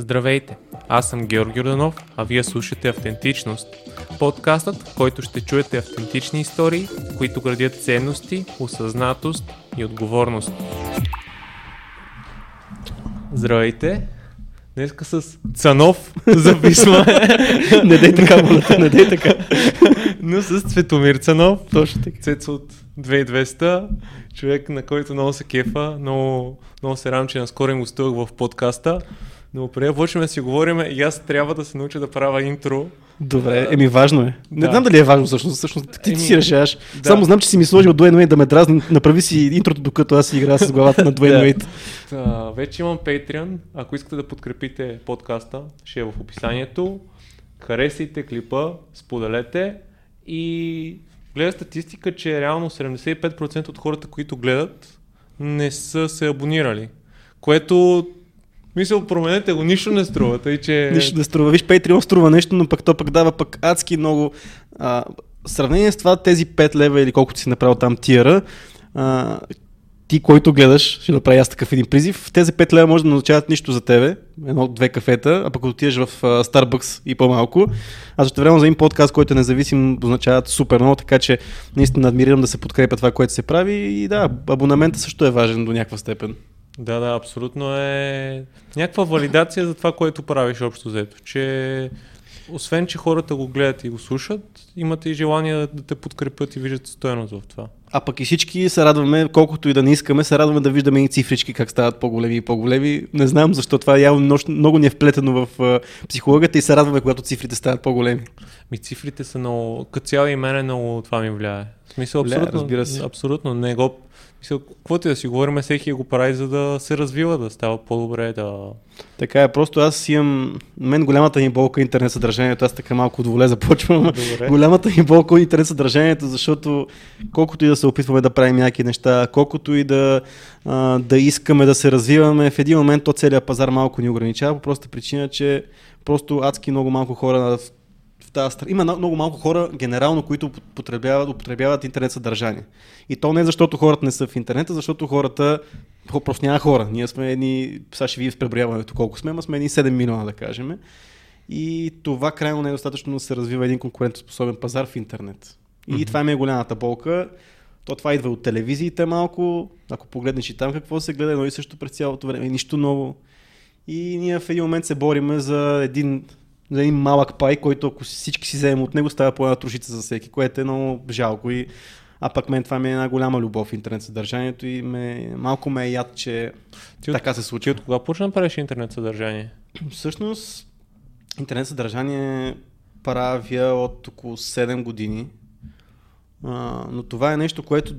Здравейте! Аз съм Георги Йорданов, а вие слушате Автентичност. Подкастът, в който ще чуете автентични истории, които градят ценности, осъзнатост и отговорност. Здравейте! Днеска с Цанов записваме. не дей така, моля не дей така. Но с Цветомир Цанов. Точно така. Цец от 2200, човек на който много се кефа, много, много се радвам, че наскоро им гостувах в подкаста. Но да почнем да си говорим, и аз трябва да се науча да правя интро. Добре, еми важно е. Не Да. знам дали е важно всъщност, всъщност ти, ти Еми, си решаваш. да. Само знам, че си ми сложил Дуейн Уейт да ме дразни. Направи си интрото, докато аз играя с главата на Дуейн Да. Уейт. Та, вече имам Patreon. Ако искате да подкрепите подкаста, ще е в описанието. Харесайте клипа, споделете и гледа статистика, че реално 75% от хората, които гледат, не са се абонирали. Което, мисля, променете го, нищо не струва, тъй че... Нищо да струва. Виж, Patreon струва нещо, но пък то пък дава пък адски много. А, в сравнение с това, тези 5 лева или колкото си направил там тиера, а, ти, който гледаш, ще направя аз такъв един призив, тези 5 лева може да не означават нищо за тебе, едно-две кафета, а пък отидеш в а, Starbucks и по-малко, а също време за един подкаст, който е независим, означават супер много, така че наистина адмирирам да се подкрепя това, което се прави и да, абонамента също е важен до някаква степен. Да, да, абсолютно е някаква валидация за това, което правиш общо взето. Че освен, че хората го гледат и го слушат, имате и желание да, те подкрепят и виждат стоеност в това. А пък и всички се радваме, колкото и да не искаме, се радваме да виждаме и цифрички как стават по-големи и по-големи. Не знам защо това е явно много, ни е вплетено в психологията и се радваме, когато цифрите стават по-големи. Ми цифрите са много, като цяло и мене много това ми влияе. В смисъл, абсолютно, разбира се. абсолютно не го... Каквото и да си говорим, всеки го прави, за да се развива, да става по-добре, да... Така е, просто аз имам, мен голямата ми болка е интернет съдържанието, аз така малко доволе започвам. Добре. Голямата ми болка е интернет съдържанието, защото колкото и да се опитваме да правим някакви неща, колкото и да, а, да искаме да се развиваме, в един момент то целият пазар малко ни ограничава, по простата причина, че просто адски много малко хора тази страна. Има много малко хора, генерално, които потребяват, употребяват интернет съдържание. И то не защото хората не са в интернета, защото хората хо- просто няма хора. Ние сме едни, сега ще ви в преброяването колко сме, ама сме едни 7 милиона, да кажем. И това крайно не е достатъчно да се развива един конкурентоспособен пазар в интернет. И Мгм. това ми е голямата болка. То това идва от телевизиите малко. Ако погледнеш и там какво се гледа, но и също през цялото време. Нищо ново. И ние в един момент се бориме за един, за един малък пай, който ако всички си вземем от него, става по една трошица за всеки, което е много жалко. И, а пък мен това ми е една голяма любов в интернет съдържанието и ме, малко ме е яд, че Ти от, така се ти случи. от кога почна да правиш интернет съдържание? Всъщност, интернет съдържание правя от около 7 години. А, но това е нещо, което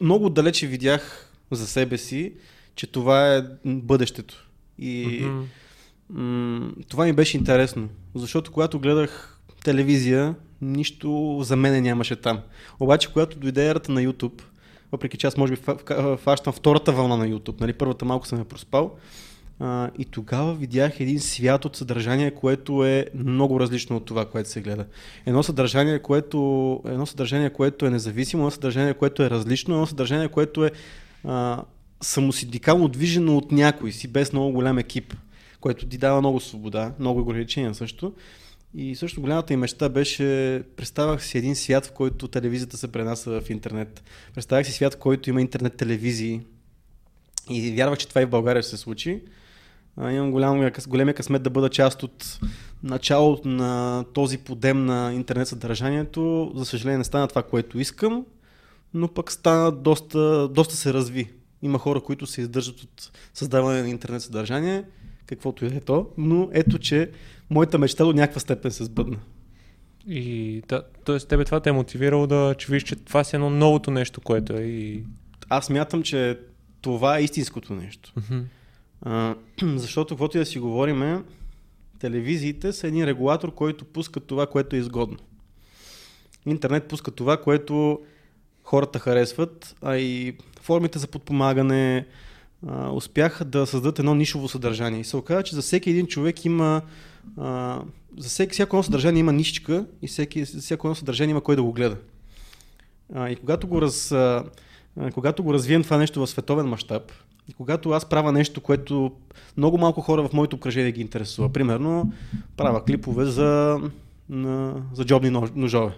много далече видях за себе си, че това е бъдещето. И Мгм. М- това ми беше интересно, защото когато гледах телевизия, нищо за мене нямаше там. Обаче, когато дойде ерата на YouTube, въпреки че аз може би фа- фа- фащам втората вълна на YouTube, нали, първата малко съм я проспал, а, и тогава видях един свят от съдържание, което е много различно от това, което се гледа. Едно съдържание, което, едно съдържание, което е независимо, едно съдържание, което е различно, едно съдържание, което е а, самосиндикално движено от някой си, без много голям екип, което ти дава много свобода, много ограничения също. И също голямата им мечта беше, представях си един свят, в който телевизията се пренася в интернет. Представях си свят, в който има интернет телевизии. И вярвах, че това и в България ще се случи. А, имам голям, големия късмет да бъда част от началото на този подем на интернет съдържанието. За съжаление не стана това, което искам, но пък стана доста, доста се разви. Има хора, които се издържат от създаване на интернет съдържание, каквото и да е то, но ето, че моята мечта до някаква степен се сбъдна. И да, т.е. тебе това те е мотивирало да, че виж, че това си едно новото нещо, което е и... Аз мятам, че това е истинското нещо. Мгм. А, защото, каквото и да си говориме, телевизиите са един регулатор, който пуска това, което е изгодно. Интернет пуска това, което хората харесват, а и формите за подпомагане а, успяха да създадат едно нишово съдържание. И се оказа, че за всеки един човек има. А, за всеки, всяко едно съдържание има нишичка и всеки, всяко едно съдържание има кой да го гледа. А, и когато го, раз, а, когато го развием това нещо в световен мащаб, И когато аз правя нещо, което много малко хора в моето обкръжение ги интересува, примерно правя клипове за, на, за джобни ножове.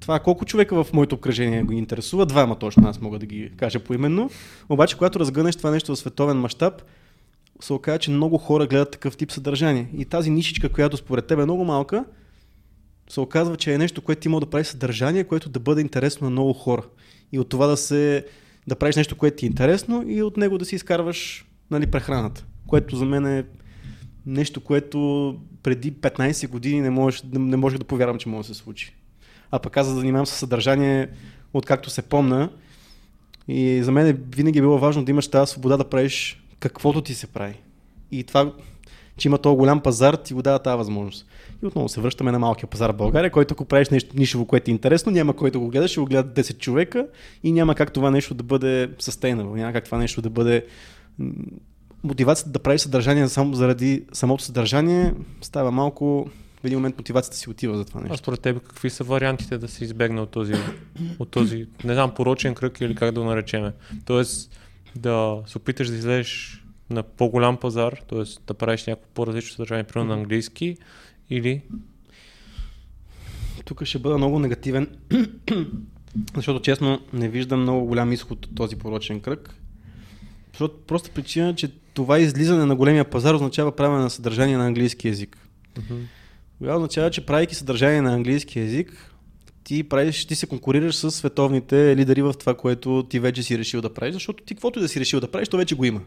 Това колко човека в моето обкръжение го интересува, двама точно аз мога да ги кажа поименно. Обаче, когато разгънеш това нещо в световен мащаб, се оказа, че много хора гледат такъв тип съдържание. И тази нишичка, която според теб е много малка, се оказва, че е нещо, което ти може да прави съдържание, което да бъде интересно на много хора. И от това да се да правиш нещо, което ти е интересно и от него да си изкарваш нали, прехраната. Което за мен е нещо, което преди 15 години не можеш, не можех да повярвам, че може да се случи. А пък аз да занимавам с съдържание, откакто се помна. И за мен е винаги е било важно да имаш тази свобода да правиш каквото ти се прави. И това, че има този голям пазар, ти го дава тази възможност. И отново се връщаме на малкия пазар в България, който ако правиш нещо нишево, което е интересно, няма който да го гледа, ще го гледат 10 човека и няма как това нещо да бъде sustainable, няма как това нещо да бъде мотивацията да правиш съдържание само заради самото съдържание става малко в един момент мотивацията си отива за това нещо. А според теб какви са вариантите да се избегне от този, от този не знам, порочен кръг или как да го наречеме? Тоест да се опиташ да излезеш на по-голям пазар, т.е. да правиш някакво по-различно съдържание, примерно на английски или? Тук ще бъда много негативен, защото честно не виждам много голям изход от този порочен кръг. Защото просто причина, че това излизане на големия пазар означава правене на съдържание на английски язик. Uh-huh. Това означава, че правейки съдържание на английски язик, ти, правиш, ти се конкурираш с световните лидери в това, което ти вече си решил да правиш, защото ти каквото и да си решил да правиш, то вече го има.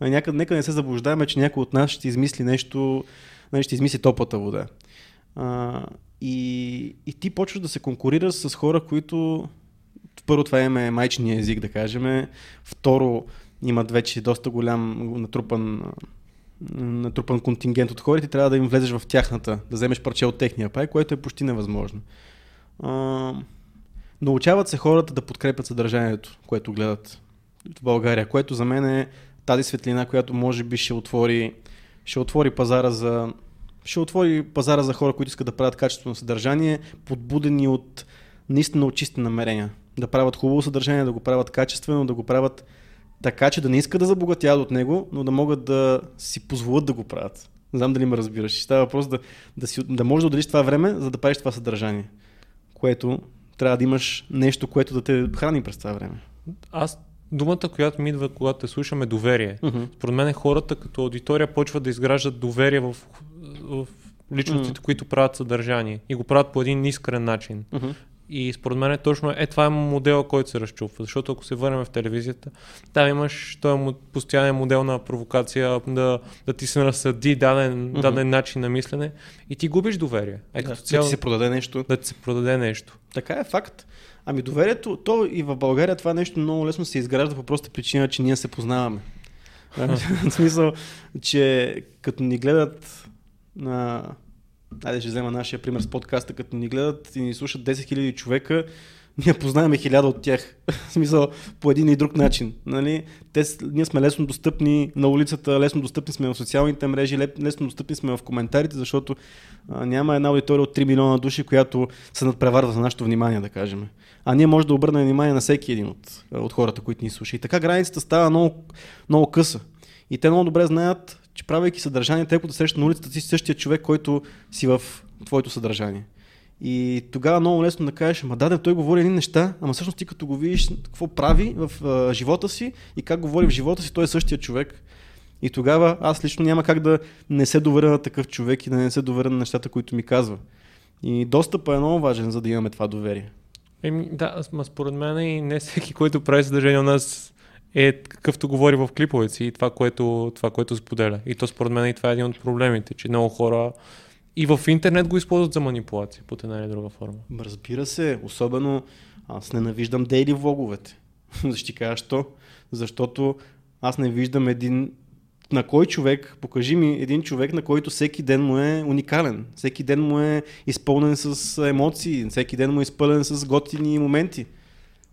Някъде, нека не се заблуждаваме, че някой от нас ще измисли нещо, нали, ще измисли топлата вода. А, и, и ти почваш да се конкурираш с хора, които първо това е майчиния език, да кажем. Второ, имат вече доста голям натрупан, натрупан контингент от хората и трябва да им влезеш в тяхната, да вземеш парче от техния пай, което е почти невъзможно. А, научават се хората да подкрепят съдържанието, което гледат в България, което за мен е тази светлина, която може би ще отвори, ще отвори пазара за ще отвори пазара за хора, които искат да правят качествено съдържание, подбудени от наистина от чисти намерения. Да правят хубаво съдържание, да го правят качествено, да го правят така, че да не искат да забогатяват от него, но да могат да си позволят да го правят. Не знам дали ме разбираш. Става въпрос да, да, си, да можеш да отделиш това време, за да правиш това съдържание, което трябва да имаш нещо, което да те храни през това време. Аз думата, която ми идва, когато те слушаме, доверие. Uh-huh. Според мен хората като аудитория почват да изграждат доверие в, в личностите, uh-huh. които правят съдържание и го правят по един искрен начин. Uh-huh. И според мен е точно е това е модела, който се разчупва. Защото ако се върнем в телевизията, там имаш този постоянен модел на провокация, да, да ти се разсъди даден, mm-hmm. даден начин на мислене и ти губиш доверие. Е, като да, цяло, да ти се продаде нещо. Да ти се продаде нещо. Така е факт. Ами доверието, то и в България това нещо много лесно се изгражда по проста причина, че ние се познаваме. в смисъл, че като ни гледат на Айде ще взема нашия пример с подкаста, като ни гледат и ни слушат 10 000 човека, ние познаваме хиляда от тях. в смисъл, по един и друг начин. Нали? Те, ние сме лесно достъпни на улицата, лесно достъпни сме в социалните мрежи, лесно достъпни сме в коментарите, защото а, няма една аудитория от 3 милиона души, която се надпреварва за нашето внимание, да кажем. А ние може да обърнем внимание на всеки един от, от хората, които ни слушат. И така границата става много, много къса. И те много добре знаят че правейки съдържание, те да срещат на улицата си същия човек, който си в твоето съдържание. И тогава много лесно да кажеш, ма да, той говори едни неща, ама всъщност ти като го видиш какво прави в а, живота си и как говори в живота си, той е същия човек. И тогава аз лично няма как да не се доверя на такъв човек и да не се доверя на нещата, които ми казва. И достъпът е много важен, за да имаме това доверие. Еми, да, според мен и не всеки, който прави съдържание у нас е какъвто говори в клиповете си и това което, това, което споделя. И то според мен и това е един от проблемите, че много хора и в интернет го използват за манипулация под една или друга форма. Разбира се, особено аз ненавиждам дейли влоговете. Защо кажа що? Защото аз не виждам един на кой човек, покажи ми един човек, на който всеки ден му е уникален. Всеки ден му е изпълнен с емоции, всеки ден му е изпълнен с готини моменти.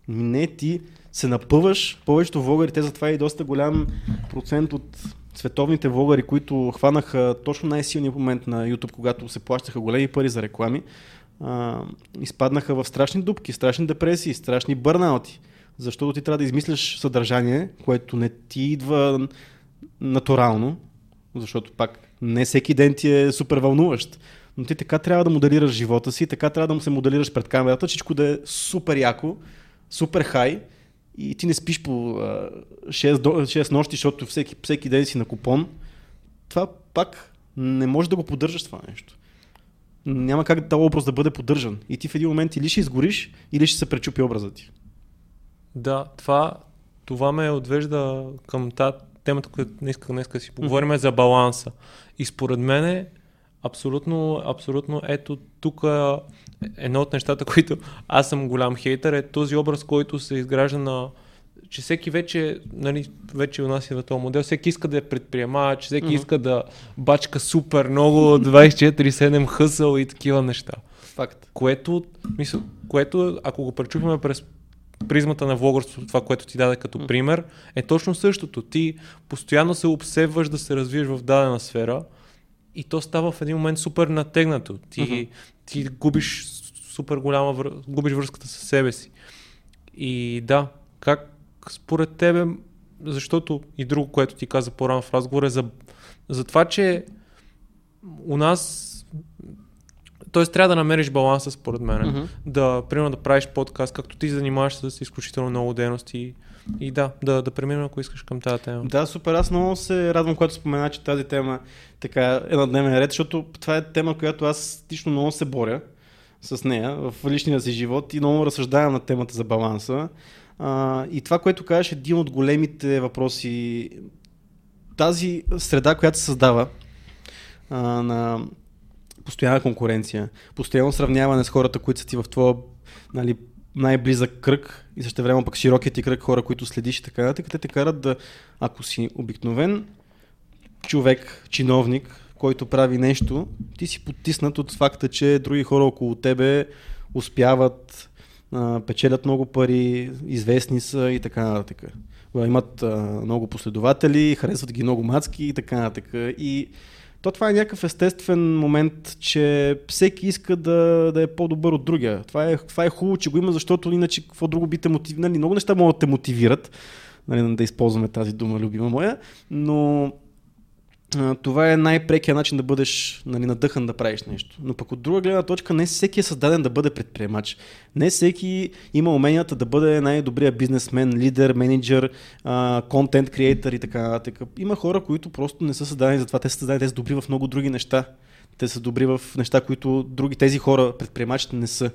Не, ти се напъваш. Повечето влогари, те затова е и доста голям процент от световните влогари, които хванаха точно най-силния момент на YouTube, когато се плащаха големи пари за реклами, а, изпаднаха в страшни дупки, страшни депресии, страшни бърнаути. Защото ти трябва да измисляш съдържание, което не ти идва натурално, защото пак не всеки ден ти е супер вълнуващ. Но ти така трябва да моделираш живота си, така трябва да му се моделираш пред камерата, всичко да е супер яко, супер хай и ти не спиш по а, 6, до, 6 нощи, защото всеки, всеки ден си на купон. Това пак не можеш да го поддържаш това нещо. Няма как този образ да бъде поддържан. И ти в един момент или ще изгориш, или ще се пречупи образът ти. Да, това, това ме отвежда към тази темата, която не днес си поговорим, mm-hmm. за баланса. И според мен е абсолютно, абсолютно ето тук едно от нещата, които аз съм голям хейтър, е този образ, който се изгражда на че всеки вече, нали, вече у нас е този модел, всеки иска да е предприемач, всеки mm-hmm. иска да бачка супер много 24-7 хъсъл и такива неща. Факт. Което, мисля, което, ако го пречупиме през призмата на влогърството, това, което ти даде като пример, е точно същото. Ти постоянно се обсебваш да се развиеш в дадена сфера и то става в един момент супер натегнато. Ти, uh-huh. ти губиш супер голяма, вър... губиш връзката с себе си. И да, как според тебе, защото и друго, което ти каза по-рано в разговора е за, за това, че у нас Тоест трябва да намериш баланса според мен. Mm-hmm. Да, примерно да правиш подкаст, както ти занимаваш с изключително много дейности и да, да, да преминем, ако искаш към тази тема. Да, супер. Аз много се радвам, когато спомена, че тази тема така е на дневен ред, защото това е тема, която аз лично много се боря с нея в личния си живот и много разсъждавам на темата за баланса. А, и това, което кажеш, е един от големите въпроси. Тази среда, която се създава а, на постоянна конкуренция, постоянно сравняване с хората, които са ти в твоя нали, най-близък кръг и също време пък широкият ти кръг хора, които следиш и така нататък, те те карат да, ако си обикновен човек, чиновник, който прави нещо, ти си потиснат от факта, че други хора около тебе успяват, печелят много пари, известни са и така нататък. Имат много последователи, харесват ги много мацки и така нататък. И то това е някакъв естествен момент, че всеки иска да, да е по-добър от другия. Това е, това е хубаво, че го има, защото иначе какво друго би те мотивирали. Нали, много неща могат да те мотивират, нали, да използваме тази дума, любима моя, но това е най-прекия начин да бъдеш нали, надъхан да правиш нещо. Но пък от друга гледна точка, не всеки е създаден да бъде предприемач. Не всеки има уменията да бъде най-добрия бизнесмен, лидер, менеджер, контент креатор и така нататък. Има хора, които просто не са създадени за това. Те са създадени, те са добри в много други неща. Те са добри в неща, които други тези хора, предприемачите не са.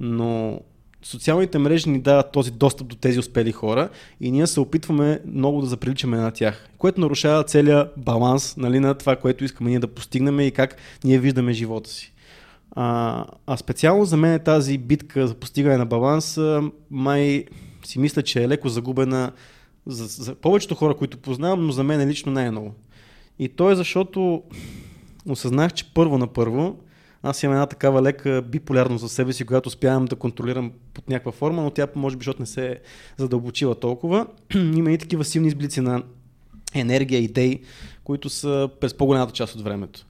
Но социалните мрежи ни дават този достъп до тези успели хора и ние се опитваме много да заприличаме на тях, което нарушава целият баланс нали, на това, което искаме ние да постигнем и как ние виждаме живота си. А, а специално за мен тази битка за постигане на баланс май си мисля, че е леко загубена за, за повечето хора, които познавам, но за мен е лично най-ново. И то е защото осъзнах, че първо на първо аз имам една такава лека биполярност за себе си, която успявам да контролирам под някаква форма, но тя може би, защото не се е задълбочила толкова. Има и такива силни изблици на енергия, идеи, които са през по-голямата част от времето.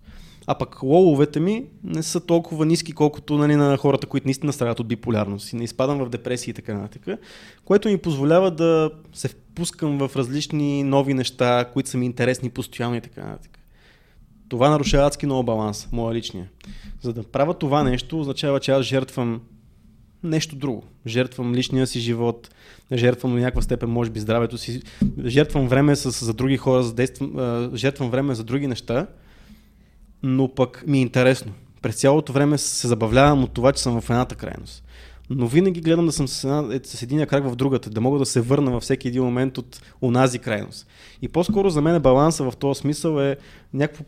А пък лоловете ми не са толкова ниски, колкото нали, на хората, които наистина страдат от биполярност и не изпадам в депресия и така нататък, което ми позволява да се впускам в различни нови неща, които са ми интересни постоянно и така нататък. Това нарушава адски много баланс, моя личния. За да правя това нещо, означава, че аз жертвам нещо друго. Жертвам личния си живот, жертвам до някаква степен, може би, здравето си, жертвам време с, за други хора, задействам, жертвам време за други неща, но пък ми е интересно. През цялото време се забавлявам от това, че съм в едната крайност. Но винаги гледам да съм с, една, е, с единия крак в другата, да мога да се върна във всеки един момент от онази крайност. И по-скоро за мен баланса в този смисъл е някакво,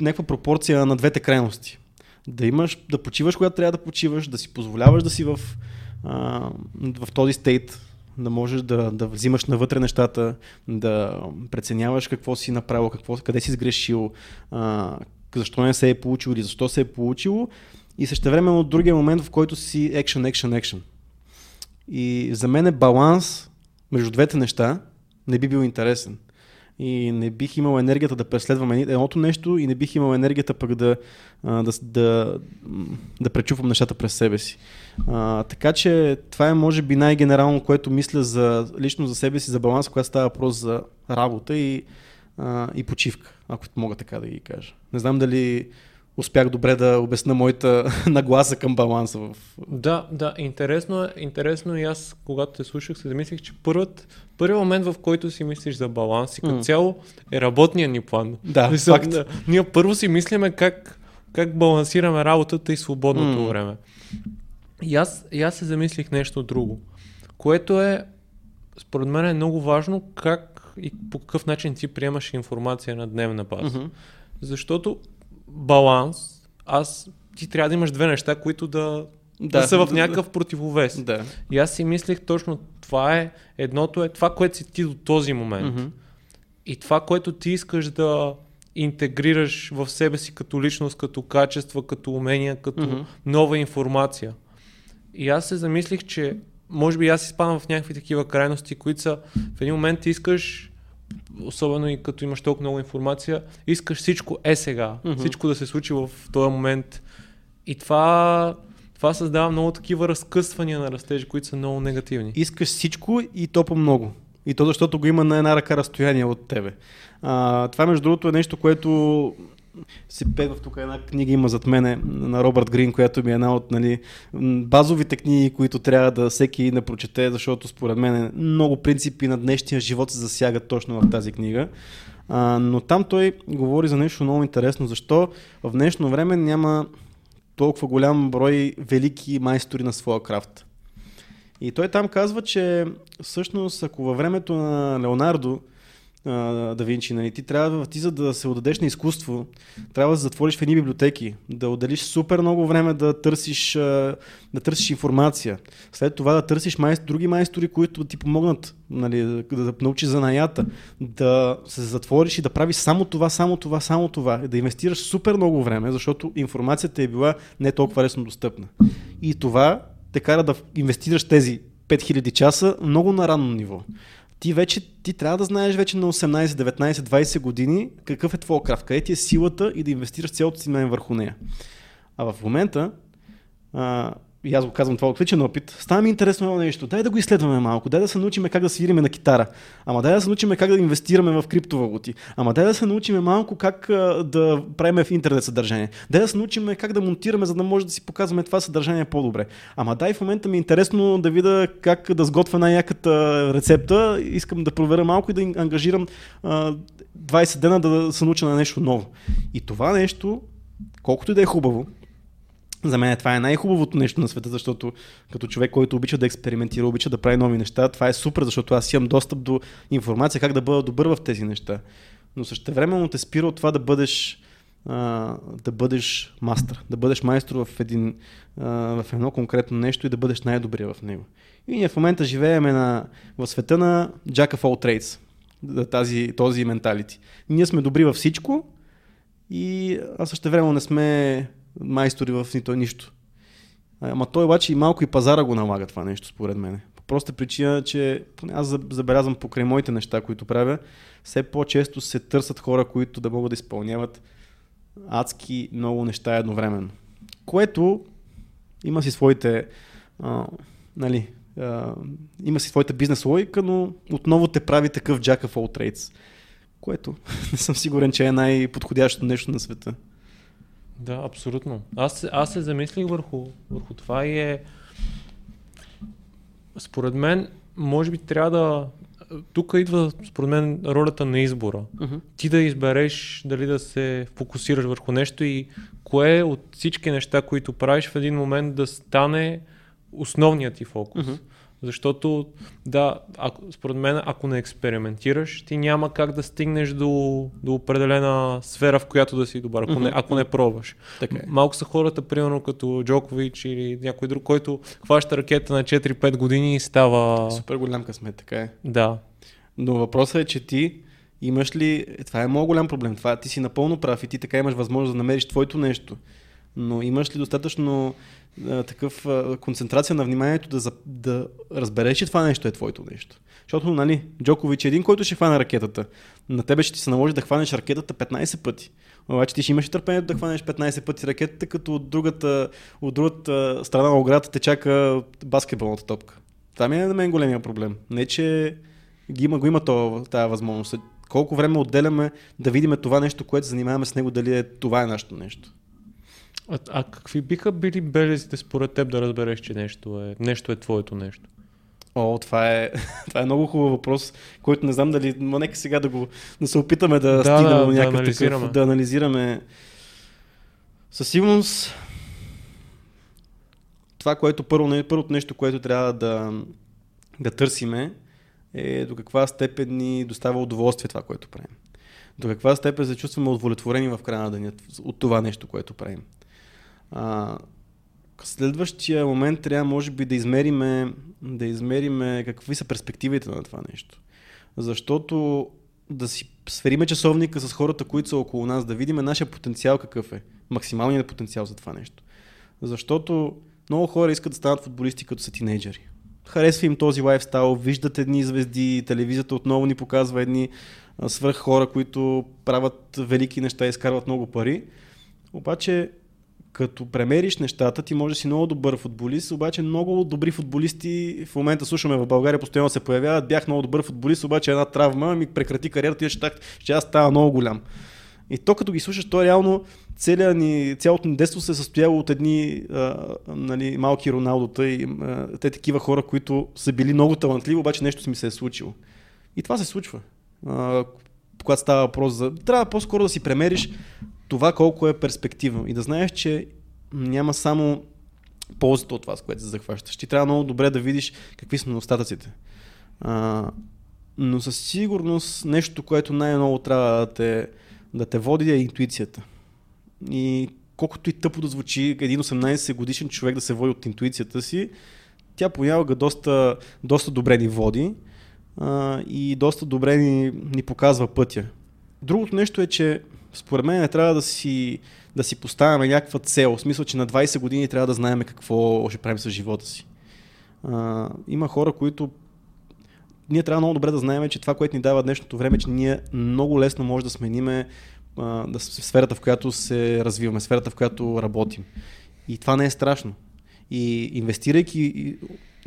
някаква пропорция на двете крайности да имаш, да почиваш, когато трябва да почиваш, да си позволяваш да си в, а, в този стейт, да можеш да, да взимаш навътре нещата, да преценяваш какво си направил, какво, къде си сгрешил, а, защо не се е получило или защо се е получило и също време от другия момент, в който си action, action, action. И за мен е баланс между двете неща не би бил интересен. И не бих имал енергията да преследвам едното нещо и не бих имал енергията пък да, да, да, да пречупвам нещата през себе си. А, така че това е може би най-генерално, което мисля за, лично за себе си, за баланс, когато става въпрос за работа и, а, и почивка, ако мога така да ги кажа. Не знам дали успях добре да обясна моята нагласа към баланса. В... Да, да, интересно е, интересно и аз, когато те слушах, се замислих, че първият, първият момент, в който си мислиш за баланс и като mm. цяло е работния ни план. Да, Мисъл, факт. Да, ние първо си мислиме как, как балансираме работата и свободното mm. време. И аз, и аз се замислих нещо друго, което е, според мен е много важно как и по какъв начин ти приемаш информация на дневна база. Mm-hmm. Защото баланс, аз ти трябва да имаш две неща, които да, да, да са в някакъв да, противовес. Да. И аз си мислех точно това е, едното е това, което си ти до този момент. Mm-hmm. И това, което ти искаш да интегрираш в себе си като личност, като качества, като умения, като mm-hmm. нова информация. И аз се замислих, че може би аз изпадам в някакви такива крайности, които са в един момент искаш особено и като имаш толкова много информация, искаш всичко е сега, mm-hmm. всичко да се случи в този момент. И това, това създава много такива разкъсвания на растежи, които са много негативни. Искаш всичко и то по много. И то защото го има на една ръка разстояние от тебе. А, това между другото е нещо, което си пегвах тук една книга има зад мене на Робърт Грин, която ми е една от нали, базовите книги, които трябва да всеки да прочете, защото според мен много принципи на днешния живот се засягат точно в тази книга. А, но там той говори за нещо много интересно. Защо в днешно време няма толкова голям брой велики майстори на своя крафт. И той там казва, че всъщност ако във времето на Леонардо да Винчи. Нали? Ти трябва, ти за да се отдадеш на изкуство, трябва да затвориш в едни библиотеки, да отделиш супер много време да търсиш, да търсиш информация. След това да търсиш майстор, други майстори, които ти помогнат нали, да, да научиш занаята, да се затвориш и да правиш само това, само това, само това, да инвестираш супер много време, защото информацията е била не толкова лесно достъпна. И това те кара да инвестираш тези 5000 часа много на ранно ниво ти вече ти трябва да знаеш вече на 18, 19, 20 години какъв е твоя крафт, къде ти е силата и да инвестираш цялото си мен върху нея. А в момента а, и аз го казвам това отличен опит, става ми интересно едно нещо. Дай да го изследваме малко, дай да се научим как да свириме на китара, ама дай да се научим как да инвестираме в криптовалути, ама дай да се научим малко как да правим в интернет съдържание, дай да се научим как да монтираме, за да може да си показваме това съдържание по-добре. Ама дай в момента ми е интересно да видя как да сготвя най-яката рецепта, искам да проверя малко и да ангажирам а, 20 дена да се науча на нещо ново. И това нещо, колкото и да е хубаво, за мен това е най-хубавото нещо на света, защото като човек, който обича да експериментира, обича да прави нови неща, това е супер, защото аз имам достъп до информация как да бъда добър в тези неща. Но също времено те спира от това да бъдеш да бъдеш мастър, да бъдеш майстор в, един, в едно конкретно нещо и да бъдеш най-добрия в него. И ние в момента живееме на, в света на Jack of all trades, тази, този менталити. Ние сме добри във всичко и а също време не сме майстори в нито нищо. Ама той обаче и малко и пазара го налага това нещо, според мен. По проста причина, че аз забелязвам покрай моите неща, които правя, все по-често се търсят хора, които да могат да изпълняват адски много неща едновременно. Което има си своите, а, нали, а, има си своята бизнес логика, но отново те прави такъв jack of all trades, което не съм сигурен, че е най-подходящото нещо на света. Да, абсолютно. Аз, аз се замислих върху, върху това и е... Според мен, може би трябва да... Тук идва, според мен, ролята на избора. Uh-huh. Ти да избереш дали да се фокусираш върху нещо и кое от всички неща, които правиш в един момент да стане основният ти фокус. Uh-huh. Защото, да, ако, според мен, ако не експериментираш, ти няма как да стигнеш до, до определена сфера, в която да си добър, ако, mm-hmm. не, ако не пробваш. Така е. Малко са хората, примерно като Джокович или някой друг, който хваща ракета на 4-5 години и става... Супер голям късмет, така е. Да. Но въпросът е, че ти имаш ли... Това е много голям проблем. Това ти си напълно прав и ти така имаш възможност да намериш твоето нещо. Но имаш ли достатъчно а, такъв а, концентрация на вниманието да, да разбереш, че това нещо е твоето нещо? Защото, нали, Джокович е един, който ще хване ракетата. На тебе ще ти се наложи да хванеш ракетата 15 пъти. Обаче ти ще имаш търпението да хванеш 15 пъти ракетата, като от другата, от другата страна на оградата те чака баскетболната топка. Това ми е на мен големия проблем. Не, че ги има, го има тази възможност. Колко време отделяме да видим това нещо, което занимаваме с него, дали е, това е нашето нещо. А, а какви биха били белезите според теб да разбереш, че нещо е, нещо е твоето нещо? О, това е, това е много хубав въпрос, който не знам дали, но нека сега да го да се опитаме да, Да, стигнем да, до да някакъв анализираме. такъв, да анализираме. Със сигурност това, което първо, първото нещо, което трябва да, да търсиме е до каква степен ни достава удоволствие това, което правим. До каква степен се чувстваме удовлетворени в края на деня от това нещо, което правим. А, следващия момент трябва, може би, да измериме, да измериме какви са перспективите на това нещо. Защото да си свериме часовника с хората, които са около нас, да видим нашия потенциал какъв е. Максималният потенциал за това нещо. Защото много хора искат да станат футболисти като са тинейджери. Харесва им този лайфстайл, виждат едни звезди, телевизията отново ни показва едни а, свръх хора, които правят велики неща и изкарват много пари. Обаче, като премериш нещата, ти може да си много добър футболист, обаче много добри футболисти в момента слушаме в България, постоянно се появяват. Бях много добър футболист, обаче една травма ми прекрати кариерата и ще, так- ще аз става много голям. И то като ги слушаш, то реално ни, цялото ни детство се е състояло от едни а, нали, малки Роналдота и а, те такива хора, които са били много талантливи, обаче нещо си ми се е случило. И това се случва. А, когато става въпрос за... Трябва по-скоро да си премериш това колко е перспективно и да знаеш, че няма само ползата от това, с което се захващаш. Ти трябва много добре да видиш какви са недостатъците. А, но със сигурност нещо, което най-много трябва да те, да те води е интуицията. И колкото и тъпо да звучи един 18 годишен човек да се води от интуицията си, тя понякога доста, доста добре ни води а, и доста добре ни, ни показва пътя. Другото нещо е, че според мен не трябва да си, да си поставяме някаква цел. В смисъл, че на 20 години трябва да знаем какво ще правим с живота си. А, има хора, които ние трябва много добре да знаем, че това, което ни дава днешното време, че ние много лесно може да смениме а, да, сферата, в която се развиваме, сферата, в която работим. И това не е страшно. И инвестирайки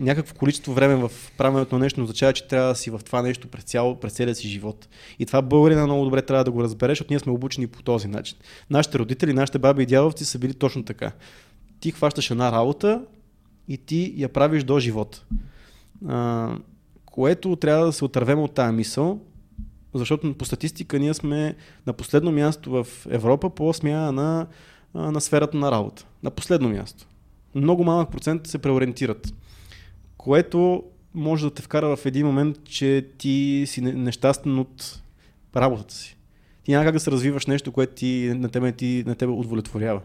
някакво количество време в правенето на нещо, не означава, че трябва да си в това нещо през, цяло, през целия си живот. И това българина много добре трябва да го разбереш, защото ние сме обучени по този начин. Нашите родители, нашите баби и дядовци са били точно така. Ти хващаш една работа и ти я правиш до живота. А, което трябва да се отървем от тази мисъл, защото по статистика ние сме на последно място в Европа по смяна на, на сферата на работа. На последно място. Много малък процент се преориентират. Което може да те вкара в един момент, че ти си не- нещастен от работата си. Ти няма как да се развиваш нещо, което ти, на, тебе, ти, на тебе удовлетворява.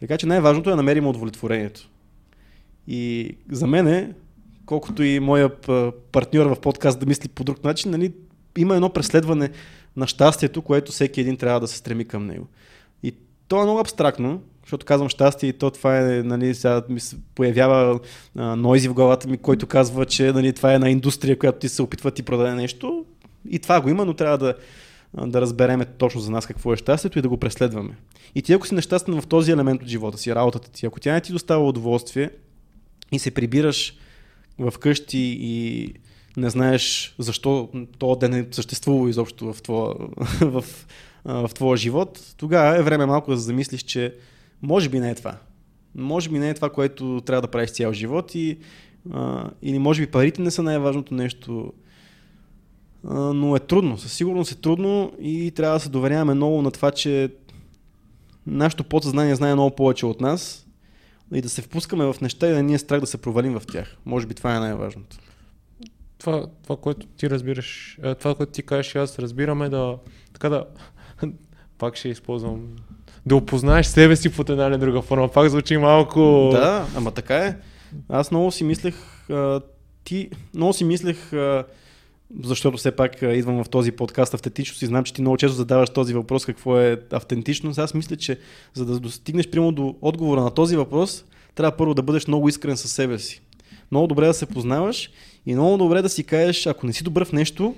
Така че най-важното е да намерим удовлетворението. И за мен е, колкото и моя партньор в подкаст да мисли по друг начин, нали, има едно преследване на щастието, което всеки един трябва да се стреми към него. И то е много абстрактно, защото казвам щастие и то това е, нали, сега ми се появява а, нойзи в главата ми, който казва, че нали, това е една индустрия, която ти се опитва ти продаде нещо. И това го има, но трябва да, да разбереме точно за нас какво е щастието и да го преследваме. И ти ако си нещастен в този елемент от живота си, работата ти, ако тя не ти достава удоволствие и се прибираш в къщи и не знаеш защо то ден е съществува изобщо в твоя, в, в твоя живот, тогава е време малко да замислиш, че може би не е това. Може би не е това, което трябва да правиш цял живот и, или може би парите не са най-важното нещо, а, но е трудно. Със сигурност е трудно и трябва да се доверяваме много на това, че нашето подсъзнание знае много повече от нас и да се впускаме в неща и да ни е страх да се провалим в тях. Може би това е най-важното. Това, това, което ти разбираш, е, това, което ти кажеш, аз разбираме да, така да, пак ще използвам, да опознаеш себе си под една или друга форма. Пак звучи малко... Да, ама така е. Аз много си мислех, а, ти, много си мислех а, защото все пак а, идвам в този подкаст автентичност и знам, че ти много често задаваш този въпрос какво е автентичност. Аз мисля, че за да достигнеш прямо до отговора на този въпрос, трябва първо да бъдеш много искрен със себе си. Много добре да се познаваш и много добре да си кажеш, ако не си добър в нещо,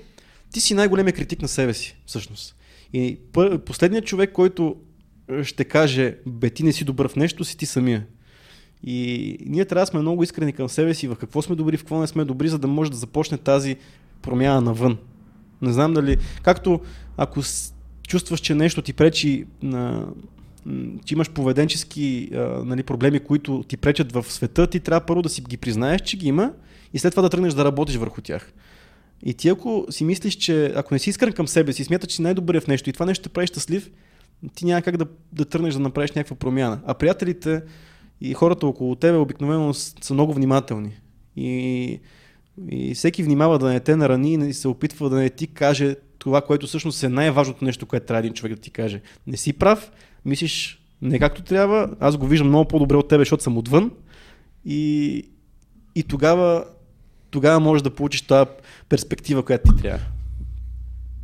ти си най-големия критик на себе си, всъщност. И последният човек, който ще каже, бе, ти не си добър в нещо, си ти самия. И ние трябва да сме много искрени към себе си, в какво сме добри, в какво не сме добри, за да може да започне тази промяна навън. Не знам дали, както ако чувстваш, че нещо ти пречи на че имаш поведенчески а, нали, проблеми, които ти пречат в света, ти трябва първо да си ги признаеш, че ги има и след това да тръгнеш да работиш върху тях. И ти ако си мислиш, че ако не си искрен към себе си, смяташ, че си най-добър в нещо и това нещо те прави щастлив, ти няма как да, да тръгнеш да направиш някаква промяна. А приятелите и хората около тебе обикновено са много внимателни. И, и всеки внимава да не те нарани и се опитва да не ти каже това, което всъщност е най-важното нещо, което трябва един човек да ти каже. Не си прав, мислиш не както трябва, аз го виждам много по-добре от тебе, защото съм отвън и, и тогава, тогава можеш да получиш тази перспектива, която ти трябва.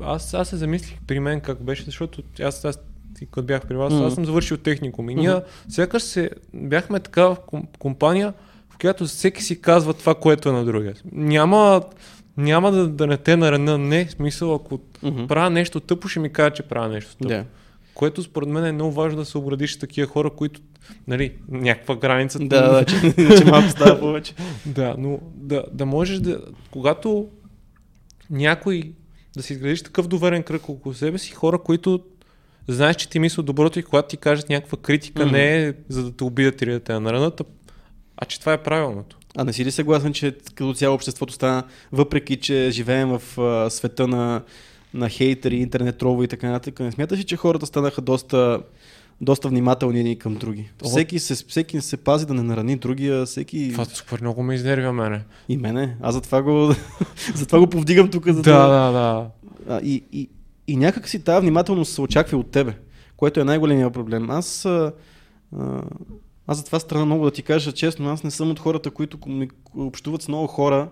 Аз, аз се замислих при мен как беше, защото аз, аз и като бях при вас, Мгм. аз съм завършил техникум. И ние сякаш се бяхме такава ком- компания, в която всеки си казва това, което е на другия. Няма, няма да, да не те нараня, не, в смисъл, ако Мгм. правя нещо тъпо, ще ми кажа, че правя нещо тъпо. Да. Което според мен е много важно да се обградиш с такива хора, които, нали, някаква граница. Да, да, че, че малко става повече. Да, но да, да можеш да. Когато някой да си изградиш такъв доверен кръг около себе си, хора, които знаеш, че ти мислят доброто и когато ти кажат някаква критика, Мгм. не е за да те убият или да те наранат, а, че това е правилното. А не си ли съгласен, че като цяло обществото стана, въпреки че живеем в а, света на, на хейтери, интернет тролове и така нататък, не смяташ ли, че хората станаха доста, доста внимателни едни към други? О. Всеки се, всеки се пази да не нарани другия, всеки... Това супер много ме изнервя мене. И мене. Аз затова го, затова го повдигам тук. За Да, да, да. А, и, и, и някак си тази внимателност се очаква от тебе, което е най-големия проблем. Аз, а, аз за това страна много да ти кажа честно, аз не съм от хората, които общуват с много хора,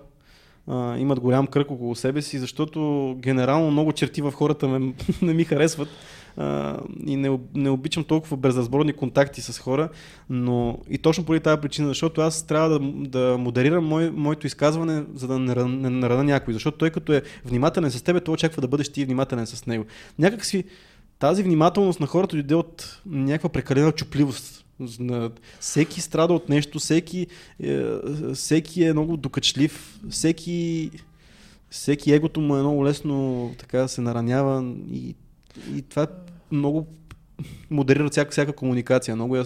а, имат голям кръг около себе си, защото генерално много черти в хората ме, не ми харесват а, и не, не обичам толкова безразборни контакти с хора, но и точно поради тази причина, защото аз трябва да, да модерирам мой, моето изказване, за да не, не нарана някой, защото той като е внимателен с теб, той очаква да бъдеш ти внимателен с него. Някак си тази внимателност на хората дойде от някаква прекалена чупливост. Всеки страда от нещо, всеки, е, всеки е много докачлив, всеки, всеки егото му е много лесно така се наранява и, и това много модерира всяка, всяка комуникация, много я,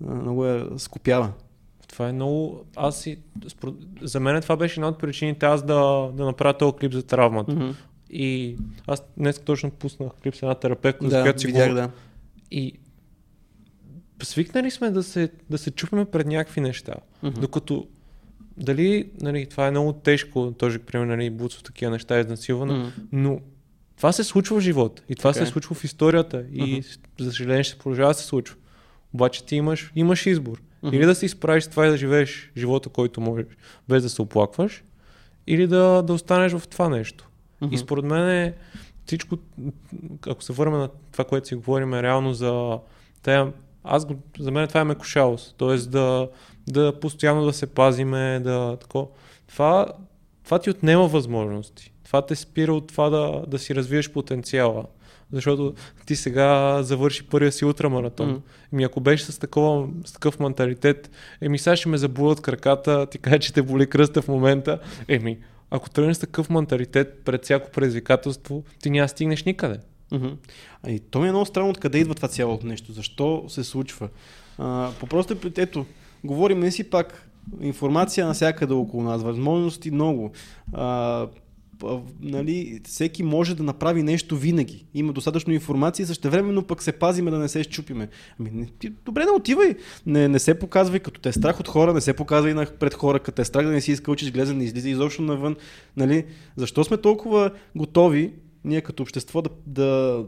много я скопява. Това е много... Аз си... За мен това беше една от причините аз да, да направя този клип за травмата. И аз днес точно пуснах клип с една терапевтка, Да, която си видях, говоря. да. И свикнали сме да се, да се чупим пред някакви неща. Мгм. Докато дали, нали, това е много тежко, този пример, нали, Буцов, такива неща, изнасилване, Мгм. но това се случва в живота и това Така се е. случва в историята и за съжаление ще продължава да се случва. Обаче ти имаш, имаш избор. Мгм. Или да се изправиш с това и да живееш живота, който можеш, без да се оплакваш, или да, да останеш в това нещо. Мгм. И според мен е всичко, ако се върнем на това, което си говорим, е реално за тая, аз го, за мен това е мекошалост. Тоест да, да постоянно да се пазиме, да тако. Това, това ти отнема възможности. Това те спира от това да, да си развиеш потенциала. Защото ти сега завърши първия си утрамаратон. Мгм. Еми ако беше с, такова, с такъв менталитет, еми сега ще ме заболят краката, ти кажа, че те боли кръста в момента. Еми, ако тръгнеш с такъв менталитет пред всяко предизвикателство, ти няма стигнеш никъде. А и то ми е много странно откъде идва това цялото нещо. Защо се случва? А, по просто ето, говорим не си пак информация навсякъде около нас, възможности много. А, нали, всеки може да направи нещо винаги. Има достатъчно информация и същевременно пък се пазиме да не се щупиме. Ами, не, ти, добре, не отивай. Не, не се показвай, като те е страх от хора, не се показвай на, пред хора, като те е страх да не си изкълчиш глезен, не излиза изобщо навън. Нали? Защо сме толкова готови ние като общество да, да,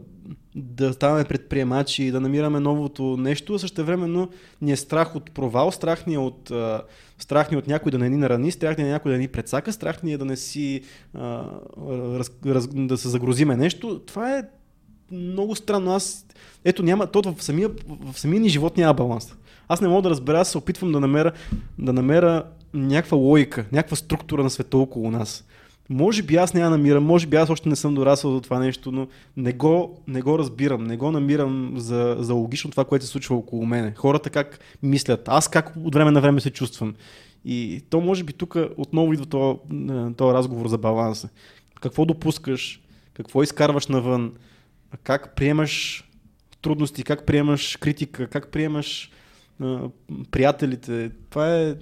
да ставаме предприемачи и да намираме новото нещо, а също времено ни е страх от провал, страх ни е от, а, страх ни е от някой да не ни нарани, страх ни е някой да ни предсака, страх ни е да не си а, раз, раз, да се загрузиме нещо. Това е много странно. Аз, ето няма, то в самия, в самия ни живот няма баланс. Аз не мога да разбера, аз се опитвам да намеря, да намеря някаква логика, някаква структура на света около нас. Може би аз не я намирам, може би аз още не съм дорасъл до това нещо, но не го, не го разбирам, не го намирам за, за логично това, което се случва около мене. Хората как мислят, аз как от време на време се чувствам. И то може би тук отново идва този, този разговор за баланса. Какво допускаш, какво изкарваш навън, как приемаш трудности, как приемаш критика, как приемаш а, приятелите. Това е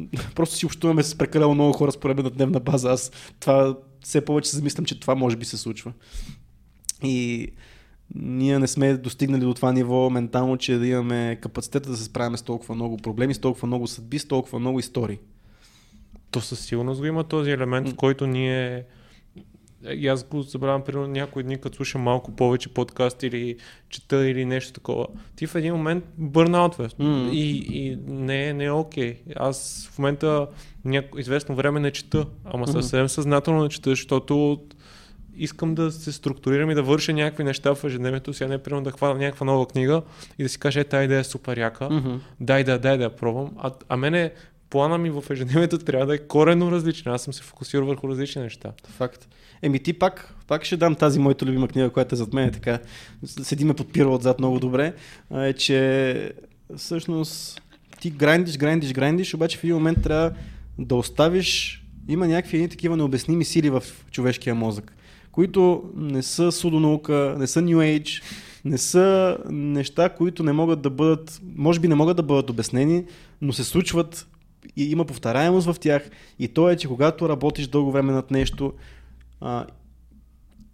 Просто си общуваме с прекалено много хора според на дневна база. Аз това все повече се замислям, че това може би се случва. И ние не сме достигнали до това ниво ментално, че да имаме капацитета да се справяме с толкова много проблеми, с толкова много съдби, с толкова много истории. То със сигурност го има този елемент, в който ние и аз го забравям, примерно някои дни, като слушам малко повече подкаст или чета или нещо такова. Ти в един момент бърнаутваш mm-hmm. и, и не, не е окей. Okay. Аз в момента няко, известно време не чета, ама mm-hmm. съвсем съзнателно не чета, защото искам да се структурирам и да върша някакви неща в ежедневието си, а не примерно да хвана някаква нова книга и да си кажа, е, тази идея е супер яка, mm-hmm. дай да, дай да я пробвам. А, а мене плана ми в ежедневието трябва да е корено различен. Аз съм се фокусирал върху различни неща. Факт. Еми ти пак, пак ще дам тази моята любима книга, която е зад мен, така седиме подпира отзад много добре, е, че всъщност ти грандиш, грандиш, грандиш, обаче в един момент трябва да оставиш, има някакви едни такива необясними сили в човешкия мозък, които не са судонаука, не са New Age, не са неща, които не могат да бъдат, може би не могат да бъдат обяснени, но се случват има повторяемост в тях. И то е, че когато работиш дълго време над нещо, а,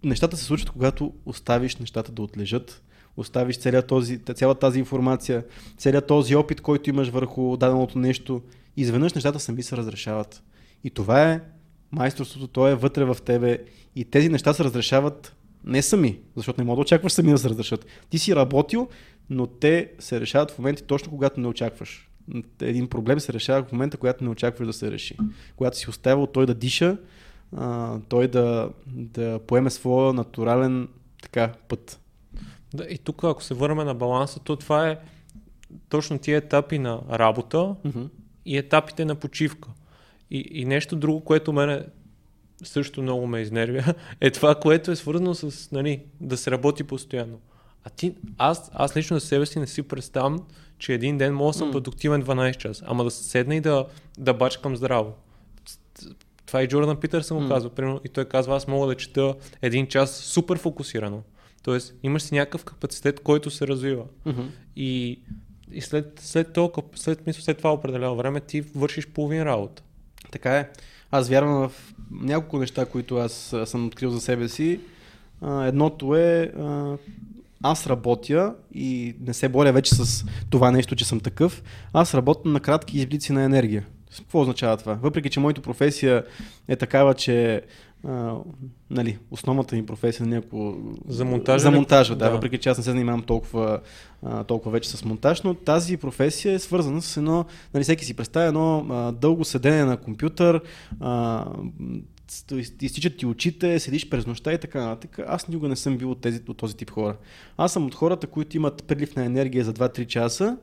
нещата се случват, когато оставиш нещата да отлежат, оставиш цялата тази информация, целият този опит, който имаш върху даденото нещо, изведнъж нещата сами се разрешават. И това е майсторството, то е вътре в тебе и тези неща се разрешават не сами, защото не мога да очакваш сами да се разрешат. Ти си работил, но те се решават в моменти точно когато не очакваш. Един проблем се решава в момента, когато не очакваш да се реши. Когато си оставил той да диша, а, той да, да поеме своя натурален така, път. Да, и тук, ако се върнем на баланса, то това е точно тия етапи на работа mm-hmm. и етапите на почивка. И, и нещо друго, което мене също много ме изнервя, е това, което е свързано с нали, да се работи постоянно. А ти, аз, аз лично за себе си не си представям, че един ден мога да съм mm. продуктивен 12 часа, ама да седна и да, да бачкам здраво. Това и Джордан Питърсън го mm. казва. Примерно, и той казва, аз мога да чета един час супер фокусирано. Тоест, имаш си някакъв капацитет, който се развива. Mm-hmm. И, и след, след, толкова, след, мисля, след това определено време ти вършиш половин работа. Така е. Аз вярвам в няколко неща, които аз съм открил за себе си. едното е аз работя и не се боря вече с това нещо, че съм такъв. Аз работя на кратки изблици на енергия. Какво означава това? Въпреки, че моята професия е такава, че а, нали, основната ми професия е някакво... За монтажа? За монтажа, да, да. Въпреки, че аз не се занимавам толкова, а, толкова вече с монтаж, но тази професия е свързана с едно, нали, всеки си представя едно а, дълго седене на компютър, а, изтичат ти очите, седиш през нощта и така нататък. Аз никога не съм бил от, тези, от този тип хора. Аз съм от хората, които имат прилив на енергия за 2-3 часа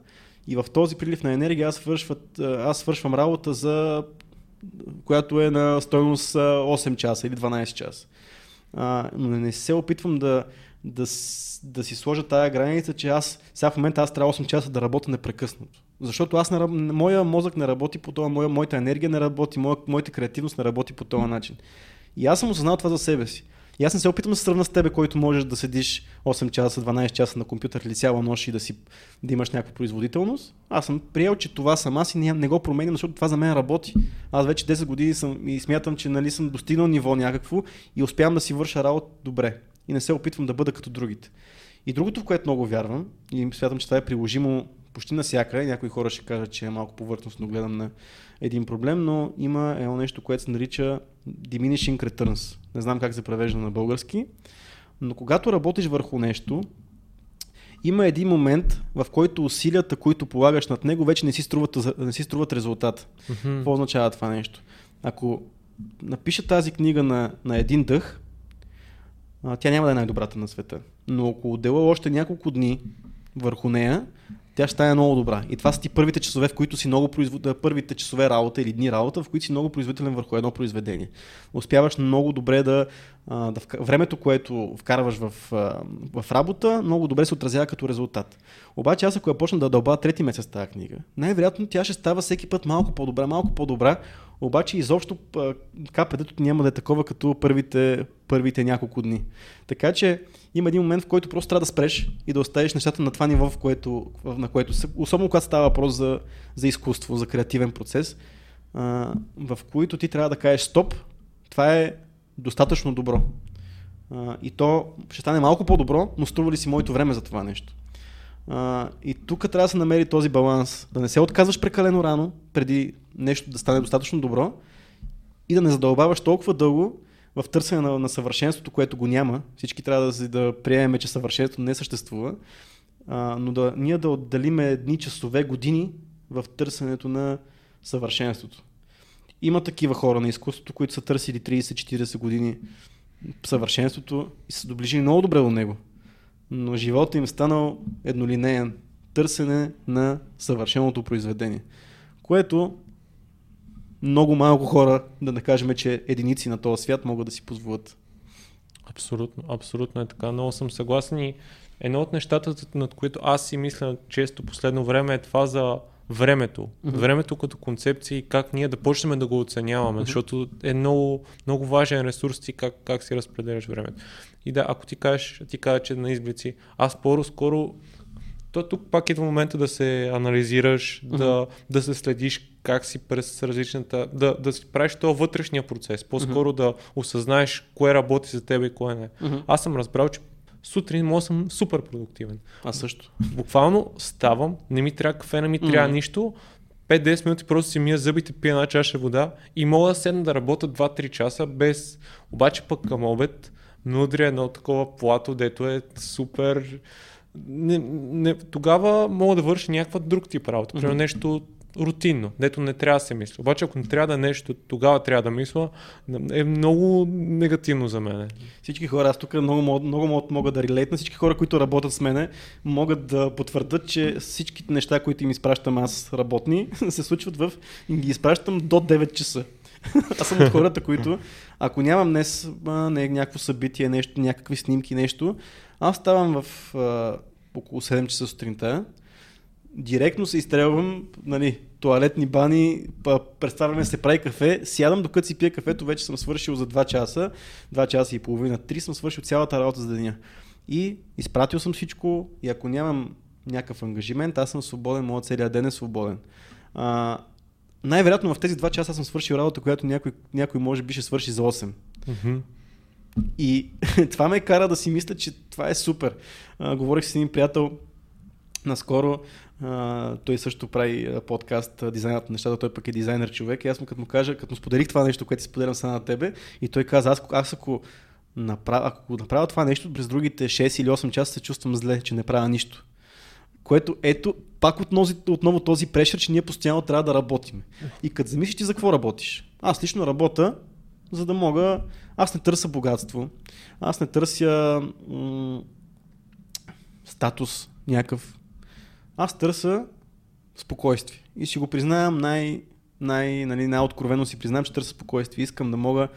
и в този прилив на енергия аз, свършват, аз свършвам работа за която е на стойност 8 часа или 12 часа. Но не се опитвам да, да, да си сложа тая граница, че аз сега в момента аз трябва 8 часа да работя непрекъснато. Защото аз моя мозък не работи по това, моя, моята енергия не работи, моя, моята креативност не работи по този начин. И аз съм осъзнал това за себе си. И аз не се опитвам да се сравна с тебе, който можеш да седиш 8 часа, 12 часа на компютър или цяла нощ и да, си, да имаш някаква производителност. Аз съм приел, че това съм аз и не, не го променям, защото това за мен работи. Аз вече 10 години съм и смятам, че нали, съм достигнал ниво някакво и успявам да си върша работа добре. И не се опитвам да бъда като другите. И другото, в което много вярвам, и смятам, че това е приложимо почти навсякъде, някои хора ще кажат, че е малко повърхностно гледам на един проблем, но има едно нещо, което се нарича diminishing returns Не знам как се превежда на български. Но когато работиш върху нещо, има един момент, в който усилията, които полагаш над него, вече не си струват, не си струват резултат. Мгм. Какво означава това нещо? Ако напиша тази книга на, на един дъх, тя няма да е най-добрата на света. Но ако отдела още няколко дни върху нея, тя ще стане много добра. И това са ти първите часове, в които си много производ... първите часове работа или дни работа, в които си много производителен върху едно произведение. Успяваш много добре да, да времето, което вкарваш в, в работа, много добре се отразява като резултат. Обаче аз ако я почна да дълба трети месец тази книга, най-вероятно тя ще става всеки път малко по-добра, малко по-добра, обаче изобщо а, КПД-то няма да е такова като първите, първите няколко дни. Така че има един момент, в който просто трябва да спреш и да оставиш нещата на това ниво, в което, на което се, особено когато става въпрос за, за изкуство, за креативен процес, в които ти трябва да кажеш стоп, това е достатъчно добро. И то ще стане малко по-добро, но струва ли си моето време за това нещо? А, и тук трябва да се намери този баланс, да не се отказваш прекалено рано, преди нещо да стане достатъчно добро и да не задълбаваш толкова дълго в търсене на, на съвършенството, което го няма. Всички трябва да, да приемем, че съвършенството не съществува, а, но да, ние да отделиме дни, часове, години в търсенето на съвършенството. Има такива хора на изкуството, които са търсили 30-40 години съвършенството и са доближили много добре до него. Но живота им станал еднолинеен. Търсене на съвършеното произведение. Което много малко хора, да не кажем, че единици на този свят могат да си позволят. Абсолютно, абсолютно е така. Много съм съгласен и едно от нещата, над които аз си мисля често последно време е това за времето. Мгм. Времето като концепция и как ние да почнем да го оценяваме, Мгм. защото е много, много важен ресурс ти как, как си разпределяш времето. И да, ако ти кажеш, ти кажеш, че на изблици, аз по-скоро то тук пак идва момента да се анализираш, да, да се следиш как си през различната, да, да си правиш този вътрешния процес, по-скоро да осъзнаеш кое работи за теб и кое не. Аз съм разбрал, че сутрин мога съм супер продуктивен. Аз също. Буквално ставам, не ми трябва кафе, не ми трябва Мгм. нищо, 5-10 минути просто си мия зъбите, пия една чаша вода и мога да седна да работя 2-3 часа без... Обаче пък към обед мудря едно такова плато, дето е супер... Не, не, тогава мога да върша някаква друг тип работа, примерно нещо рутинно, дето не трябва да се мисли. Обаче ако не трябва да е нещо, тогава трябва да мисля, е много негативно за мен. Всички хора, аз тук много, много мога, да релейтна, всички хора, които работят с мене, могат да потвърдят, че всички неща, които им изпращам аз работни, се случват в... ги изпращам до 9 часа. аз съм от хората, които, ако нямам днес не, някакво събитие, нещо, някакви снимки, нещо, аз ставам в а, около 7 часа сутринта, директно се изстрелвам, нали, туалетни бани, представяме се прави кафе, сядам, докато си пия кафето, вече съм свършил за 2 часа, 2 часа и половина, 3 съм свършил цялата работа за деня. И изпратил съм всичко и ако нямам някакъв ангажимент, аз съм свободен, моят целият ден е свободен. А, най-вероятно в тези 2 часа съм свършил работа, която някой, някой може би ще свърши за 8. Мгм. И това ме кара да си мисля, че това е супер. А, говорих с един приятел наскоро, а, той също прави подкаст Дизайнът на нещата, той пък е дизайнер човек и аз му като му кажа, като му споделих това нещо, което споделям сега на тебе и той каза, аз, аз ако направя, ако направя това нещо, през другите 6 или 8 часа се чувствам зле, че не правя нищо. Което ето, пак отново, отново този прешър, че ние постоянно трябва да работим. И като замислиш ти за какво работиш? Аз лично работя, за да мога... Аз не търся богатство. Аз не търся м- статус някакъв. Аз търся спокойствие. И ще го признаем най- най- нали, най-откровено си признавам, че търся спокойствие. Искам да мога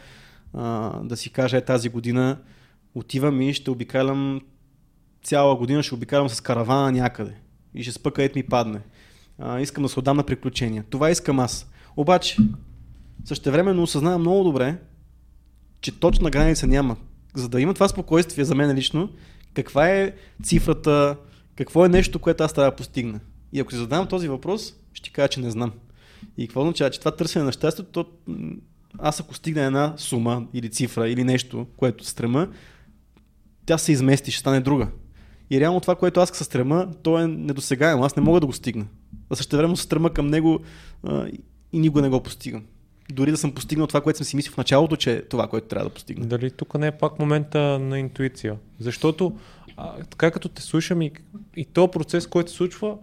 а, да си кажа е тази година отивам и ще обикалям цяла година, ще обикалям с каравана някъде. И ще спа където ми падне. А, искам да се отдам на приключения. Това искам аз. Обаче, същевременно осъзнавам много добре, че точна граница няма. За да има това спокойствие за мен лично, каква е цифрата, какво е нещо, което аз трябва да постигна. И ако си задавам този въпрос, ще ти кажа, че не знам. И какво означава, че това търсене на щастието, то, аз ако стигна една сума или цифра или нещо, което стрема, тя се измести, ще стане друга. И реално това, което аз се стрема, то е недосегаемо. Аз не мога да го стигна. А също време се стрема към него а, и никога не го постигам. дори да съм постигнал това, което съм си мислил в началото, че е това, което трябва да постигна. Дали тук не е пак момента на интуиция? Защото а, така като те слушам и, и то процес, който се случва,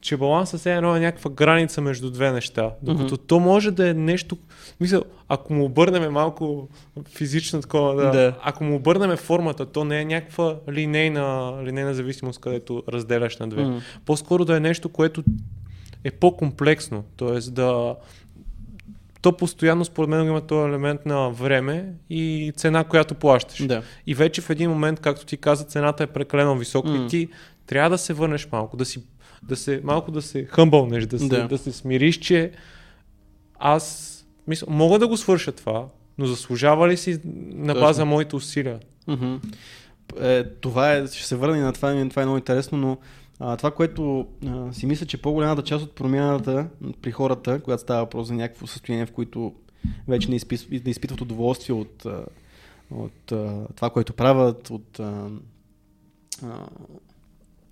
че балансът е едно е някаква граница между две неща. Докато mm-hmm. то може да е нещо. Мисля, ако му обърнем малко физично такова, да, да. ако му обърнем формата, то не е някаква линейна, линейна зависимост, където разделяш на две. Mm-hmm. По-скоро да е нещо, което е по-комплексно. Тоест да. То постоянно, според мен, има този елемент на време и цена, която плащаш. Да. И вече в един момент, както ти каза, цената е прекалено висока mm. и ти трябва да се върнеш малко, да си да се, малко да се хъмбълнеш, да се, да. да се смириш, че аз мисля, мога да го свърша това, но заслужава ли си на база Точно. моите усилия? Mm-hmm. Е, това е, ще се върна и на това, това е много интересно, но а, това, което а, си мисля, че по-голямата част от промяната при хората, когато става въпрос за някакво състояние, в което вече не, изпис, не изпитват удоволствие от, от а, това, което правят, от а,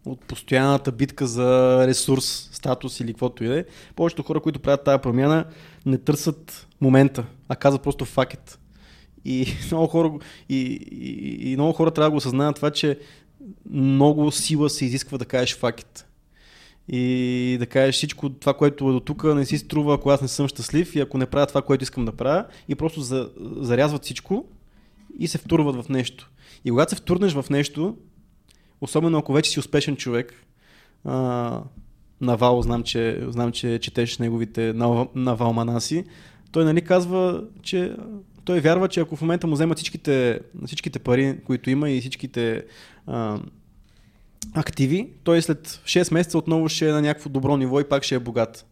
от постоянната битка за ресурс, статус или каквото и да е. Повечето хора, които правят тази промяна, не търсят момента, а казват просто факет. И много хора, и, и, и много хора трябва да го осъзнаят това, че много сила се изисква да кажеш факет. И да кажеш всичко това, което е до тук, не си струва, ако аз не съм щастлив и ако не правя това, което искам да правя. И просто за, зарязват всичко и се втурват в нещо. И когато се втурнеш в нещо, особено ако вече си успешен човек. А, Навал, знам че, знам, че четеш неговите Навал Манаси. Той нали казва, че той вярва, че ако в момента му вземат всичките, всичките пари, които има и всичките а, активи, той след 6 месеца отново ще е на някакво добро ниво и пак ще е богат.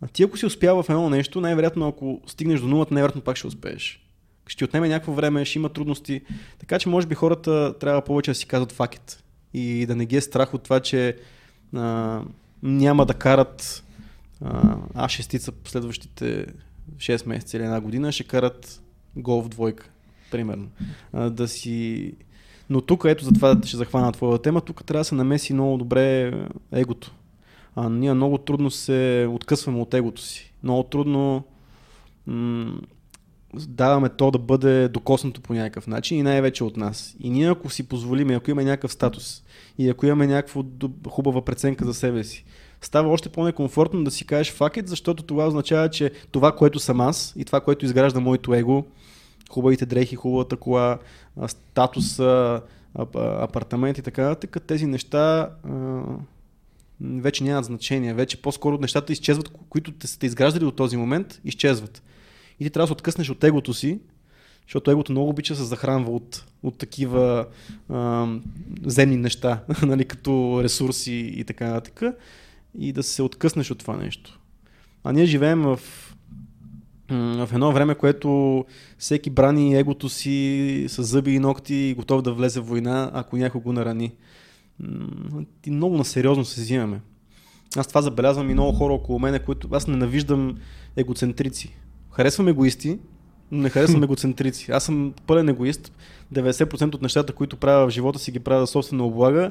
А ти ако си успял в едно нещо, най-вероятно ако стигнеш до нулата, най-вероятно пак ще успееш. Ще отнеме някакво време, ще има трудности. Така че може би хората трябва повече да си казват факет и да не ги е страх от това, че а, няма да карат а шестица следващите 6 месеца или една година, ще карат гол в двойка, примерно. А, да си... Но тук, ето за това ще захвана твоя тема, тук трябва да се намеси много добре егото. А, ние много трудно се откъсваме от егото си. Много трудно даваме то да бъде докоснато по някакъв начин и най-вече от нас. И ние ако си позволим, ако имаме някакъв статус и ако имаме някаква хубава преценка за себе си, става още по-некомфортно да си кажеш факет, защото това означава, че това, което съм аз и това, което изгражда моето его, хубавите дрехи, хубавата кола, статус, апартамент и така нататък, тези неща вече нямат значение. Вече по-скоро нещата изчезват, които те сте изграждали до този момент, изчезват. И ти трябва да се откъснеш от егото си, защото егото много обича се захранва от, от такива а, земни неща, нали, като ресурси и така нататък, и да се откъснеш от това нещо. А ние живеем в, в едно време, което всеки брани егото си с зъби и ногти и готов да влезе в война, ако някой го нарани. И много насериозно се взимаме. Аз това забелязвам и много хора около мене, които аз ненавиждам егоцентрици. Харесвам егоисти, но не харесвам егоцентрици. Аз съм пълен егоист. 90% от нещата, които правя в живота си, ги правя за собствена облага.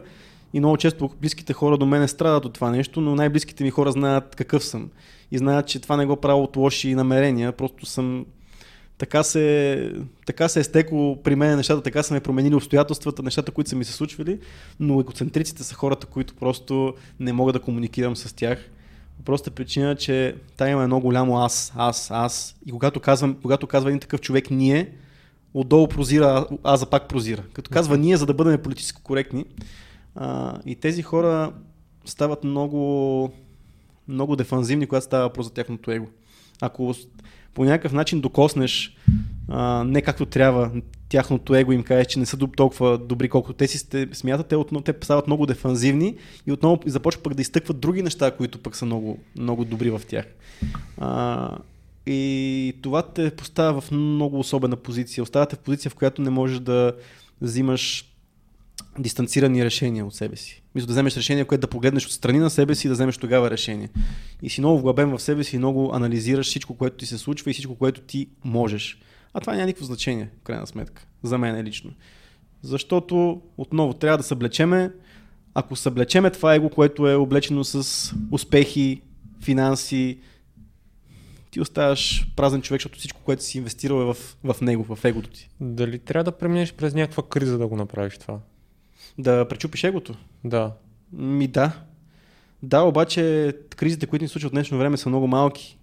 И много често близките хора до мен страдат от това нещо, но най-близките ми хора знаят какъв съм. И знаят, че това не го правя от лоши намерения. Просто съм така се, така се е стекло при мен нещата, така са ме променили обстоятелствата, нещата, които са ми се случвали, но егоцентриците са хората, които просто не мога да комуникирам с тях Просто причина, че та има едно голямо аз, аз, аз. И когато, казвам, когато казва един такъв човек ние, отдолу прозира, а за пак прозира. Като казва ние, за да бъдем политически коректни. А, и тези хора стават много, много дефанзивни, когато става въпрос за тяхното его. Ако по някакъв начин докоснеш а, не както трябва тяхното его им каже, че не са толкова добри, колкото те си смятат, те, отново, те стават много дефанзивни и отново започват пък да изтъкват други неща, които пък са много, много добри в тях. А, и това те поставя в много особена позиция. Оставате в позиция, в която не можеш да взимаш дистанцирани решения от себе си. Мисля да вземеш решение, което да погледнеш отстрани на себе си и да вземеш тогава решение. И си много вглъбен в себе си и много анализираш всичко, което ти се случва и всичко, което ти можеш. А това няма никакво значение, в крайна сметка, за мен лично. Защото отново трябва да съблечеме, ако съблечеме това его, което е облечено с успехи, финанси, ти оставаш празен човек, защото всичко, което си инвестирал е в, в него, в егото ти. Дали трябва да преминеш през някаква криза да го направиш това? Да пречупиш егото? Да. Ми да. Да, обаче кризите, които ни случват в днешно време са много малки.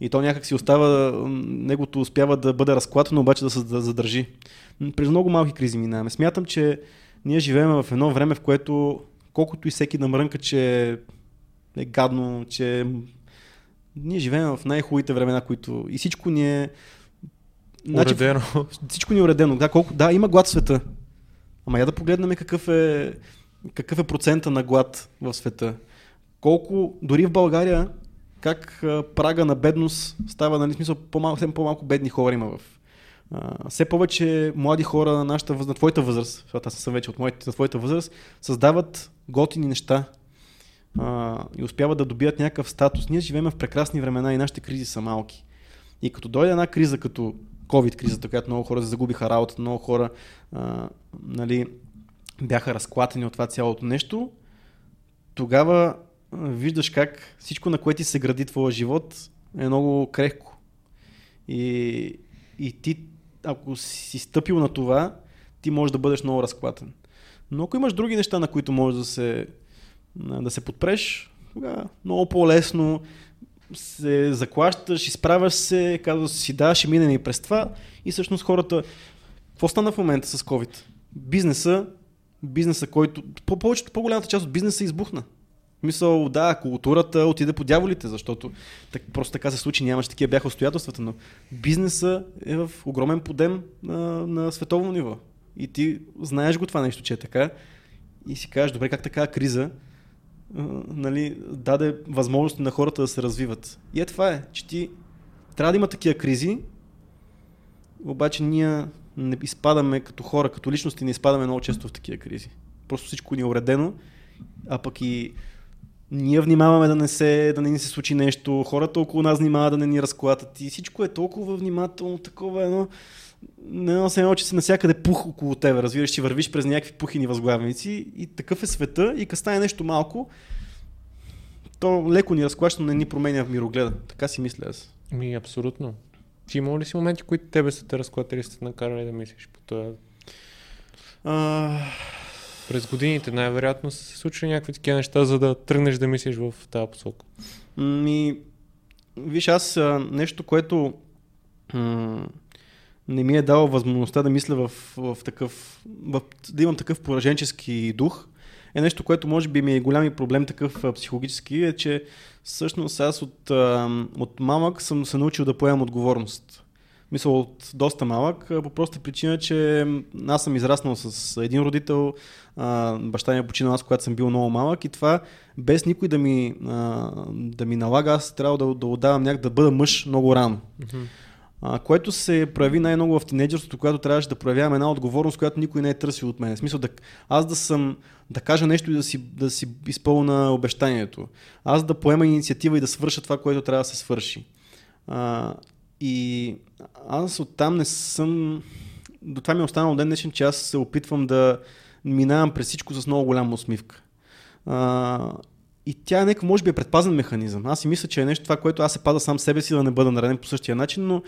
И то някак си остава, негото успява да бъде разклатено, обаче да се задържи. През много малки кризи минаваме. Смятам, че ние живеем в едно време, в което колкото и всеки да мрънка, че е гадно, че ние живеем в най-хубавите времена, които и всичко ни е значи, уредено. Всичко ни е уредено. Да, колко, да, има глад в света. Ама я да погледнем какъв е, какъв е процента на глад в света. Колко, дори в България, как прага на бедност става, нали, смисъл, по-малко, все по-малко бедни хора има в. А, все повече млади хора на нашата на твоята възраст, защото аз съм вече от моите, на твоята възраст, създават готини неща а, и успяват да добият някакъв статус. Ние живеем в прекрасни времена и нашите кризи са малки. И като дойде една криза, като COVID кризата, която много хора загубиха работата, много хора а, нали, бяха разклатени от това цялото нещо, тогава виждаш как всичко, на което се гради твоя живот, е много крехко. И, и ти, ако си стъпил на това, ти можеш да бъдеш много разклатен. Но ако имаш други неща, на които можеш да се, да се подпреш, тогава много по-лесно се заклащаш, изправяш се, казваш си да, ще минем и през това. И всъщност хората, какво стана в момента с COVID? Бизнеса, бизнеса, който, по повечето, по-голямата част от бизнеса избухна. Мисъл, да, културата отиде по дяволите, защото так, просто така се случи, нямаше такива бяха обстоятелствата, но бизнеса е в огромен подем на, на световно ниво. И ти знаеш го това нещо, че е така. И си кажеш, добре, как така криза нали, даде възможност на хората да се развиват. И е това е, че ти трябва да има такива кризи, обаче ние не изпадаме като хора, като личности, не изпадаме много често в такива кризи. Просто всичко ни е уредено, а пък и ние внимаваме да не, се, да не ни се случи нещо, хората около нас внимават да не ни разклатат и всичко е толкова внимателно, такова едно, не едно се че си навсякъде пух около тебе, разбираш, че вървиш през някакви пухини възглавници и такъв е света и като стане нещо малко, то леко ни разклаща, но не ни променя в мирогледа. Така си мисля аз. Ми, абсолютно. Ти има ли си моменти, които тебе са те разклатили, сте накарали да мислиш по това? А... През годините най-вероятно са се случили някакви такива неща, за да тръгнеш да мислиш в тази посока. Ми, виж, аз нещо, което м- не ми е дало възможността да мисля в, в такъв, в, да имам такъв пораженчески дух, е нещо, което може би ми е голям проблем такъв психологически, е, че всъщност аз от, от малък съм се научил да поемам отговорност. Мисля, от доста малък, по проста причина, че аз съм израснал с един родител, баща ми е починал аз, когато съм бил много малък и това без никой да ми, да ми налага, аз трябва да, да отдавам някак да бъда мъж много рано. Mm-hmm което се прояви най-много в тинейджерството, когато трябваше да проявявам една отговорност, която никой не е търсил от мен. В смисъл да, аз да съм, да кажа нещо и да си, да си изпълна обещанието. Аз да поема инициатива и да свърша това, което трябва да се свърши. А, и аз оттам не съм... До това ми е останало ден днешен, че аз се опитвам да минавам през всичко с много голяма усмивка. А, и тя е нека, може би е предпазен механизъм. Аз си мисля, че е нещо това, което аз се пада сам себе си да не бъда нареден по същия начин, но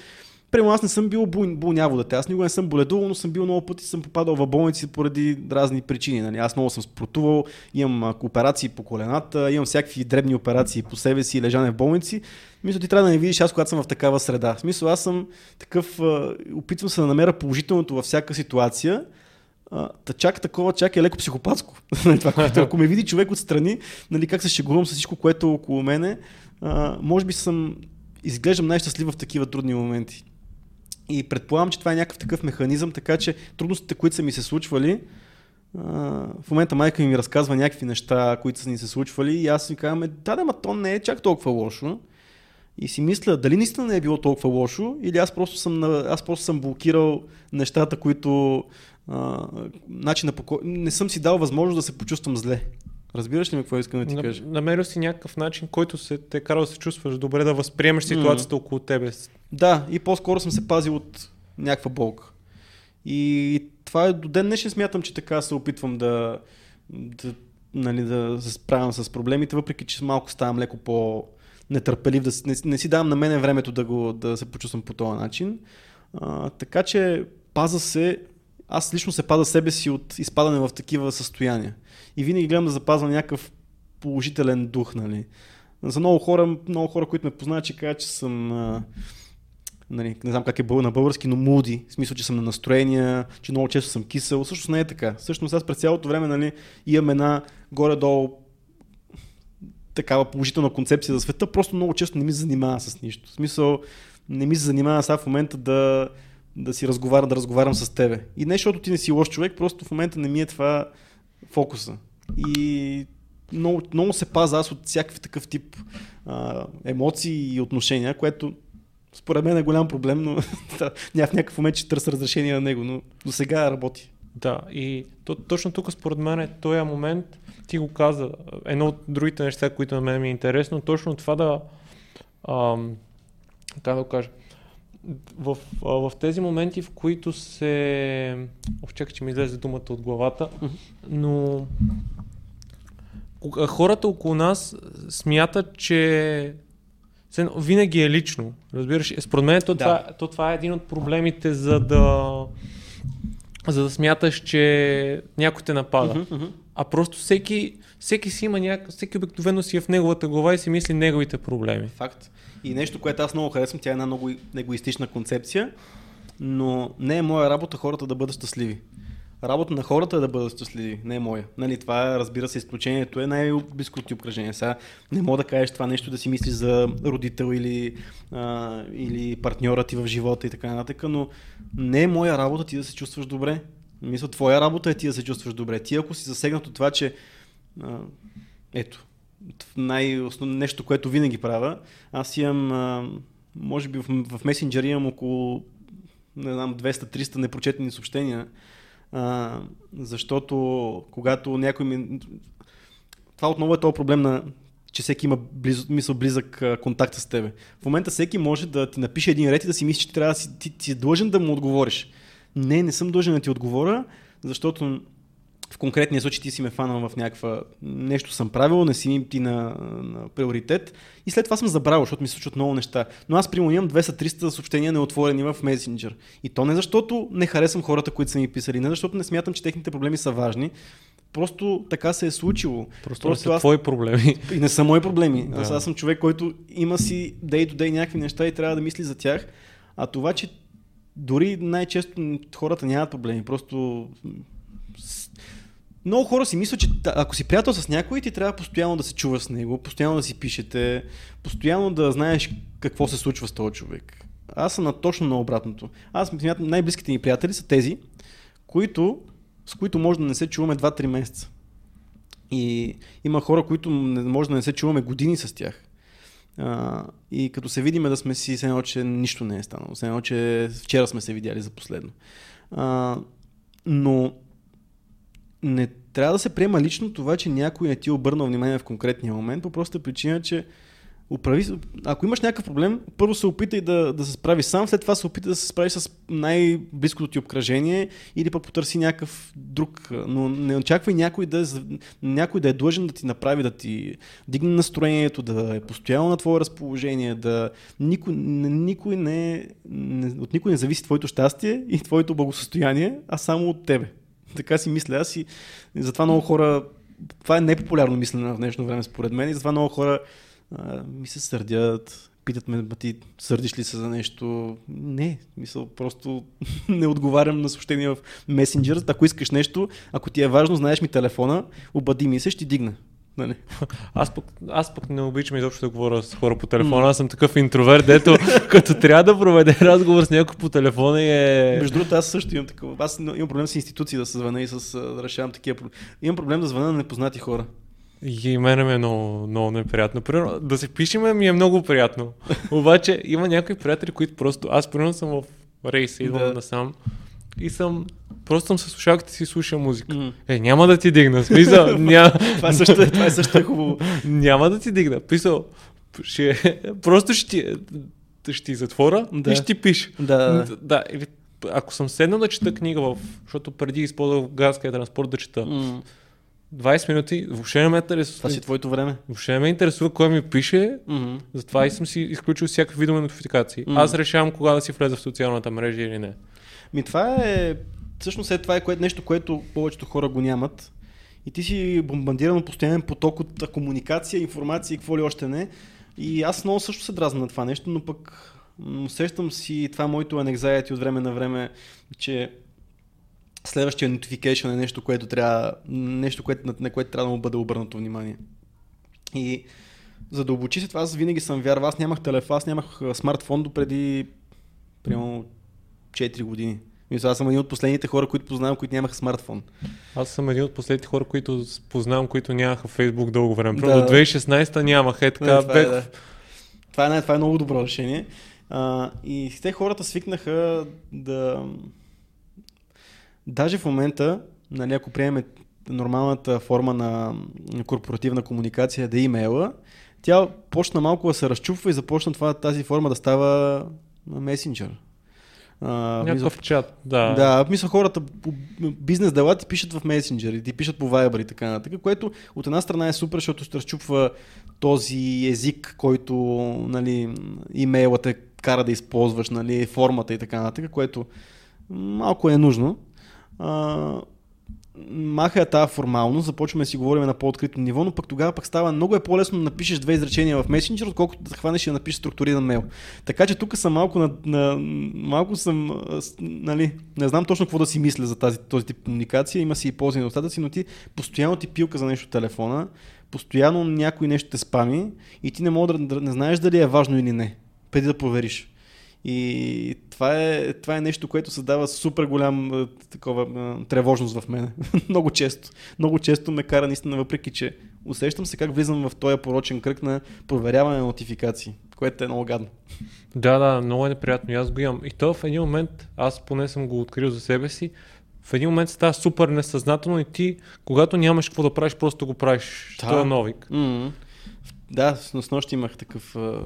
Прямо аз не съм бил болняво дете. Аз никога не съм боледувал, но съм бил много пъти съм попадал в болници поради разни причини. Нали? Аз много съм спортувал, имам операции по колената, имам всякакви дребни операции по себе си, лежане в болници. Мисля, ти трябва да не видиш аз, когато съм в такава среда. В смисъл, аз съм такъв, опитвам се да намеря положителното във всяка ситуация, та чак такова, чак е леко психопатско. Това, което, ако ме види човек отстрани, нали, как се шегувам с всичко, което е около мене, а, може би съм, изглеждам най-щастлив в такива трудни моменти. И предполагам, че това е някакъв такъв механизъм, така че трудностите, които са ми се случвали, в момента майка ми, разказва някакви неща, които са ни се случвали и аз си казвам, да, да, ма то не е чак толкова лошо. И си мисля, дали наистина не е било толкова лошо, или аз просто съм, аз просто съм блокирал нещата, които а, начина по кой... Не съм си дал възможност да се почувствам зле. Разбираш ли ми какво искам да ти кажа? Намерил си някакъв начин, който се те кара да се чувстваш добре, да възприемеш ситуацията mm. около тебе. Да, и по-скоро съм се пазил от някаква болка. И това е до ден днешен смятам, че така се опитвам да, да, нали, да се справям с проблемите, въпреки че малко ставам леко по нетърпелив, да, не, не си давам на мене времето да, го, да се почувствам по този начин. А, така че паза се, аз лично се паза себе си от изпадане в такива състояния. И винаги гледам да запазвам някакъв положителен дух, нали. За много хора, много хора, които ме познават, че кажат, че съм нали, не знам как е на български, но муди, в смисъл, че съм на настроения, че много често съм кисел. Също не е така. Всъщност аз през цялото време нали, имам една горе-долу такава положителна концепция за света, просто много често не ми занимава с нищо. В смисъл, не ми се занимава сега в момента да, да си разговарям, да разговарям с тебе. И не защото ти не си лош човек, просто в момента не ми е това фокуса. И много, много се паза аз от всякакви такъв тип а, емоции и отношения, което според мен е голям проблем, но в някакъв момент ще търся разрешение на него, но до сега работи. Да, и то, точно тук според мен е този момент, ти го каза, едно от другите неща, които на мен ми е интересно, точно това да, ам, как да кажа, в, в тези моменти, в които се... Ох, чакай, че ми излезе думата от главата, но хората около нас смятат, че винаги е лично. Разбираш, според мен то, да. това, то това е един от проблемите, за да за да смяташ, че някой те напада. Uh-huh, uh-huh. А просто всеки, всеки си има някак, всеки обикновено си е в неговата глава и си мисли неговите проблеми. Факт. И нещо, което аз много харесвам, тя е една много егоистична концепция, но не е моя работа хората да бъдат щастливи. Работа на хората е да бъдат щастливи, не е моя. Нали, това, разбира се, изключението е най-близкото ти обкръжение. Сега не мога да кажеш това нещо да си мислиш за родител или, а, или партньора ти в живота и така нататък, но не е моя работа ти да се чувстваш добре. Мисля, твоя работа е ти да се чувстваш добре. Ти ако си засегнат от това, че а, ето, най-основно нещо, което винаги правя, аз имам, може би в, в месенджер имам около не знам, 200-300 непрочетени съобщения, защото когато някой ми... Това отново е този проблем на че всеки има близ, мисъл, близък контакт с тебе. В момента всеки може да ти напише един ред и да си мисли, че трябва да си, ти, ти си длъжен да му отговориш. Не, не съм длъжен да ти отговоря, защото в конкретния случай ти си ме фанал в някаква нещо съм правил, не си ти на, на приоритет и след това съм забравил, защото ми се случват много неща. Но аз примерно имам 200-300 съобщения неотворени в Messenger. И то не защото не харесвам хората, които са ми писали, не защото не смятам, че техните проблеми са важни, Просто така се е случило. Просто, Просто не са аз... твои проблеми. И не са мои проблеми. Да. Аз, аз съм човек, който има си day to day някакви неща и трябва да мисли за тях. А това, че дори най-често хората нямат проблеми. Просто много хора си мислят, че ако си приятел с някой, ти трябва постоянно да се чува с него, постоянно да си пишете, постоянно да знаеш какво се случва с този човек. Аз съм на точно на обратното. Аз смятам, най-близките ми приятели са тези, които, с които може да не се чуваме 2-3 месеца. И има хора, които може да не се чуваме години с тях. А, и като се видиме да сме си, се едно, че нищо не е станало. Се едно, че вчера сме се видяли за последно. А, но не трябва да се приема лично това, че някой не ти е обърнал внимание в конкретния момент, по простата причина, че управи, ако имаш някакъв проблем, първо се опитай да, да се справи сам, след това се опитай да се справи с най-близкото ти обкръжение или пък потърси някакъв друг. Но не очаквай някой да, е, някой да е длъжен да ти направи, да ти дигне настроението, да е постоянно на твое разположение, да никой, никой не, не, от никой не зависи твоето щастие и твоето благосостояние, а само от тебе. Така си мисля аз и затова много хора, това е непопулярно мислене в днешно време според мен и затова много хора а, ми се сърдят, питат ме, ти сърдиш ли се за нещо? Не, мисъл, просто не отговарям на съобщения в месенджер. Ако искаш нещо, ако ти е важно, знаеш ми телефона, обади ми се, ще дигна. Нали? Аз, пък, аз пък не обичам изобщо да говоря с хора по телефона. Аз съм такъв интроверт, дето като трябва да проведе разговор с някой по телефона и е... Между другото, аз също имам такова. Аз имам проблем с институции да се звъня и с, да решавам такива проблеми. Имам проблем да звъня на непознати хора. И мене ми е много, много неприятно. Примерно, да се пишеме ми е много приятно. Обаче има някои приятели, които просто... Аз примерно съм в рейс, идвам да. насам и съм Просто съм с слушалките си слушам музика. Mm. Е, няма да ти дигна. Смисъл, няма... това, също е, това е също е хубаво. няма да ти дигна. Писал, ще, просто ще ти, ще ти затвора да. и ще ти пише. Да, да. да или, ако съм седнал да чета книга, в, защото преди използвах градския транспорт да чета, mm. 20 минути, въобще не ме интересува. Това си твоето време. Въобще не ме интересува кой ми пише, Мгм. затова и съм си изключил всякакви видове нотификации. Мгм. Аз решавам кога да си влеза в социалната мрежа или не. Ми това е, всъщност е това е нещо, което повечето хора го нямат. И ти си бомбандиран от постоянен поток от комуникация, информация и какво ли още не. И аз много също се дразна на това нещо, но пък усещам си това моето anxiety от време на време, че следващия notification е нещо, което трябва, нещо, което, на, на което трябва да му бъде обърнато внимание. И за да обучи се това, аз винаги съм вярвал, аз нямах телефон, аз нямах смартфон до преди примерно 4 години. Мисля, аз съм един от последните хора, които познавам, които нямаха смартфон. Аз съм един от последните хора, които познавам, които нямаха Фейсбук дълго време. Да. До 2016 нямаха. Е така, Не, това, е, бех... да. това, е, не, това е много добро решение. А, и те хората свикнаха да... Даже в момента, нали, ако приемем нормалната форма на на корпоративна комуникация, да е имейла, тя почна малко да се разчупва и започна това, тази форма да става месенджер. А, Някакъв чат. Да. Да, мисля хората по бизнес дела ти пишат в месенджери, ти пишат по Viber и така нататък, което от една страна е супер, защото ще разчупва този език, който нали, имейла те кара да използваш, нали, формата и така нататък, което малко е нужно. А, маха тази формалност, започваме да си говорим на по-открито ниво, но пък тогава пък става много е по-лесно да напишеш две изречения в месенджер, отколкото да хванеш и да напишеш структуриран мейл. Така че тук съм малко на, на малко съм, нали, не знам точно какво да си мисля за тази, този тип комуникация, има си и ползи и недостатъци, но ти постоянно ти пилка за нещо телефона, постоянно някой нещо те спами и ти не мога да не знаеш дали е важно или не, преди да провериш. И това е, това е нещо, което създава супер голям а, такова а, тревожност в мен. много често. Много често ме кара наистина, въпреки че усещам се как влизам в този порочен кръг на проверяване на нотификации, което е много гадно. Да, да, много е неприятно. И аз го имам. И то в един момент, аз поне съм го открил за себе си, в един момент става супер несъзнателно и ти, когато нямаш какво да правиш, просто го правиш. Да. Този новик. Mm-hmm. Да, с, нощи имах такъв, а,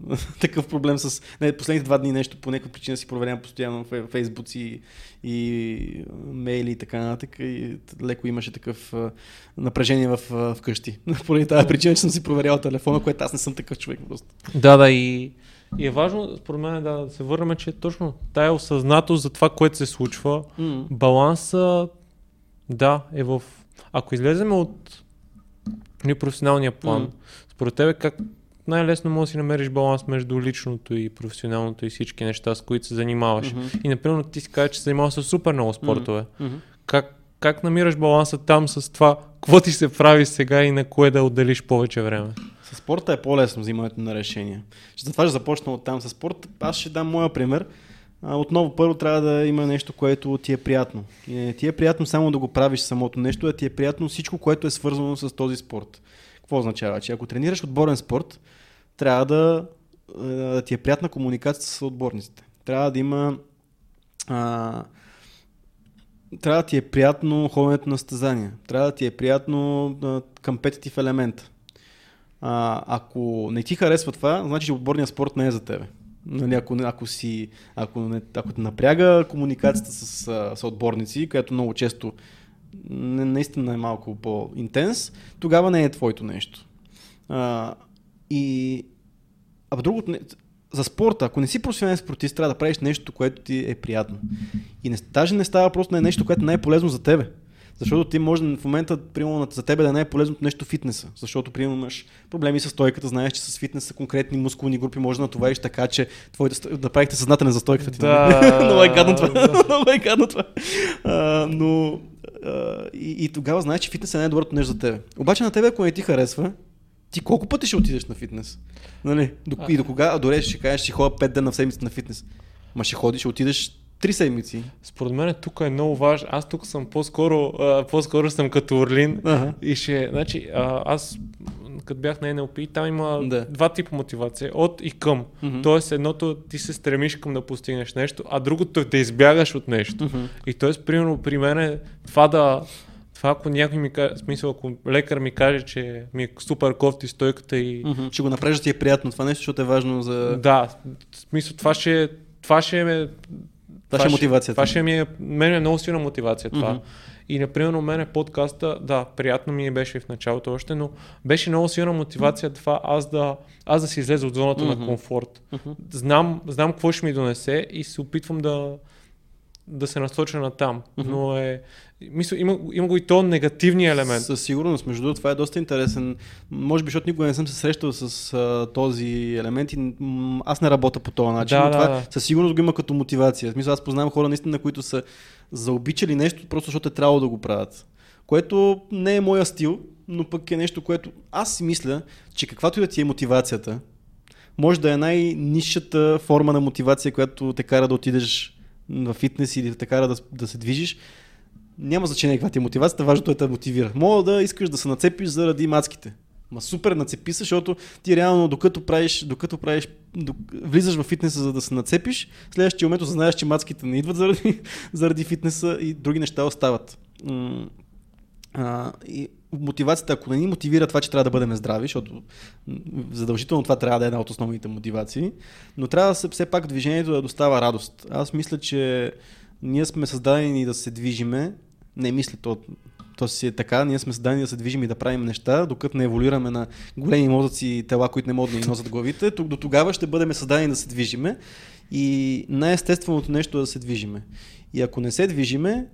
такъв проблем с... Не, последните два дни нещо по някаква причина си проверявам постоянно в Фейсбук и, и мейли и така нататък. И леко имаше такъв а, напрежение в, а, вкъщи. Поради тази причина, че съм си проверял телефона, което аз не съм такъв човек просто. Да, да, и, и е важно, според мен, да, да се върнем, че точно тая осъзнатост за това, което се случва, Mm. баланса, да, е в... Ако излезем от непрофесионалния план, Мгм. Според тебе как най-лесно можеш да си намериш баланс между личното и професионалното и всички неща, с които се занимаваш. Мгм. И, например, ти си кажеш, че се занимаваш с супер много спортове. Мгм. Как, как намираш баланса там с това, какво ти се прави сега и на кое да отделиш повече време? С спорта е по-лесно взимането на решения. Ще затова ще започна от там с спорт. Аз ще дам моя пример. Отново първо трябва да има нещо, което ти е приятно. И не ти е приятно само да го правиш самото нещо, а ти е приятно всичко, което е свързано с този спорт. Какво означава? Че ако тренираш отборен спорт, трябва да, е, да ти е приятна комуникация с отборниците. Трябва да има а, трябва да ти е приятно ходенето на състезания. Трябва да ти е приятно компетитив елемент. А, ако не ти харесва това, значи че отборният спорт не е за тебе. Нали, ако, ако, си, ако, не, ако те напряга комуникацията с, с отборници, която много често наистина е малко по-интенс, тогава не е твоето нещо. А, и а другото, не- за спорта, ако не си професионален спортист, трябва да правиш нещо, което ти е приятно. И не, даже не става просто на нещо, което не е полезно за тебе. Защото ти може в момента, примерно, за тебе да е най-полезното нещо фитнеса. Защото, примерно, имаш проблеми с стойката, знаеш, че с фитнеса конкретни мускулни групи може да натовариш така, че твоите, да правите съзнателен за стойката ти. Да? Много е гадно това. Много е гадно това. А, но и, и, тогава знаеш, че фитнес е най-доброто нещо за тебе. Обаче на тебе, ако не ти харесва, ти колко пъти ще отидеш на фитнес? Нали? До, и до кога? А, Дори ще кажеш, ще ходя 5 дена в седмица на фитнес. Ма ще ходиш, ще отидеш 3 седмици. Според мен тук е много важно. Аз тук съм по-скоро, а, по-скоро съм като Орлин. Ага. И ще, значи, а, аз като бях на NLP, там има Да. два типа мотивация. От и към. Мгм. Тоест, едното ти се стремиш към да постигнеш нещо, а другото е да избягаш от нещо. Мгм. И т.е. примерно при мен е това да... Това ако някой ми каже, смисъл, ако лекар ми каже, че ми е супер кофти стойката и... Мгм. Ще го направиш да ти е приятно това нещо, защото е важно за... Да, в смисъл, това ще, това ще ме... Това ще е мотивацията. Това ще ми е, мен е много силна мотивация това. Мгм. И, например, у мен подкаста, да, приятно ми беше в началото още, но беше много силна мотивация това аз да, аз да си излеза от зоната mm-hmm. на комфорт. Mm-hmm. Знам, знам какво ще ми донесе и се опитвам да, да се насоча на там. Mm-hmm. Но е. Мисля, има, има го и то негативния елемент. Със сигурност. Между другото, това е доста интересен. Може би, защото никога не съм се срещал с а, този елемент и м- аз не работя по този начин. Да, но това да, със сигурност го има като мотивация. В смисъл, аз познавам хора наистина, които са заобичали нещо, просто защото е трябвало да го правят. Което не е моя стил, но пък е нещо, което аз си мисля, че каквато и да ти е мотивацията, може да е най-низшата форма на мотивация, която те кара да отидеш в фитнес или да те кара да, да се движиш. Няма значение каква ти е мотивацията, важното е да мотивира. Мога да искаш да се нацепиш заради мацките. Ма супер нацепи се, защото ти реално докато правиш, докато правиш, док... влизаш в фитнеса за да се нацепиш, следващия момент осъзнаеш, че мацките не идват заради, заради фитнеса и други неща остават. А, и мотивацията, ако не ни мотивира това, че трябва да бъдем здрави, защото задължително това трябва да е една от основните мотивации, но трябва да се, все пак движението да достава радост. Аз мисля, че ние сме създадени да се движиме, не мисля, то, то си е така, ние сме създадени да се движим и да правим неща, докато не еволюираме на големи мозъци и тела, които не могат да ни носят главите, тук до тогава ще бъдем създадени да се движиме и най-естественото нещо е да се движиме. И ако не се движиме,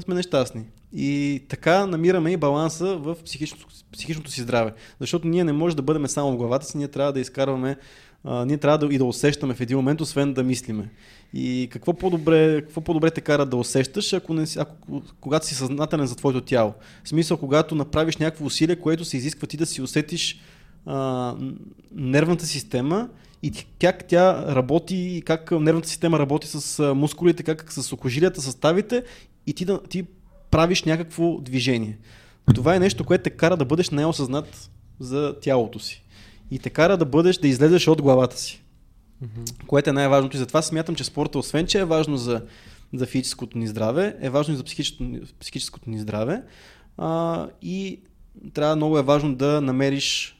сме нещастни. И така намираме и баланса в психичното, психичното си здраве. Защото ние не може да бъдем само в главата си, ние трябва да изкарваме, ние трябва да, и да усещаме в един момент, освен да мислиме. И какво по-добре, какво по-добре те кара да усещаш, ако не, ако, когато си съзнателен за твоето тяло. В смисъл, когато направиш някакво усилие, което се изисква ти да си усетиш а, нервната система и как тя работи, как нервната система работи с мускулите, как с окожилията, съставите и ти, да, ти правиш някакво движение. Това е нещо, което те кара да бъдеш най-осъзнат за тялото си. И те кара да бъдеш, да излезеш от главата си. Което е най-важното. И затова смятам, че спорта, освен че е важно за, за физическото ни здраве, е важно и за психическото, психическото ни здраве. А, и трябва много е важно да намериш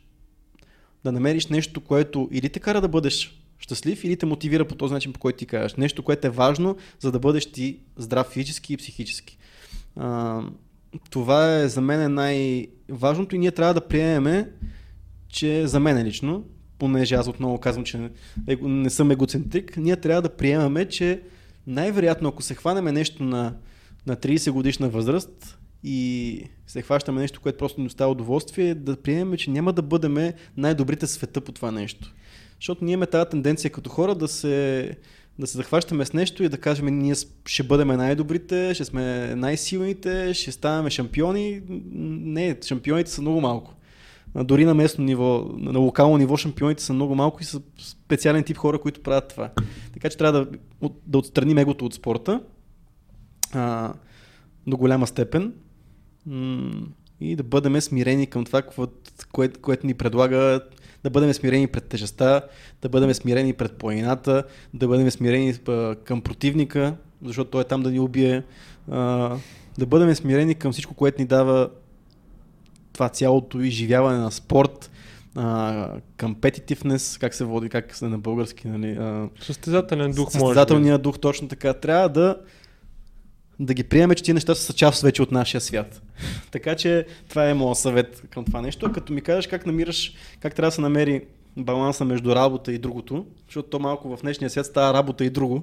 да намериш нещо, което или те кара да бъдеш щастлив, или те мотивира по този начин, по който ти кажеш. Нещо, което е важно, за да бъдеш ти здрав физически и психически. А, това е за мен най-важното и ние трябва да приемеме, че за мен лично, понеже аз отново казвам, че не, не съм егоцентрик, ние трябва да приемаме, че най-вероятно, ако се хванеме нещо на, на 30 годишна възраст и се хващаме нещо, което просто ни остава удоволствие, да приемем, че няма да бъдем най-добрите света по това нещо. Защото ние имаме тази тенденция като хора да се, да се захващаме с нещо и да кажем, ние ще бъдем най-добрите, ще сме най-силните, ще ставаме шампиони. Не, шампионите са много малко. Дори на местно ниво, на локално ниво шампионите са много малко и са специален тип хора, които правят това. Така че трябва да, да отстраним егото от спорта а, до голяма степен и да бъдем смирени към това, какво, кое, което ни предлага, да бъдем смирени пред тежестта, да бъдем смирени пред планината, да бъдем смирени към противника, защото той е там да ни убие, а, да бъдем смирени към всичко, което ни дава това цялото изживяване на спорт, competitiveness, как се води, как се на български, нали, а, Състезателен дух състезателния дух, точно така. Трябва да, да ги приемем, че тези неща са част вече от нашия свят. така че това е моят съвет към това нещо. А Като ми кажеш как намираш, как трябва да се намери баланса между работа и другото, защото то малко в днешния свят става работа и друго.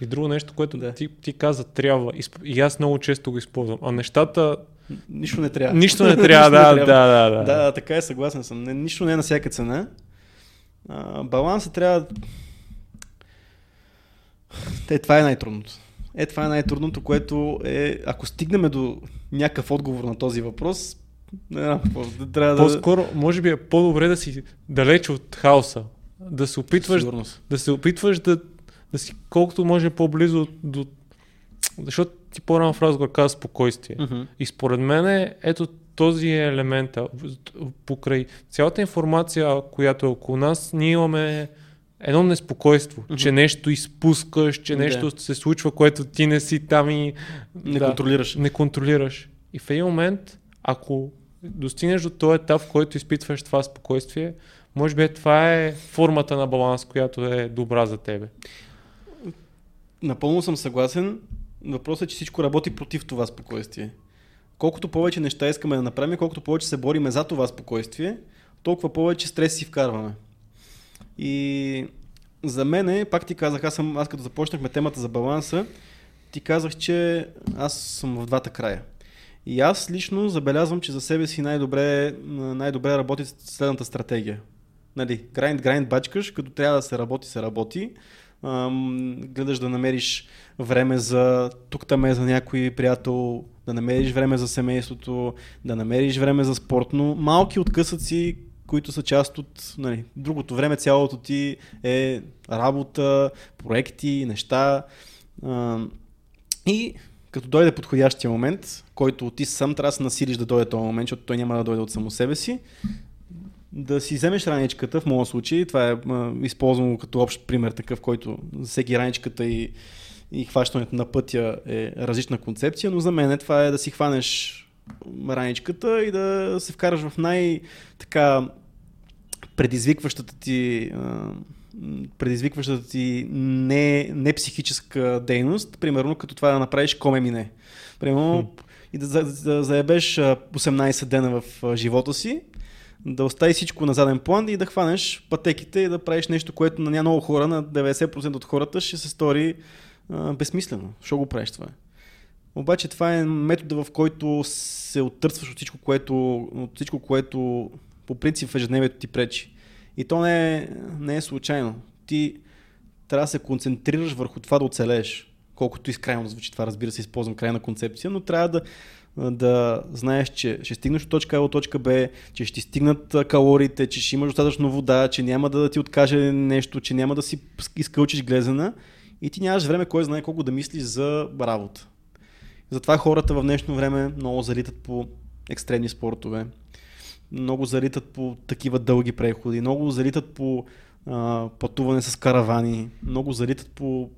И друго нещо, което Да. ти, ти каза, трябва. И аз много често го използвам. А нещата, Нищо не трябва. нищо не трябва, да, да, да, да. Да, така е, съгласен съм. Не, нищо не е на всяка цена. А, балансът трябва. Е, това е най-трудното. Е, това е най-трудното, което е, ако стигнем до някакъв отговор на този въпрос, не знам трябва да... По-скоро, може би е по-добре да си далеч от хаоса. Да се опитваш, Сигурност. да се опитваш да, да си колкото може по-близо до... Защото ти по-рано в разговор каза спокойствие. Мгм. И според мен е, ето този е елемента. Покрай цялата информация, която е около нас, ние имаме едно неспокойство, Мгм. че нещо изпускаш, че Да. нещо се случва, което ти не си там и Не да, контролираш. не контролираш. И в един момент, ако достигнеш до този етап, в който изпитваш това спокойствие, може би това е формата на баланс, която е добра за тебе. Напълно съм съгласен. Въпросът е, че всичко работи против това спокойствие. колкото повече неща искаме да направим, колкото повече се бориме за това спокойствие, толкова повече стрес си вкарваме. И за мен, пак ти казах, аз, съм, аз като започнахме темата за баланса, ти казах, че аз съм в двата края. И аз лично забелязвам, че за себе си най-добре, най-добре работи следната стратегия. Нали, грайнд, грайнд бачкаш, като трябва да се работи, се работи. Гледаш да намериш време за тук там е за някой приятел, да намериш време за семейството, да намериш време за спортно. Малки откъсъци, които са част от нали, другото време, цялото ти е работа, проекти, неща. Ам, и като дойде подходящия момент, който ти сам трябва да се насилиш да дойде този момент, защото той няма да дойде от само себе си, да си вземеш раничката, в моят случай, това е а, използвано като общ пример такъв, който за всеки раничката и, и хващането на пътя е различна концепция, но за мен това е да си хванеш раничката и да се вкараш в най- така предизвикващата ти предизвикващата ти не, не психическа дейност, примерно като това да направиш коме мине. Примерно и да, да заебеш 18 дена в живота си, да остави всичко на заден план и да хванеш пътеките и да правиш нещо, което на много хора, на 90% от хората ще се стори а, безсмислено. Що го правиш това? Обаче това е метода, в който се оттърсваш от всичко, което, от всичко, което по принцип в ежедневието ти пречи. И то не е, не е случайно. Ти трябва да се концентрираш върху това да оцелееш. Колкото изкрайно звучи това, разбира се, използвам крайна концепция, но трябва да, да знаеш, че ще стигнеш от точка А до точка Б, че ще стигнат калориите, че ще имаш достатъчно вода, че няма да ти откаже нещо, че няма да си изкълчиш глезена и ти нямаш време кой знае колко да мислиш за работа. Затова хората в днешно време много залитат по екстремни спортове, много залитат по такива дълги преходи, много залитат по а, пътуване с каравани, много залитат по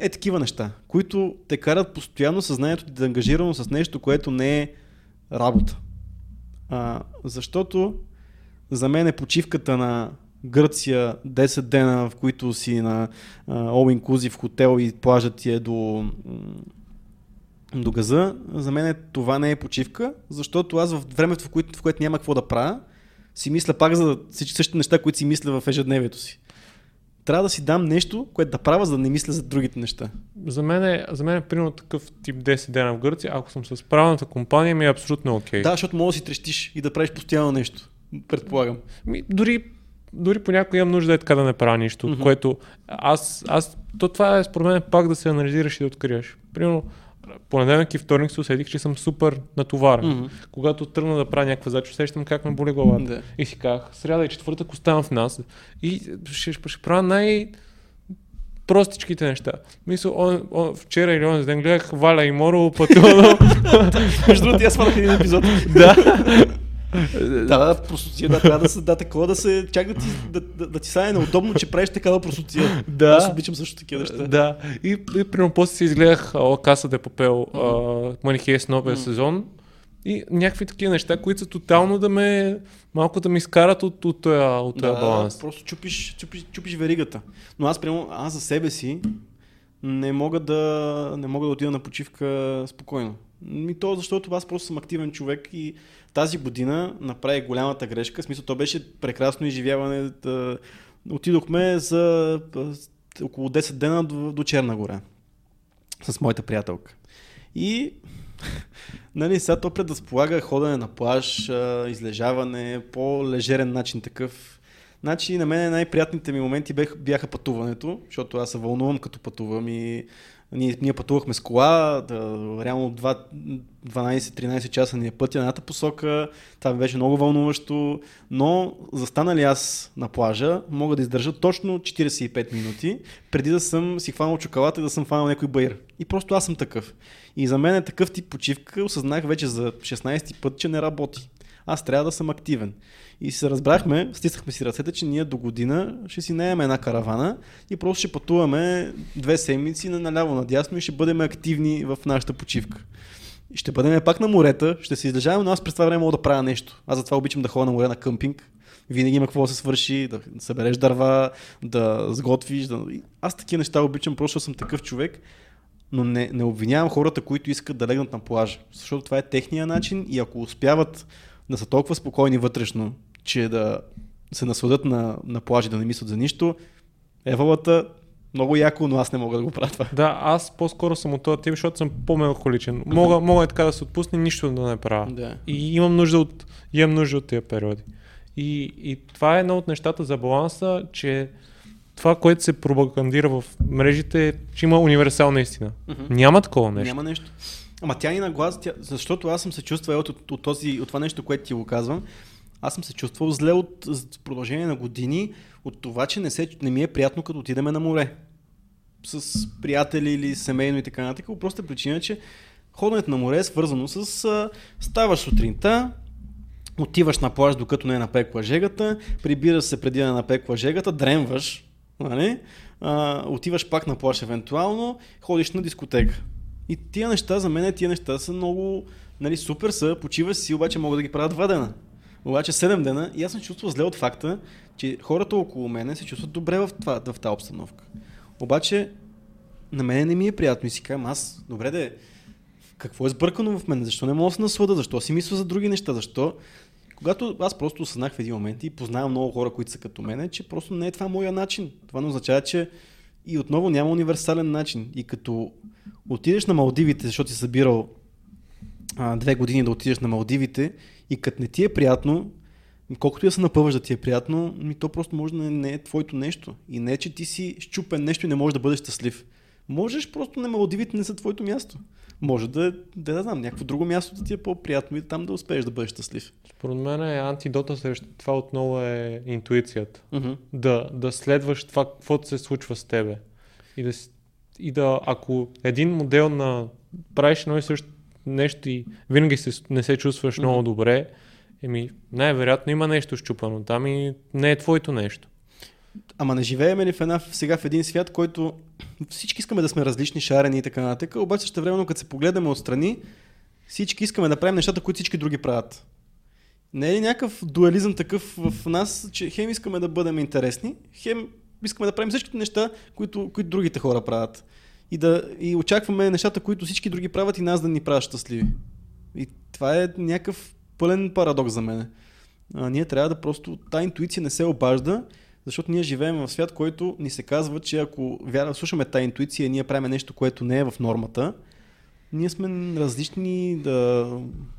е такива неща, които те карат постоянно съзнанието ти да е ангажирано с нещо, което не е работа. А, защото за мен е почивката на Гърция 10 дена, в които си на all inclusive хотел и плажът ти е до, до газа, за мен това не е почивка, защото аз в времето, в което, в което няма какво да правя, си мисля пак за всички същите неща, които си мисля в ежедневието си трябва да си дам нещо, което да правя, за да не мисля за другите неща. За мен е, за мен е примерно такъв тип 10 дена в Гърция, ако съм с правилната компания, ми е абсолютно окей. Okay. Да, защото мога да си трещиш и да правиш постоянно нещо, предполагам. Ми, дори дори понякога имам нужда е така да не правя нищо, mm-hmm. което аз, аз, то това е според мен пак да се анализираш и да откриеш. Примерно, понеделник и вторник се усетих, че съм супер натоварен. Mm-hmm. Когато тръгна да правя някаква задача, усещам как ме боли главата. Yeah. И си казах, сряда и четвъртък оставам в нас и ще, ще, ще правя най- простичките неща. Мисля, он, он, вчера или онзи ден гледах Валя и Моро пътувано. Между другото, аз свалях един епизод. да. да, простотия, да, трябва да се, да, такова да се, чак да ти, да, да, да ти стане неудобно, че правиш такава простотия. Да. Аз обичам също такива неща. Да. И, и примерно после си изгледах Каса де Папел, Манихея с новия сезон. И някакви такива неща, които са тотално да ме, малко да ми изкарат от, от, този, от да, баланс. просто чупиш, чупиш, чупиш веригата. Но аз, прямо, аз за себе си не мога да, не мога да отида на почивка спокойно. И то защото аз просто съм активен човек и тази година направи голямата грешка. В смисъл, то беше прекрасно изживяване. Да, отидохме за около 10 дена до, до Черна гора с моята приятелка. И нали, сега то предразполага ходене на плаж, излежаване, по-лежерен начин такъв. Значи на мен най-приятните ми моменти бяха пътуването, защото аз се вълнувам като пътувам и ние, ние пътувахме с кола, да, реално 12-13 часа ни е пътя на едната посока. Това беше много вълнуващо, но застанали аз на плажа, мога да издържа точно 45 минути, преди да съм си хванал чоколата и да съм хванал някой байр. И просто аз съм такъв. И за мен е такъв тип почивка, осъзнах вече за 16 път, че не работи. Аз трябва да съм активен. И се разбрахме, стиснахме си ръцете, че ние до година ще си наемем една каравана и просто ще пътуваме две седмици на наляво надясно и ще бъдем активни в нашата почивка. Ще бъдем пак на морета, ще се издържаваме, но аз през това време мога да правя нещо. Аз затова обичам да ходя на море на къмпинг. Винаги има какво да се свърши, да събереш дърва, да сготвиш. Да... Аз такива неща обичам, просто съм такъв човек. но не, не обвинявам хората, които искат да легнат на плажа, защото това е техния начин и ако успяват да са толкова спокойни вътрешно, че да се насладат на, на плажи, да не мислят за нищо, евалата много яко, но аз не мога да го правя това. Да, аз по-скоро съм от този тип, защото съм по-меланхоличен. Мога, мога е така да се отпусне, нищо да не правя. Да. И имам нужда от, имам нужда от тези периоди. И, и това е едно от нещата за баланса, че това, което се пропагандира в мрежите, е, че има универсална истина. Мгм. Няма такова нещо. Няма нещо. Ама тя ни наглас, тя, защото аз съм се чувствал от, от, от, този, от това нещо, което ти го казвам, аз съм се чувствал зле от продължение на години от това, че не, се, не ми е приятно като отидеме на море. С приятели или семейно и така нататък. По проста причина, че ходенето на море е свързано с а, ставаш сутринта, отиваш на плаж, докато не е напекла жегата, прибираш се преди да е напекла жегата, дремваш, нали? а, отиваш пак на плаж евентуално, ходиш на дискотека. И тия неща, за мен тия неща са много, нали, супер са, почиваш си, обаче мога да ги правя два дена. Обаче 7 дена и аз съм чувствал зле от факта, че хората около мене се чувстват добре в, това, в тази обстановка. Обаче на мен не ми е приятно и си казвам, аз, добре де, какво е сбъркано в мен? Защо не мога да се наслада? Защо си мисля за други неща? Защо? Когато аз просто осъзнах в един момент и познавам много хора, които са като мене, че просто не е това моя начин. Това не означава, че и отново няма универсален начин. И като отидеш на Малдивите, защото си събирал а, две години да отидеш на Малдивите и като не ти е приятно, колкото и да се напъваш да ти е приятно, ми то просто може да не, не е твоето нещо. И не е, че ти си щупен нещо и не можеш да бъдеш щастлив. Можеш просто на Малдивите не са твоето място. Може да, да, да знам, някакво друго място да ти е по-приятно и там да успееш да бъдеш щастлив. Според мен е антидота срещу това отново е интуицията. Uh-huh. Да, да следваш това, каквото се случва с тебе. И да, и да ако един модел на правиш едно и също нещо и винаги се, не се чувстваш Мгм. много добре, еми най-вероятно има нещо щупано там и не е твоето нещо. Ама не живееме ли в една, сега в един свят, който всички искаме да сме различни, шарени и така нататък, обаче ще времено, като се погледаме отстрани, всички искаме да правим нещата, които всички други правят. Не е ли някакъв дуализъм такъв в нас, че хем искаме да бъдем интересни, хем искаме да правим всичките неща, които, които другите хора правят. И, да, и очакваме нещата, които всички други правят и нас да ни правят щастливи. И това е някакъв пълен парадокс за мен. А, ние трябва да просто, тази интуиция не се обажда, защото ние живеем в свят, който ни се казва, че ако вяра, слушаме тази интуиция и ние правим нещо, което не е в нормата, ние сме различни, да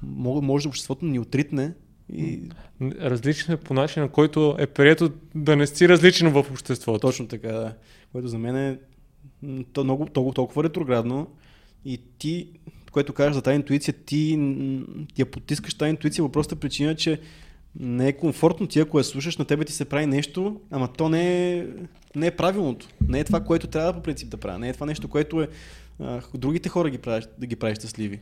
може, обществото ни отритне и Различни сме по начина, който е прието да не си различен в обществото. точно така, да. Което за мен е то много, толкова, толкова ретроградно и ти, което кажеш за тази интуиция, ти, ти я потискаш тази интуиция по проста причина, че не е комфортно ти, ако я слушаш, на тебе ти се прави нещо, ама то не е, не е правилното. Не е това, което трябва по принцип да правя. Не е това нещо, което е а, другите хора ги правиш, да ги прави щастливи.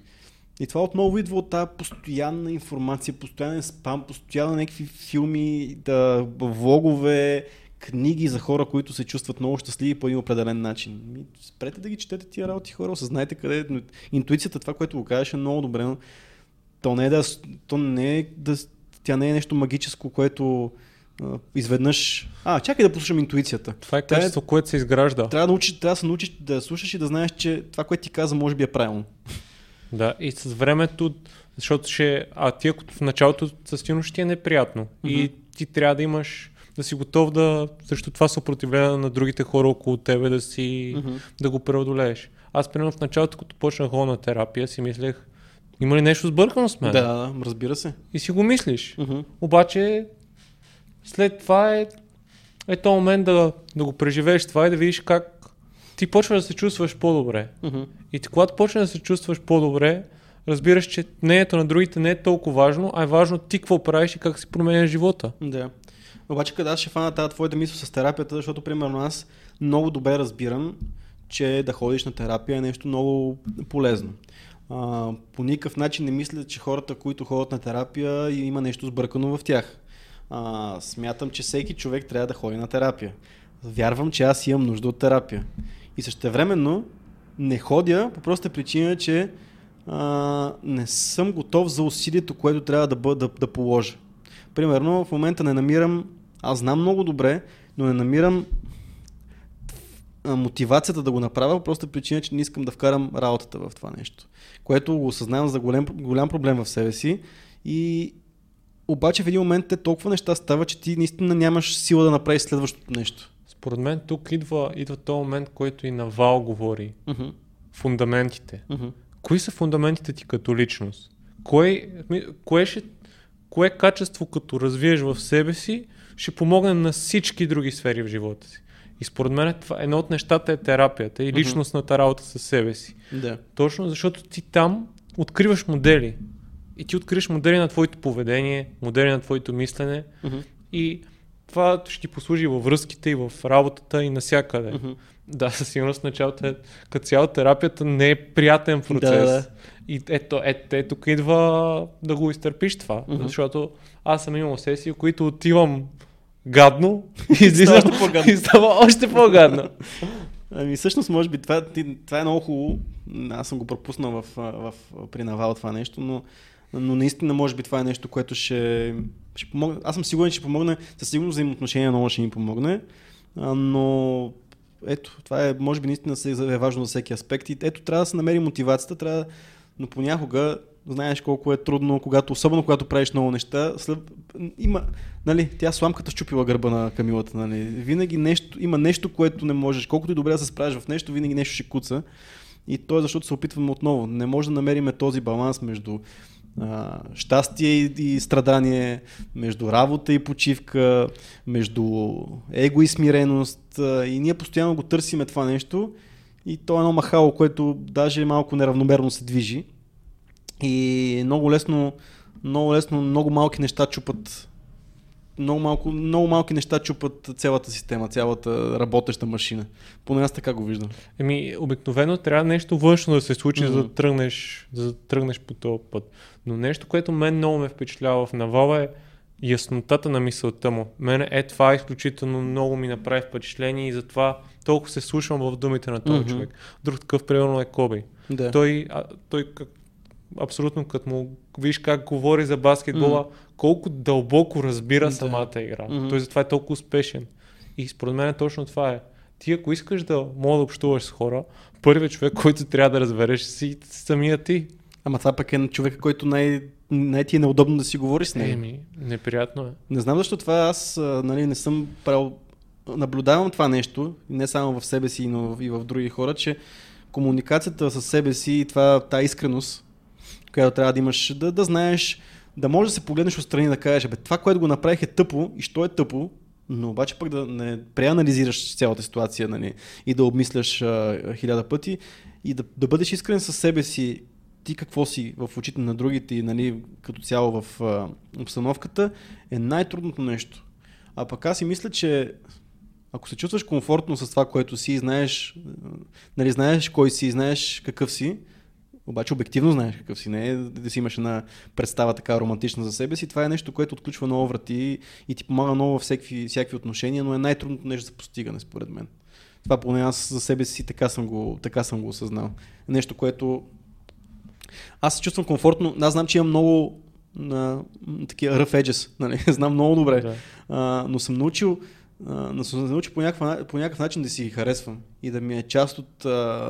И това отново идва от тази постоянна информация, постоянен спам, постоянно някакви филми, да, влогове, книги за хора, които се чувстват много щастливи по един определен начин. Ми, спрете да ги четете тия работи хора, осъзнайте къде е. Интуицията, това, което го кажеш е много добре, но то не е да, то не е да, тя не е нещо магическо, което а, изведнъж... А, чакай да послушам интуицията. Това е е- качество, което се изгражда. Трябва да, научиш, трябва да се научиш да слушаш и да знаеш, че това, което ти каза, може би е правилно. Да, и с времето, защото ще, а ти ако в началото със сигурност ще ти е неприятно и Мгм. ти трябва да имаш, да си готов да, срещу това съпротивление на другите хора около тебе да си, да го преодолееш. Аз, примерно, в началото, като почнах на терапия, си мислех, има ли нещо сбъркано с мен? Да, да, разбира се. И си го мислиш. Мгм. Обаче, след това е, е то момент да, да го преживееш това и да видиш как ти почваш да се чувстваш по-добре. Мгм. И ти, когато почнеш да се чувстваш по-добре, разбираш, че мнението на другите не е толкова важно, а е важно ти какво правиш и как си променяш живота. Да. Обаче къде аз ще фана тази твоята мисъл с терапията, защото примерно аз много добре разбирам, че да ходиш на терапия е нещо много полезно. А, по никакъв начин не мисля, че хората, които ходят на терапия, има нещо сбъркано в тях. А, смятам, че всеки човек трябва да ходи на терапия. Вярвам, че аз имам нужда от терапия. И същевременно не ходя по проста причина, че а, не съм готов за усилието, което трябва да, бъда, да, да положа. Примерно, в момента не намирам, аз знам много добре, но не намирам мотивацията да го направя, просто причина, че не искам да вкарам работата в това нещо. Което го осъзнавам за голям, голям проблем в себе си и обаче в един момент те толкова неща става, че ти наистина нямаш сила да направиш следващото нещо. Според мен тук идва, идва този момент, който и Навал говори. Uh-huh. Фундаментите. Uh-huh. Кои са фундаментите ти като личност? Кое, кое, ще, кое качество като развиеш в себе си ще помогне на всички други сфери в живота си? И според мен това, едно от нещата е терапията и личностната работа със себе си. Да. Точно защото ти там откриваш модели. И ти откриваш модели на твоето поведение, модели на твоето мислене Uh-huh. и това ще ти послужи във връзките и в работата и навсякъде. Uh-huh. Да, със сигурност началото е, като цяло терапията не е приятен процес. Да, да. И ето, ето, ето тук идва да го изтърпиш това, Мгм. защото аз съм имал сесии, които отивам гадно и излизам още по-гадно. и става още по-гадно. Ами всъщност, може би това, това е много хубаво. Аз съм го пропуснал в, в, при Навал това нещо, но, но наистина може би това е нещо, което ще, ще помогне. Аз съм сигурен, че ще помогне. Със сигурност взаимоотношения много ще ни помогне. Но ето, това е, може би наистина е важно за всеки аспект. И ето, трябва да се намери мотивацията, трябва, но понякога знаеш колко е трудно, когато, особено когато правиш много неща, след, има, нали, тя сламката щупила гърба на камилата, нали, винаги нещо, има нещо, което не можеш, колкото и добре да се справиш в нещо, винаги нещо ще куца. И то е защото се опитваме отново. Не може да намерим този баланс между а, щастие и, и страдание, между работа и почивка, между его и смиреност. А, и ние постоянно го търсиме това нещо. И то е едно махало, което даже малко неравномерно се движи. И много лесно, много лесно, много малки неща чупат много, малко, много малки неща чупат цялата система, цялата работеща машина. Поне аз така го виждам. Еми, обикновено трябва нещо външно да се случи, за Мгм. да тръгнеш, за да тръгнеш по този път. Но нещо, което мен много ме впечатлява в Навала е яснотата на мисълта му. Мене е това изключително много ми направи впечатление и затова толкова се слушам в думите на този Мгм. човек. Друг такъв, примерно, е Коби. Да. Той, а, той как, абсолютно като му виж как говори за баскетбола, колко дълбоко разбира Да. самата игра. Мгм. Той затова е толкова успешен. И според мен точно това е. Ти ако искаш да мога да общуваш с хора, първият човек, който трябва да разбереш си самия ти. Ама това пък е на човека, който най- най- ти е неудобно да си говориш с него. Еми, неприятно е. Не знам защо това аз нали, не съм правил. Наблюдавам това нещо, не само в себе си, но и в други хора, че комуникацията с себе си и това, тази искреност, която трябва да имаш, да, да знаеш, да можеш да се погледнеш отстрани и да кажеш, бе, това, което го направих е тъпо и що е тъпо, но обаче пък да не преанализираш цялата ситуация нали, и да обмисляш а, хиляда пъти и да, да бъдеш искрен със себе си ти какво си в очите на другите и нали, като цяло в а, обстановката е най-трудното нещо. А пък аз си мисля, че ако се чувстваш комфортно с това, което си знаеш, нали, знаеш кой си знаеш какъв си, обаче обективно знаеш какъв си, не е да си имаш една представа така романтична за себе си. Това е нещо, което отключва много врати и ти помага много във всякакви, всякакви отношения, но е най-трудното нещо за постигане, според мен. Това поне аз за себе си така съм го, така съм го осъзнал. Нещо, което аз се чувствам комфортно. Аз знам, че имам много на, такива rough edges, нали? знам много добре, Да. а, но съм научил но съм се научил по по някакъв начин да си ги харесвам и да ми е част от,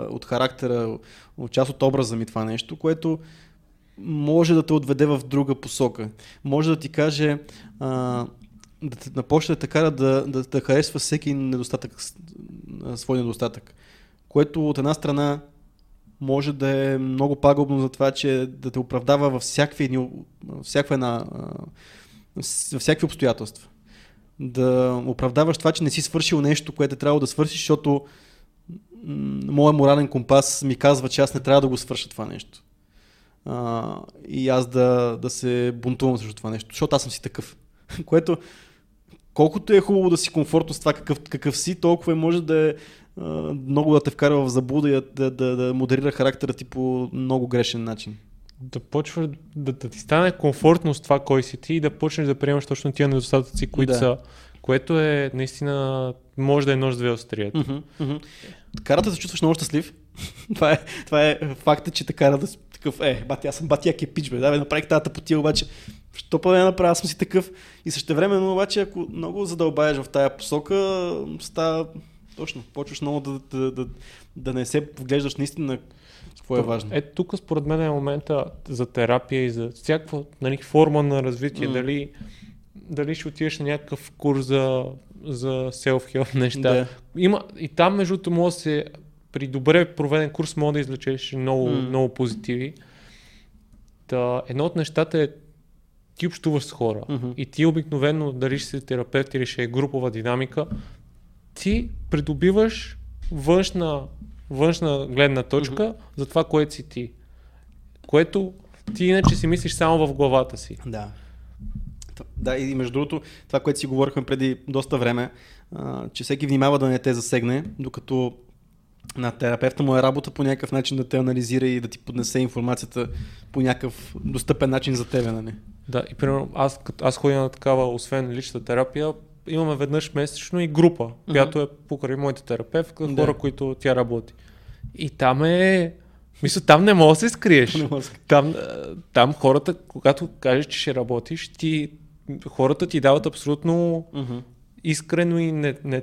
от характера, от част от образа ми това нещо, което може да те отведе в друга посока. Може да ти каже да те напочне да те да, да, да харесва всеки недостатък, свой недостатък. Което от една страна може да е много пагубно за това, че да те оправдава във всякакви, едни- всякаква във всякакви обстоятелства. Да оправдаваш това, че не си свършил нещо, което е трябвало да свършиш, защото моят морален компас ми казва, че аз не трябва да го свърша това нещо. А, и аз да, да се бунтувам срещу това нещо, защото аз съм си такъв. Което, колкото е хубаво да си комфортно с това какъв, какъв си, толкова и може да е много да те вкарва в заблуда и да, да, да модерира характера ти по много грешен начин. Да почваш да, да ти стане комфортно с това кой си ти и да почнеш да приемаш точно тия недостатъци, които Да. са. Което е наистина, може да е нож с две острията. Кара да се чувстваш много щастлив. това, е, това е факта, че те кара да такъв, е, бати, аз съм бати яки пич, бе, да, бе, направих тази тъпотия, обаче, що па я направя, аз съм си такъв. И също времено, обаче, ако много задълбаеш в тая посока, става точно. Почваш много да, да, да, да не се вглеждаш наистина какво е важно. Ето тук според мен е момента за терапия и за всякаква нали, форма на развитие. М. Дали, дали ще отидеш на някакъв курс за, за self-help неща. Да. Има, и там между другото може да се при добре проведен курс може да извлечеш много, М. много позитиви. Та, едно от нещата е ти общуваш с хора Мгм. и ти обикновено, дали ще си терапевт или ще е групова динамика, ти придобиваш външна, външна гледна точка за това, което си ти. Което ти иначе си мислиш само в главата си. Да. Да, и между другото, това, което си говорихме преди доста време, а, че всеки внимава да не те засегне, докато на терапевта му е работа по някакъв начин да те анализира и да ти поднесе информацията по някакъв достъпен начин за тебе, нали? Да, и примерно аз, аз ходя на такава, освен личната терапия, имаме веднъж месечно и група, която е покрай моята терапевтка, Да. хора, които тя работи. И там е... Мисля, там не можеш да се скриеш. Мога Там, а, там хората, когато кажеш, че ще работиш, ти, хората ти дават абсолютно Мгм. искрено и не, не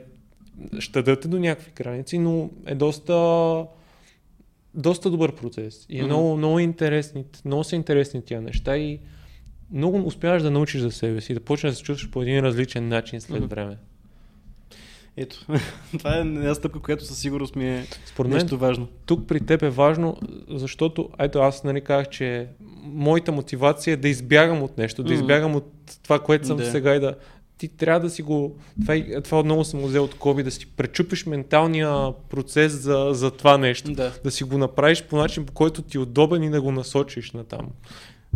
щадат те до някакви граници, но е доста доста добър процес. И е Мгм. много, много интересни, много са интересни тия неща и много успяваш да научиш за себе си, да почнеш да се чувстваш по един различен начин след Мгм. време. Ето, това е една стъпка, която със сигурност ми е Според мен нещо важно. тук при теб е важно, защото ето аз нали казах, че моята мотивация е да избягам от нещо, да Мгм. избягам от това, което съм Да. сега и да ти трябва да си го, това, това отново съм го взел от Коби, да си пречупиш менталния процес за, за това нещо. Да. Да си го направиш по начин, по който ти е удобен и да го насочиш на там.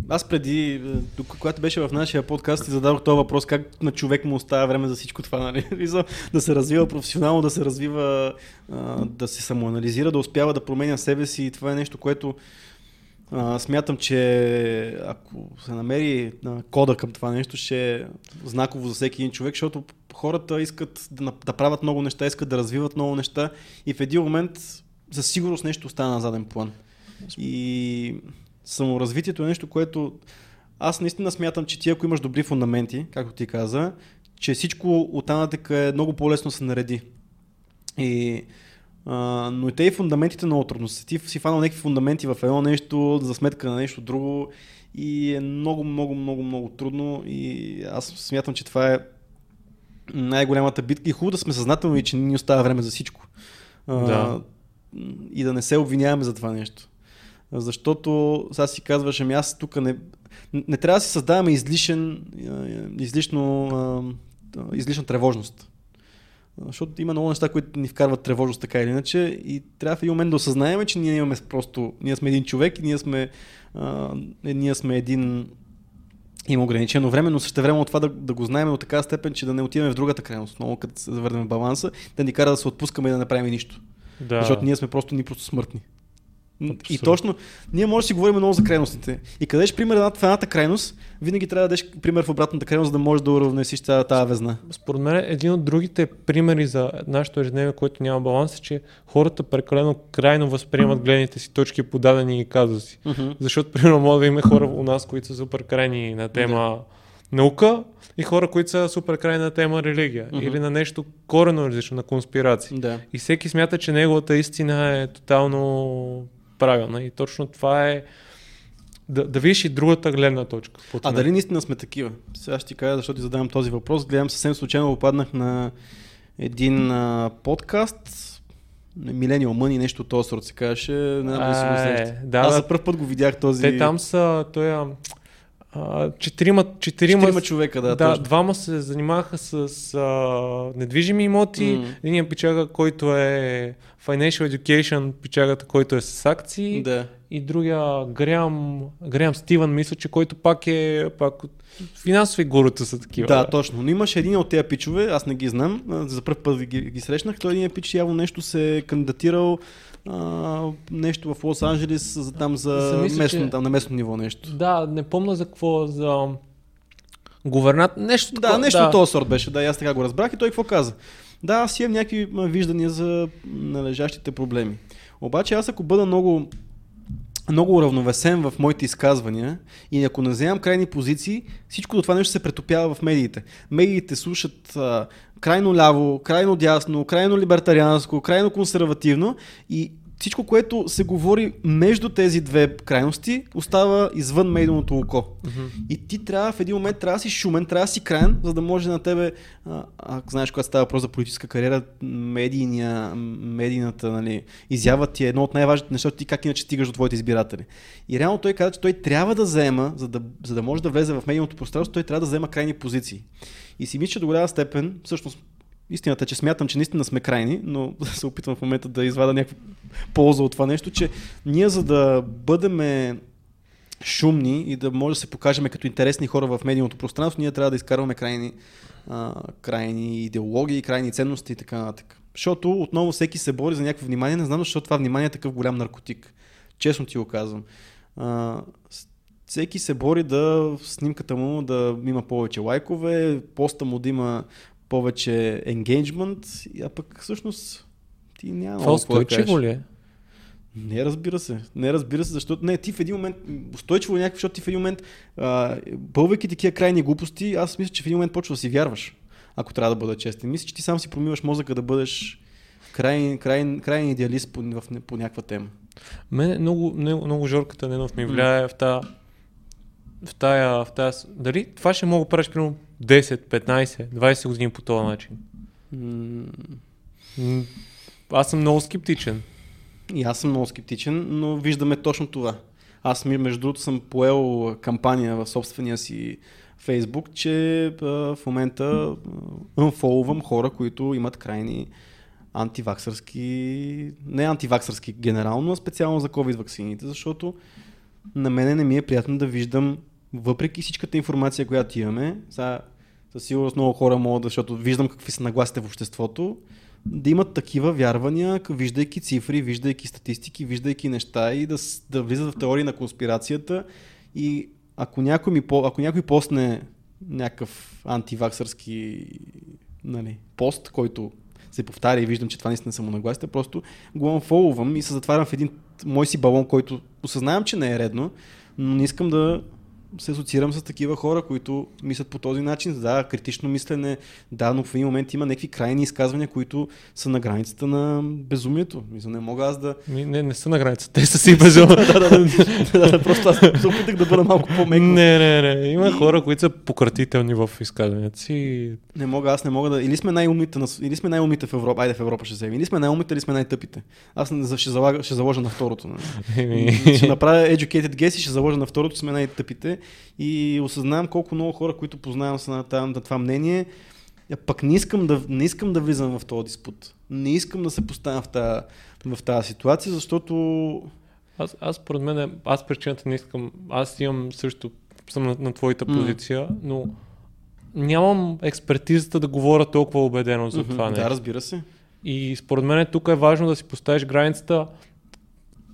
Аз преди, е, когато беше в нашия подкаст, ти зададох този въпрос, как на човек му остава време за всичко това, нали? Да се развива професионално, да се развива, да се самоанализира, да успява да променя себе си. И това е нещо, което смятам, че ако се намери кода към това нещо, ще е знаково за всеки един човек, защото хората искат да, да правят много неща, искат да развиват много неща и в един момент със сигурност нещо остана на заден план. И саморазвитието е нещо, което аз наистина смятам, че ти ако имаш добри фундаменти, както ти каза, че всичко оттам нататък е много по-лесно се нареди. И, а, но и те и фундаментите много трудно са. Ти си фанал някакви фундаменти в едно нещо, за сметка на нещо друго и е много, много, много, много трудно и аз смятам, че това е най-голямата битка и хубаво да сме съзнателни, че не ни остава време за всичко. А, Да. И да не се обвиняваме за това нещо. Защото сега си казваш, ами аз тук не, не трябва да си създаваме излишен, излишно, излишна тревожност. Защото има много неща, които ни вкарват тревожност така или иначе и трябва в един момент да осъзнаем, че ние имаме просто, ние сме един човек и ние сме, а, е, ние сме един има ограничено време, но също време от това да, да го знаем до такава степен, че да не отиваме в другата крайност, много като се завърнем в баланса, да ни кара да се отпускаме и да не правим нищо. Да. Защото ние сме просто ни просто смъртни. И Абсолютно. точно, ние може да си говорим много за крайностите. И къде дадеш пример в едната крайност, винаги трябва да дадеш пример в обратната крайност, за да можеш да уравнесиш тази, тази везна. Според мен един от другите примери за нашето ежедневие, което няма баланс, е, че хората прекалено крайно възприемат гледните си точки по дадени казуси. Защото, примерно, може да има хора у нас, които са супер крайни на тема наука и хора, които са супер крайни на тема религия Мгм. или на нещо корено различно, на конспирации. Да. И всеки смята, че неговата истина е тотално правилна. И точно това е да, да видиш и другата гледна точка. под А дали наистина сме такива? Сега ще ти кажа, защото ти задавам този въпрос. Гледам съвсем случайно попаднах на един а, подкаст, Millennial Money, нещо този сорт се казваше. Не знам А, е, да, Аз за първ път го видях този... Те там са, той а, а, четирима, четирима, Четирима човека, да, да, точно. двама се занимаваха с а, недвижими имоти, М. един пичага, който е Financial Education, пичагата, който е с акции Да. и другия Греъм, Греъм Стивън, мисля, че който пак е пак от финансови гурута са такива. Да, точно. Но имаше един от тези пичове, аз не ги знам, за първ път ги, ги срещнах. Той един пич явно нещо се е кандидатирал а, нещо в Лос Анджелес, за там за Замисля, местно, че- там, на местно ниво нещо. Да, не помня за какво, за говернат, нещо Да, такова, нещо от този сорт беше, да, аз така го разбрах и той какво каза? Да, аз имам някакви виждания за належащите проблеми. Обаче аз ако бъда много много уравновесен в моите изказвания и ако не вземам крайни позиции, всичко това нещо се претопява в медиите. Медиите слушат а, крайно ляво, крайно дясно, крайно либертарианско, крайно консервативно и всичко, което се говори между тези две крайности, остава извън медийното око. Mm-hmm. И ти трябва в един момент трябва да си шумен, трябва да си крайен, за да може на тебе, а, а, знаеш, когато става въпрос за политическа кариера, медийния, медийната нали, изява ти е едно от най-важните неща, ти как иначе стигаш до твоите избиратели. И реално той каза, че той трябва да взема, за да, за да може да влезе в медийното пространство, той трябва да взема крайни позиции. И си мисля, че до голяма степен, всъщност Истината е, че смятам, че наистина сме крайни, но се опитвам в момента да извада някаква полза от това нещо, че ние за да бъдем шумни и да може да се покажем като интересни хора в медийното пространство, ние трябва да изкарваме крайни, а, крайни идеологии, крайни ценности и така нататък. Защото отново всеки се бори за някакво внимание. Не знам защо това внимание е такъв голям наркотик. Честно ти го казвам. А, всеки се бори да снимката му да има повече лайкове, поста му да има повече енгейджмент, а пък всъщност ти няма Това устойчиво ли е? Не, разбира се. Не, разбира се, защото не, ти в един момент, устойчиво е някакво, защото ти в един момент, а, бълвайки такива крайни глупости, аз мисля, че в един момент почва да си вярваш, ако трябва да бъда честен. Мисля, че ти сам си промиваш мозъка да бъдеш крайен, край, крайен идеалист по, в, по някаква тема. Мене много, много, много Жорката Ненов ми влияе в тази в тая, в тая... Дали това ще мога да правиш примерно 10, 15, 20 години по този начин? Mm. Аз съм много скептичен. И аз съм много скептичен, но виждаме точно това. Аз, между другото, съм поел кампания в собствения си Фейсбук, че а, в момента unfollowвам хора, които имат крайни антиваксърски, не антиваксърски генерално, а специално за COVID вакцините, защото на мене не ми е приятно да виждам въпреки всичката информация, която имаме, сега със сигурност много хора могат, защото виждам какви са нагласите в обществото, да имат такива вярвания, виждайки цифри, виждайки статистики, виждайки неща и да, да влизат в теории на конспирацията. И ако някой, ми, ако някой постне някакъв антиваксърски нали, пост, който се повтаря и виждам, че това наистина са му нагласите, просто го анфолвам и се затварям в един мой си балон, който осъзнавам, че не е редно, но не искам да се асоциирам с такива хора, които мислят по този начин. Да, критично мислене, да, но в един момент има някакви крайни изказвания, които са на границата на безумието. Мисля, не мога аз да... Не, не са на границата, те са си безумни. да, да, да, да, просто аз се опитах да бъда малко по-меко. Не, не, не. Има хора, които са пократителни в изказванията си. Не мога, аз не мога да... Или сме най-умните, на... или сме най-умните в Европа, айде в Европа ще вземем. Или сме най-умните, или сме най-тъпите. Аз ще, залага, ще заложа на второто. Нали? ще направя educated guess и ще заложа на второто, сме най-тъпите и осъзнавам колко много хора, които познавам са на, на това мнение, пък не искам, да, не искам да влизам в този диспут. Не искам да се поставям в тази, в тази ситуация, защото... Аз, аз според мен, аз причината не искам, аз имам също, съм на, на твоята mm. позиция, но нямам експертизата да говоря толкова убедено за mm-hmm, това. Да, разбира се. И според мен тук е важно да си поставиш границата.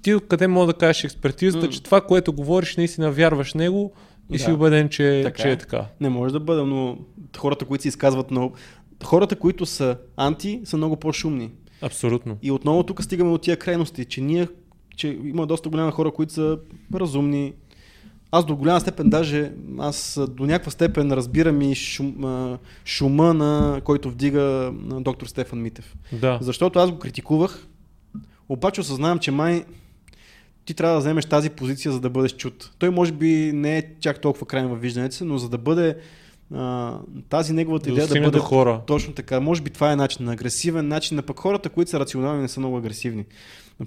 Ти къде мога да кажеш експертизата, mm. че това, което говориш, наистина вярваш него, и да. си убеден, че, така че е. е така. Не може да бъде, но хората, които се изказват много... Хората, които са анти, са много по-шумни. Абсолютно. И отново тук стигаме от тия крайности, че ние, че има доста голяма хора, които са разумни. Аз до голяма степен даже, аз до някаква степен разбирам и шум, шума, на който вдига доктор Стефан Митев. Да. Защото аз го критикувах, обаче осъзнавам, че май ти трябва да вземеш тази позиция, за да бъдеш чут. Той може би не е чак толкова крайен във виждането си, но за да бъде а, тази неговата идея да бъде хора. точно така. Може би това е начин на агресивен начин на пък хората, които са рационални, не са много агресивни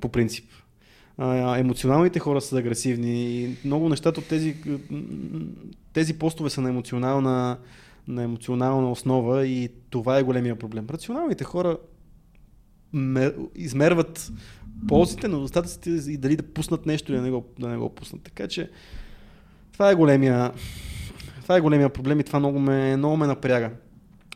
по принцип. А, емоционалните хора са агресивни и много нещата от тези, тези постове са на емоционална, на емоционална основа и това е големия проблем. Рационалните хора измерват ползите, на недостатъците и дали да пуснат нещо или да не го, да не го пуснат. Така че това е големия, това е големия проблем и това много ме, много ме напряга.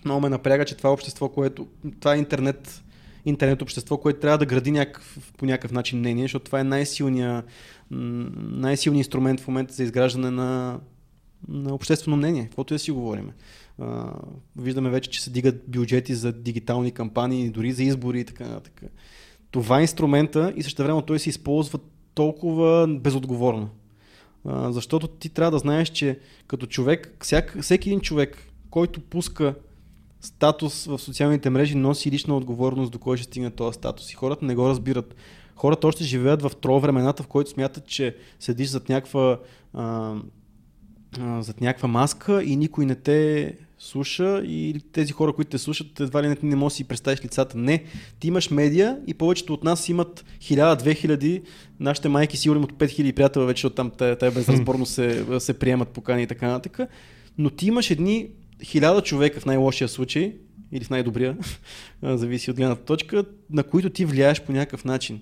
Много ме напряга, че това общество, което, това е интернет, интернет общество, което трябва да гради някакъв, по някакъв начин мнение, защото това е най-силният най-силният инструмент в момента за изграждане на, на обществено мнение, каквото да си говорим. виждаме вече, че се дигат бюджети за дигитални кампании, дори за избори и така нататък това е инструмента и също време той се използва толкова безотговорно. Защото ти трябва да знаеш, че като човек, всяк, всеки един човек, който пуска статус в социалните мрежи, носи лична отговорност до кой ще стигне този статус. И хората не го разбират. Хората още живеят в тро времената, в който смятат, че седиш зад някаква, а, а, зад някаква маска и никой не те слуша и тези хора, които те слушат, едва ли не, не можеш да си представиш лицата. Не, ти имаш медия и повечето от нас имат 1000-2000, нашите майки сигурно имат 5000 приятели вече от там тая безразборно се, се приемат покани и така нататък. Но ти имаш едни 1000 човека в най-лошия случай, или в най-добрия, зависи от гледната точка, на които ти влияеш по някакъв начин.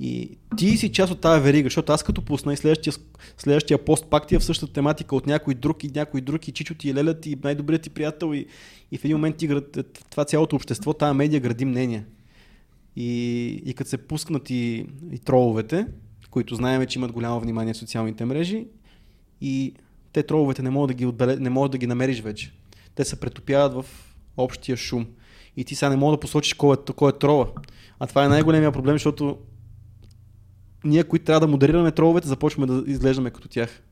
И ти си част от тази верига, защото аз като пусна и следващия, следващия пост пак ти е в същата тематика от някой друг и някой друг и Чичо ти и Леля ти и най-добрият ти приятел и, и в един момент ти град, това цялото общество, тази медия гради мнение. И, и като се пускнат и, и троловете, които знаем, че имат голямо внимание в социалните мрежи и те троловете не могат да ги, отбеле, не могат да ги намериш вече. Те се претопяват в общия шум. И ти сега не мога да посочиш кой е, кой е трола. А това е най-големия проблем, защото ние, които трябва да модерираме троловете, започваме да изглеждаме като тях.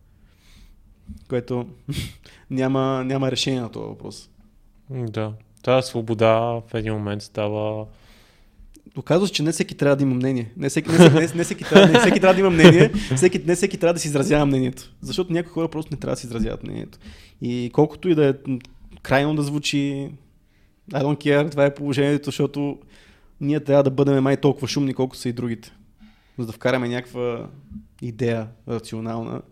Което няма, няма решение на този въпрос. Да. Тази свобода в един момент става Оказва че не всеки трябва да има мнение. Не всеки, не, не, не, всеки, трябва, не всеки трябва да има мнение, всеки, не всеки трябва да си изразява мнението. Защото някои хора просто не трябва да си изразяват мнението. И колкото и да е крайно да звучи, I don't care, това е положението, защото ние трябва да бъдем май толкова шумни, колкото са и другите за да вкараме някаква идея рационална.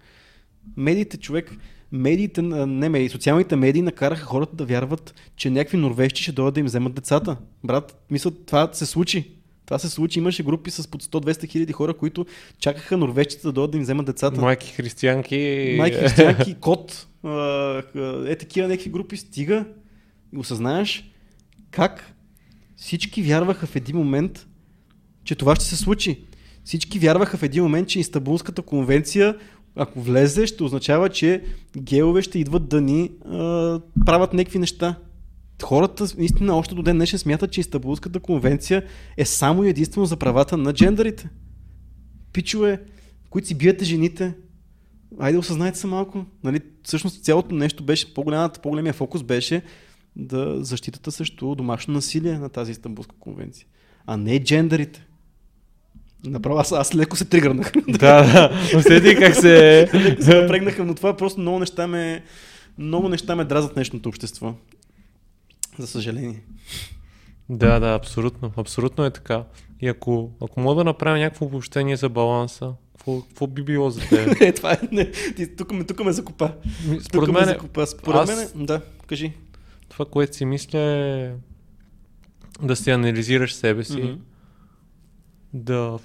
Медиите, човек, медиите, не медии, социалните медии накараха хората да вярват, че някакви норвежци ще дойдат да им вземат децата. Брат, мисля, това се случи. Това се случи. Имаше групи с под 100-200 хиляди хора, които чакаха норвежците да дойдат да им вземат децата. Майки християнки. Майки християнки, кот. Е такива някакви групи. Стига и осъзнаеш как всички вярваха в един момент, че това ще се случи. Всички вярваха в един момент, че Истанбулската конвенция, ако влезе, ще означава, че геове ще идват да ни а, правят някакви неща. Хората наистина още до ден днешен смятат, че Истанбулската конвенция е само и единствено за правата на джендерите. Пичове, които си биете жените, айде осъзнайте се малко. Нали, всъщност цялото нещо беше, по-голямата, по-големия фокус беше да защитата срещу домашно насилие на тази Истанбулска конвенция, а не джендерите. Направо аз, аз леко се тригърнах. Да, да. Усети как се... леко се напрегнаха, но това просто много неща ме, много неща ме дразнат днешното общество. За съжаление. Да, да, абсолютно. Абсолютно е така. И ако, ако мога да направя някакво обобщение за баланса, какво, какво би било за теб? е, това е. Не, ти, тук, ме, тук ме закупа. Според тук мен, ме закупа. Според аз, мен, да, кажи. Това, което си мисля е да си анализираш себе си, mm-hmm да...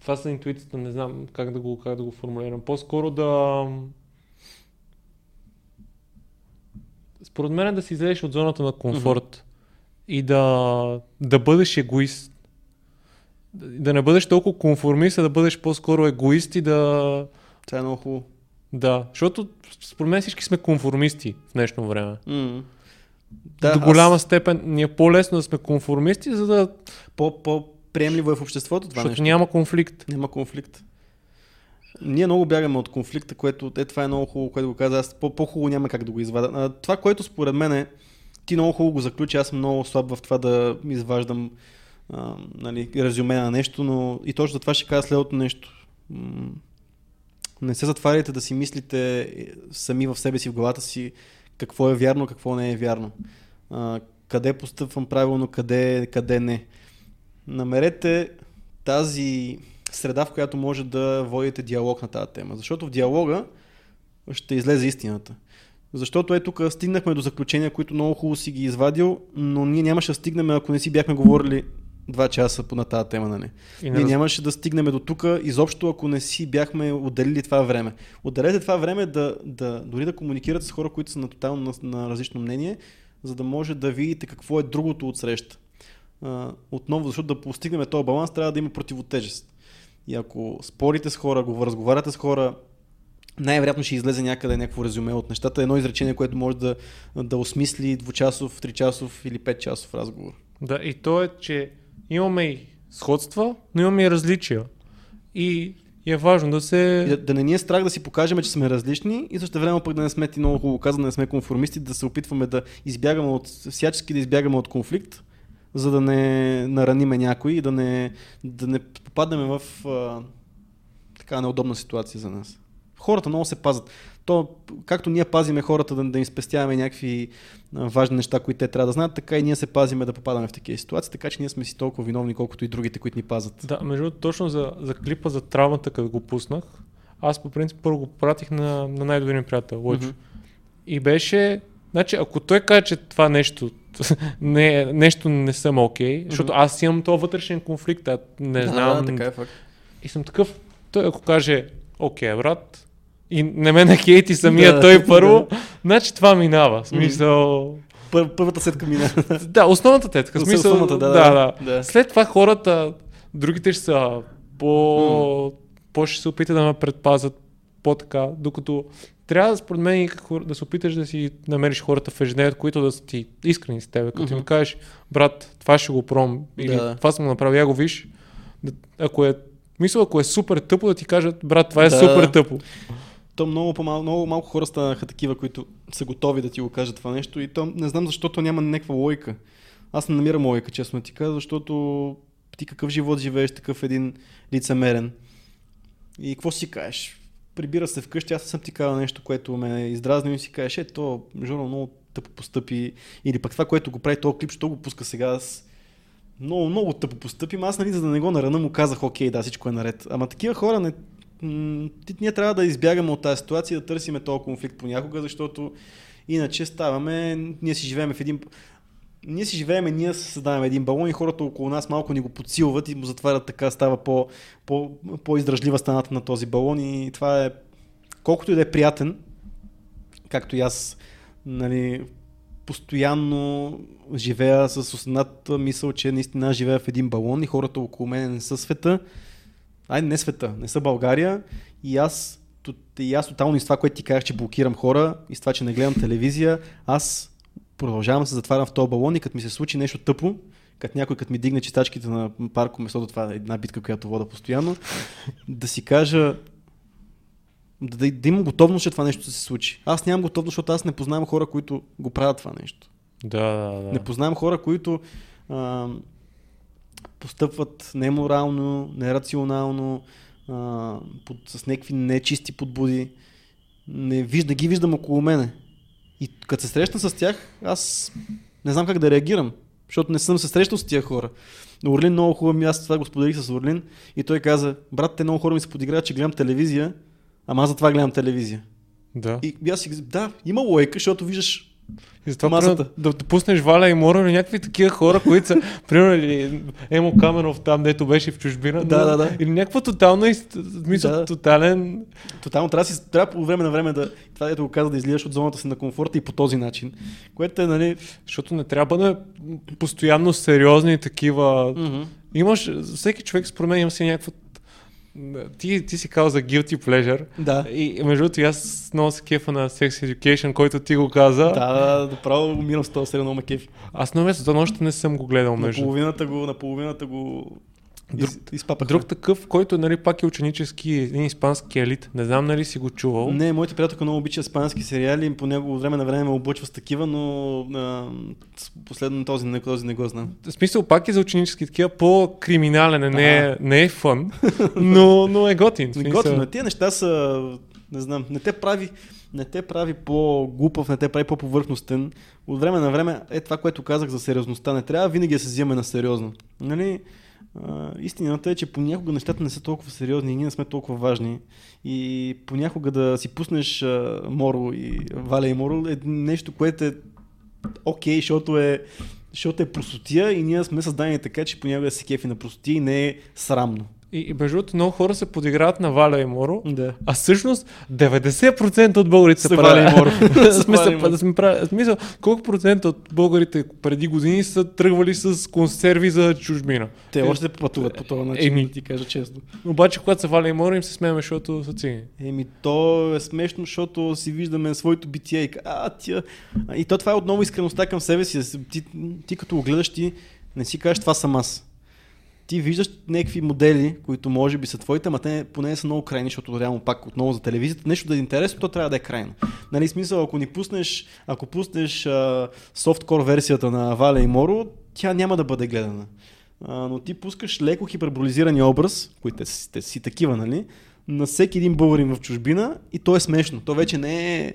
Това са интуицията, не знам как да го, как да го формулирам. По-скоро да... Според мен е да си излезеш от зоната на комфорт mm-hmm. и да, да бъдеш егоист. Да не бъдеш толкова конформист, а да бъдеш по-скоро егоист и да... Това е много хубаво. Да, защото според мен всички сме конформисти в днешно време. Mm. Да, До голяма аз... степен ни е по-лесно да сме конформисти, за да... По, по, приемливо е в обществото това Защото нещо. няма конфликт. Няма конфликт. Ние много бягаме от конфликта, което е това е много хубаво, което го каза. Аз по-хубаво няма как да го извада. А, това, което според мен е, ти много хубаво го заключи, аз съм много слаб в това да изваждам а, нали, резюме на нещо, но и точно за това ще кажа следното нещо. Не се затваряйте да си мислите е, сами в себе си, в главата си, какво е вярно, какво не е вярно. А, къде постъпвам правилно, къде, къде не намерете тази среда, в която може да водите диалог на тази тема. Защото в диалога ще излезе истината. Защото е тук стигнахме до заключения, които много хубаво си ги извадил, но ние нямаше да стигнем, ако не си бяхме говорили два часа по на тази тема. Нали? И ние раз... нямаше да стигнем до тук изобщо, ако не си бяхме отделили това време. Отделете това време да, да дори да комуникирате с хора, които са на тотално на, на различно мнение, за да може да видите какво е другото от среща отново, защото да постигнем този баланс, трябва да има противотежест. И ако спорите с хора, го разговаряте с хора, най-вероятно ще излезе някъде някакво резюме от нещата, едно изречение, което може да, да осмисли двучасов, тричасов или петчасов разговор. Да, и то е, че имаме и сходства, но имаме и различия. и, и е важно да се... Да, да не ни е страх да си покажем, че сме различни и също време пък да не сме ти много хубаво казано, да не сме конформисти, да се опитваме да избягаме от, всячески да избягаме от конфликт, за да не нараниме някой и да не, да не попаднем в а, така неудобна ситуация за нас. Хората много се пазят. То, както ние пазиме хората да, да им спестяваме някакви а, важни неща, които те трябва да знаят, така и ние се пазиме да попадаме в такива ситуации, така че ние сме си толкова виновни, колкото и другите, които ни пазят. Да, между другото, точно за, за клипа за травмата, като го пуснах, аз по принцип първо го пратих на, на най-добрия ми приятел, Лъчо. Мгм. И беше, значи ако той каже, че това нещо, не, нещо не съм окей, okay, защото аз имам този вътрешен конфликт, а не да, знам. Да, така е факт. И съм такъв, той ако каже, окей, брат, и не ме на хейти самия Да, той първо, значи това минава. Смисъл... Пър, първата сетка мина. Да, основната тетка. Смисъл, основната, да, да, да, да. да. След това хората, другите ще са по... по ще се опитат да ме предпазят по-така, докато трябва според мен да се опиташ да си намериш хората в ежедневието, които да са ти искрени с теб, като им Мгм. кажеш, брат, това ще го пром, или Да. това съм направил, я го виж, да, ако е Мисля, ако е супер тъпо, да ти кажат, брат, това е Да. супер тъпо. То много, по-мал, много малко хора станаха такива, които са готови да ти го кажат това нещо и то не знам защо то няма някаква лойка. Аз не намирам лойка, честно ти кажа, защото ти какъв живот живееш, такъв един лицемерен. И какво си кажеш? Прибира се вкъщи, аз съм ти казал нещо, което ме е издразнил и си кажеш, е, то Жоро много тъпо постъпи. Или пък това, което го прави този клип, що го пуска сега, аз много, много тъпо постъпи. Аз, нали, за да не го нарана, му казах, окей, да, всичко е наред. Ама такива хора не, ние трябва да избягаме от тази ситуация да търсиме този конфликт понякога, защото иначе ставаме, ние си живеем в един... Ние си живееме, ние създаваме един балон и хората около нас малко ни го подсилват и му затварят така, става по, по, по-издръжлива станата на този балон и това е, колкото и да е приятен, както и аз, нали, постоянно живея с осъзната мисъл, че наистина живея в един балон и хората около мен не са света, Ай, не света, не са България. И аз, и аз тотално и с това, което ти казах, че блокирам хора и с това, че не гледам телевизия, аз продължавам да се затварям в този балон и като ми се случи нещо тъпо, като някой като ми дигне чистачките на парко месото, това е една битка, която вода постоянно, да си кажа, да, да, да имам готовност, че това нещо да се случи. Аз нямам готовност, защото аз не познавам хора, които го правят това нещо. Да, да, да. Не познавам хора, които а, постъпват неморално, нерационално, а, под, с някакви нечисти подбуди. Не, виж, не ги виждам около мене. И като се срещна с тях, аз не знам как да реагирам, защото не съм се срещал с тия хора. Но Орлин много хубаво ми, аз това го споделих с Орлин и той каза, брат, те много хора ми се подиграват, че гледам телевизия, ама аз затова гледам телевизия. да. И и аз си да, има лойка, защото виждаш И затова масата. да, да пуснеш Валя и Мора или някакви такива хора, които са, примерно, или Емо Каменов там, дето беше в чужбина. Да, но- да, да. Или някаква тотална, мисъл, Да. тотален... Тотално трябва, си, трябва по време на време да, това ето го каза, да излизаш от зоната си на комфорта и по този начин. Което е, нали... Защото не трябва да бъде постоянно сериозни такива... Mm-hmm. Имаш, всеки човек според мен има си някаква... Ти, ти си казал за guilty pleasure. Да. И между другото, аз много се кефа на Sex Education, който ти го каза. Да, да, да, право умирам с този сериал, много ме кефи. Аз новия сезон още не съм го гледал На между. половината го, на половината го Друг- из, изпапах. Друг такъв, който нали, пак е ученически, един испански елит. Не знам нали си го чувал. Не, моята приятелка много обича испански сериали, по него време на време ме облъчва с такива, но а, последно този, не- този не го знам. В смисъл пак е за ученически такива, по-криминален, не, е, не е фън, но, но е готин. Смисъл- готино, е. тия неща са, не знам, не те прави, не те прави по-глупав, не те прави по-повърхностен. От време на време е това, което казах за сериозността. Не трябва винаги да се взимаме на сериозно. Нали? Истината е, че понякога нещата не са толкова сериозни и ние не сме толкова важни. И понякога да си пуснеш а, Моро и Валя и Моро е нещо, което е окей, защото е защото е просотия и ние сме създадени така, че понякога се кефи на просотия и не е срамно. И, и между другото, много хора се подиграват на Валя и Моро, Да. а всъщност 90% от българите са Валя и Моро. Сме прави, в смисъл, колко процента от българите преди години са тръгвали с консерви за чужбина? Те Е, още пътуват по този начин, Еми. да ти кажа честно. Обаче, когато са Валя и Моро, им се смееме, защото са цигани. Еми, то е смешно, защото си виждаме своето битие и а, тя... И то това е отново искреността към себе си. Ти, ти като го гледаш, ти не си кажеш това съм аз. Ти виждаш някакви модели, които може би са твоите, ама те поне не са много крайни, защото реално пак отново за телевизията, нещо да е интересно, то трябва да е крайно. Нали, смисъл, ако ни пуснеш, ако пуснеш а, софткор версията на Валя и Моро, тя няма да бъде гледана. А, но ти пускаш леко хиперболизирани образ, които си, те си такива, нали, на всеки един българин в чужбина и то е смешно. То вече не е,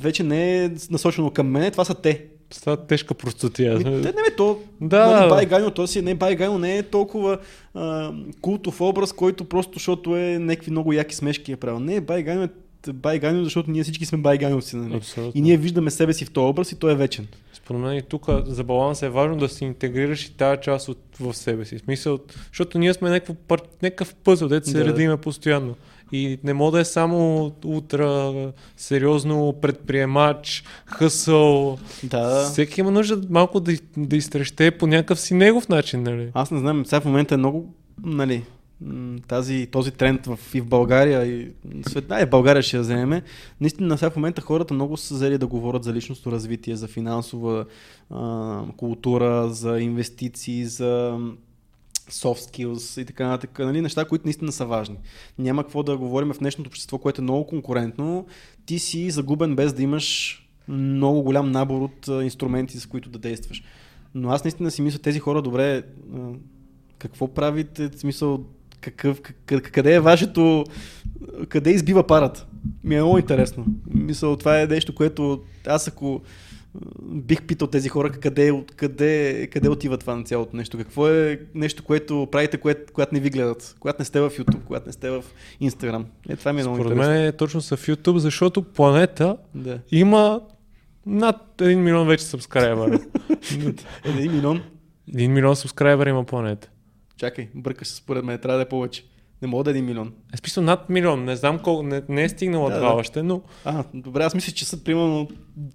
вече не е насочено към мен, това са те. Става тежка простотия. Ми, те, не, бе, то, Да. нали, Байгайно, то си, не, Байгайно не е толкова а, култов образ, който просто, защото е някакви много яки смешки е правил. Не, Байгайно е Байгайно, защото ние всички сме байгайновци, нали? Абсолютно. И ние виждаме себе си в този образ и той е вечен. Според мен и тук за баланс е важно да си интегрираш и тази част от, в себе си. Смисъл, защото ние сме някакъв, някакъв пъзъл, дето се Да. редиме постоянно. И не мога да е само утра сериозно предприемач, хъсъл. Да. Всеки има нужда малко да, да изтрещее по някакъв си негов начин, нали? Аз не знам, сега в момента е много, нали, тази, този тренд в, и в България, и света, и в България ще я вземем. Наистина, сега в момента хората много са взели да говорят за личностно развитие, за финансова а, култура, за инвестиции, за soft skills и така нататък, нали, неща, които наистина са важни. Няма какво да говорим в днешното общество, което е много конкурентно. Ти си загубен без да имаш много голям набор от инструменти, с които да действаш. Но аз наистина си мисля, тези хора, добре, какво правите, в смисъл, какъв, къ- къде е вашето, къде избива парата? Ми е много интересно. Мисъл, това е нещо, което аз ако бих питал тези хора къде, къде, къде отива това на цялото нещо. Какво е нещо, което правите, което, когато не ви гледат, когато не сте в YouTube, когато не сте в Instagram. Е, това ми е много Според интересно. мен е точно са в YouTube, защото планета Да. има над 1 милион вече сабскрайбъра. Един милион. 1 милион сабскрайбъра има планета. Чакай, бъркаш се според мен, трябва да е повече. Не мога да е един милион. Е списал над милион, не знам колко, не, не е стигнала Да, това да. още, но А, добре, аз мисля, че са примерно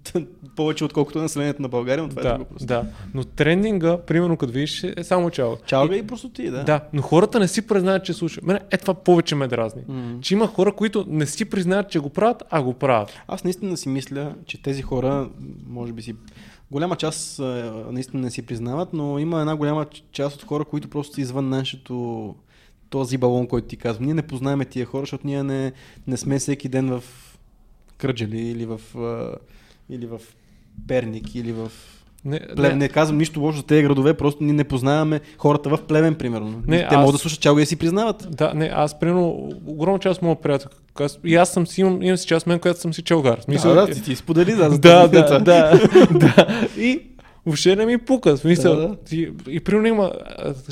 повече отколкото населението на България, но това е да, друго просто. да. Но трендинга, примерно като видиш, е само чао. Чалга и простоти, да. Да, но хората не си признаят, че слушат. Мене е това повече ме дразни. М. Че има хора, които не си признаят, че го правят, а го правят. Аз наистина си мисля, че тези хора, може би си... Голяма част а, наистина не си признават, но има една голяма част от хора, които просто извън нашето този балон, който ти казвам. Ние не познаваме тия хора, защото ние не, не сме всеки ден в Кърджали или в, или в Перник или в Не, Плевен. не, Не казвам нищо лошо за тези градове, просто ние не познаваме хората в Плевен, примерно. Не, Те аз- могат да слушат чалга и си признават. да, не, аз примерно, огромна част от моя приятел, аз, и аз съм си, имам, имам си част мен, която съм си челгар. В Смисъл, да, да, ти, ти сподели, да, да, да, да, да. И въобще не ми пука. Смисъл, Да, да. И, и примерно има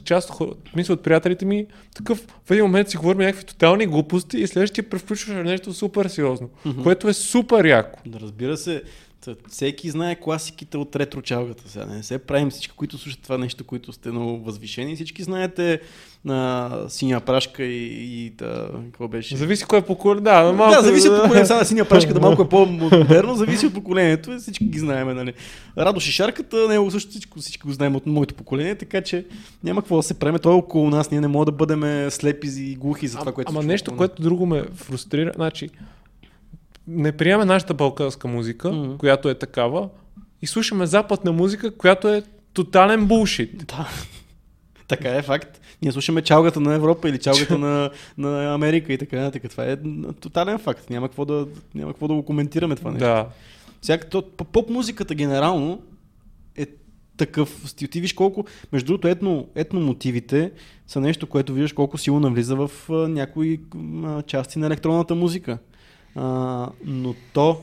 част от, мисля, от приятелите ми, такъв в един момент си говорим някакви тотални глупости и следващия превключваш нещо супер сериозно, Мгм. което е супер яко. Да, разбира се, т- всеки знае класиките от ретро чалгата. Сега не се правим всички, които слушат това нещо, които сте много възвишени. Всички знаете на синя прашка и, и да, какво беше? Зависи кое поколение. Да, но малко. да, зависи от поколението. Сега синя прашка да малко е по-модерно, зависи от поколението. Всички ги знаем, нали? Радо Шишарката, него също всичко, всички го знаем от моето поколение, така че няма какво да се правим. Той е около нас, ние не можем да бъдем слепи и глухи за това, А, което ама нещо, което друго ме фрустрира, значи, не приемаме нашата балканска музика, Мгм. която е такава, и слушаме западна музика, която е тотален булшит. Да. Така е факт. Ние слушаме чалгата на Европа или чалгата на, на Америка и така нататък. Това е тотален факт. Няма какво да, няма какво да го коментираме това нещо. Да. Сега, то, п- поп-музиката генерално е такъв. Ти виж колко, между другото, етно, етномотивите са нещо, което виждаш колко силно навлиза в някои части на електронната музика. А, но то,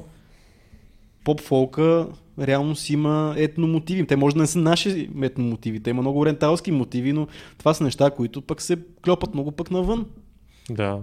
поп-фолка, реално си има етномотиви. Те може да не са наши етномотиви, те има много ориенталски мотиви, но това са неща, които пък се клепат много пък навън. Да.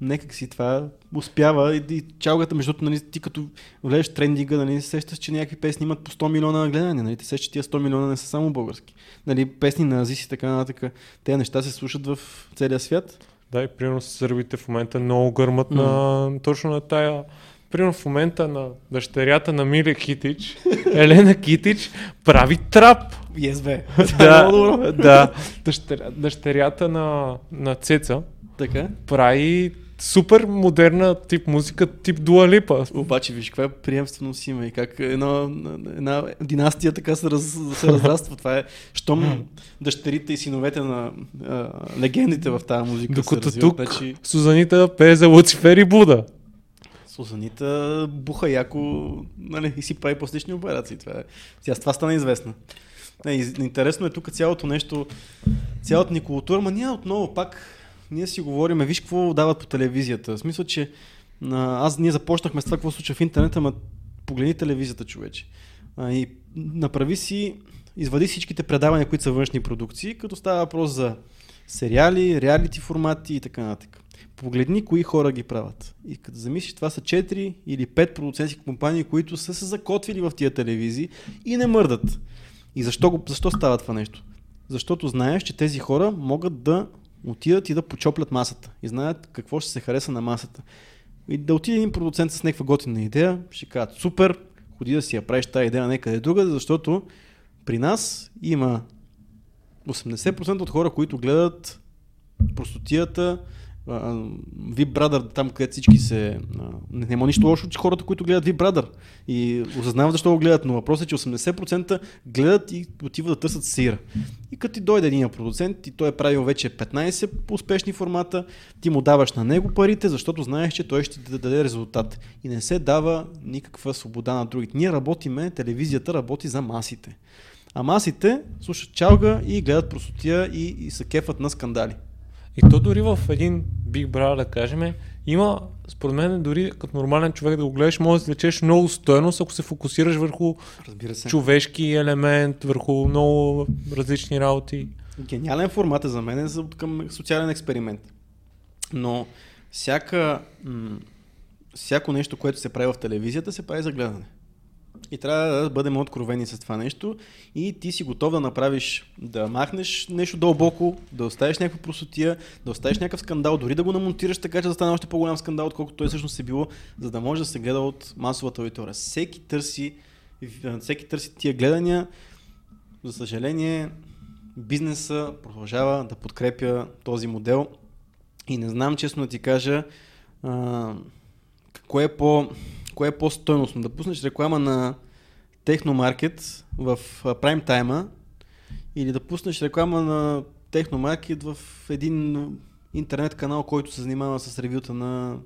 Некак си това успява и, и чалгата, между другото, нали, ти като влезеш трендинга, нали, сещаш, че някакви песни имат по 100 милиона гледания, нали, ти сещаш, че тия 100 милиона не са само български. Нали, песни на Азис и така нататък. Те неща се слушат в целия свят. Да, и примерно сърбите в момента много гърмат на, точно на тая Примерно в момента на дъщерята на Миле Китич, Елена Китич, прави трап. Yes, бе. да, Много добро. да. Дъщеря, дъщерята на, на Цеца Така. прави супер модерна тип музика, тип дуалипа. Обаче виж каква е приемственост има и как една, една династия така се, раз, се разраства. Това е, щом дъщерите и синовете на а, легендите в тази музика Докато се тук развиват, значи Сузанита пее за Луцифер и Буда. Сузанита буха яко нали, и си прави пластични операции. Това е. Сега с това стана известна. Не, интересно е тук цялото нещо, цялата ни култура, ма ние отново пак, ние си говориме, виж какво дават по телевизията. В смисъл, че аз ние започнахме с това, какво случва в интернет, ама погледни телевизията, човече. И направи си, извади всичките предавания, които са външни продукции, като става въпрос за сериали, реалити формати и така нататък. Погледни кои хора ги правят. И като замислиш, това са 4 или 5 продуцентски компании, които са се закотвили в тия телевизии и не мърдат. И защо, защо става това нещо? Защото знаеш, че тези хора могат да отидат и да почоплят масата. И знаят какво ще се хареса на масата. И да отиде един продуцент с някаква готина идея, ще кажат супер, ходи да си я правиш тази идея някъде друга, защото при нас има 80% от хора, които гледат простотията, VIP Brother, там където всички се... Не, няма нищо лошо, че хората, които гледат VIP Brother и осъзнават защо го гледат, но въпросът е, че 80% гледат и отиват да търсят сира. И като ти дойде един продуцент и той е правил вече 15 успешни формата, ти му даваш на него парите, защото знаеш, че той ще ти даде резултат. И не се дава никаква свобода на другите. Ние работиме, телевизията работи за масите. А масите слушат чалга и гледат простотия и, и се кефат на скандали. И то дори в един Big Brother, да кажем, има, според мен, дори като нормален човек да го гледаш, може да извлечеш много стоеност, ако се фокусираш върху Разбира се. човешки елемент, върху много различни работи. Гениален формат е за мен за, към социален експеримент. Но всяка, м- всяко нещо, което се прави в телевизията, се прави за гледане. И трябва да бъдем откровени с това нещо. И ти си готов да направиш, да махнеш нещо дълбоко, да оставиш някаква просотия, да оставиш някакъв скандал, дори да го намонтираш така, че да стане още по-голям скандал, отколкото той всъщност е било, за да може да се гледа от масовата аудитория. Всеки търси, всеки търси тия гледания, за съжаление, бизнеса продължава да подкрепя този модел. И не знам честно да ти кажа а, кое е по кое е по-стойностно. Да пуснеш реклама на Техномаркет в прайм тайма или да пуснеш реклама на Техномаркет в един интернет канал, който се занимава с ревюта на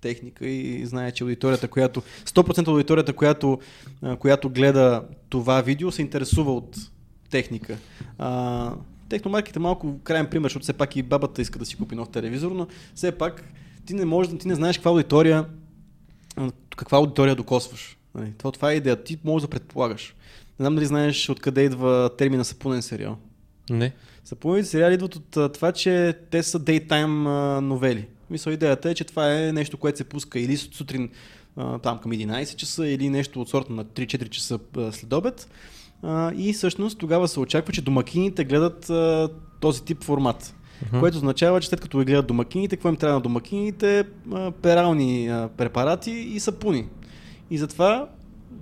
техника и знае, че аудиторията, която 100% от аудиторията, която, която гледа това видео, се интересува от техника. А, Техномаркет е малко крайен пример, защото все пак и бабата иска да си купи нов телевизор, но все пак ти не можеш, ти не знаеш каква аудитория, каква аудитория докосваш. Нали, Това, това е идея. Ти можеш да предполагаш. Не знам дали знаеш откъде идва термина сапунен сериал. Не. Сапуновите сериали идват от това, че те са дейтайм новели. Мисля, идеята е, че това е нещо, което се пуска или сутрин там към 11 часа, или нещо от сорта на 3-4 часа след обед. И всъщност тогава се очаква, че домакините гледат този тип формат. Мгм. Което означава, че след като ги гледат домакините, какво им трябва на домакините? Перални препарати и сапуни. И затова,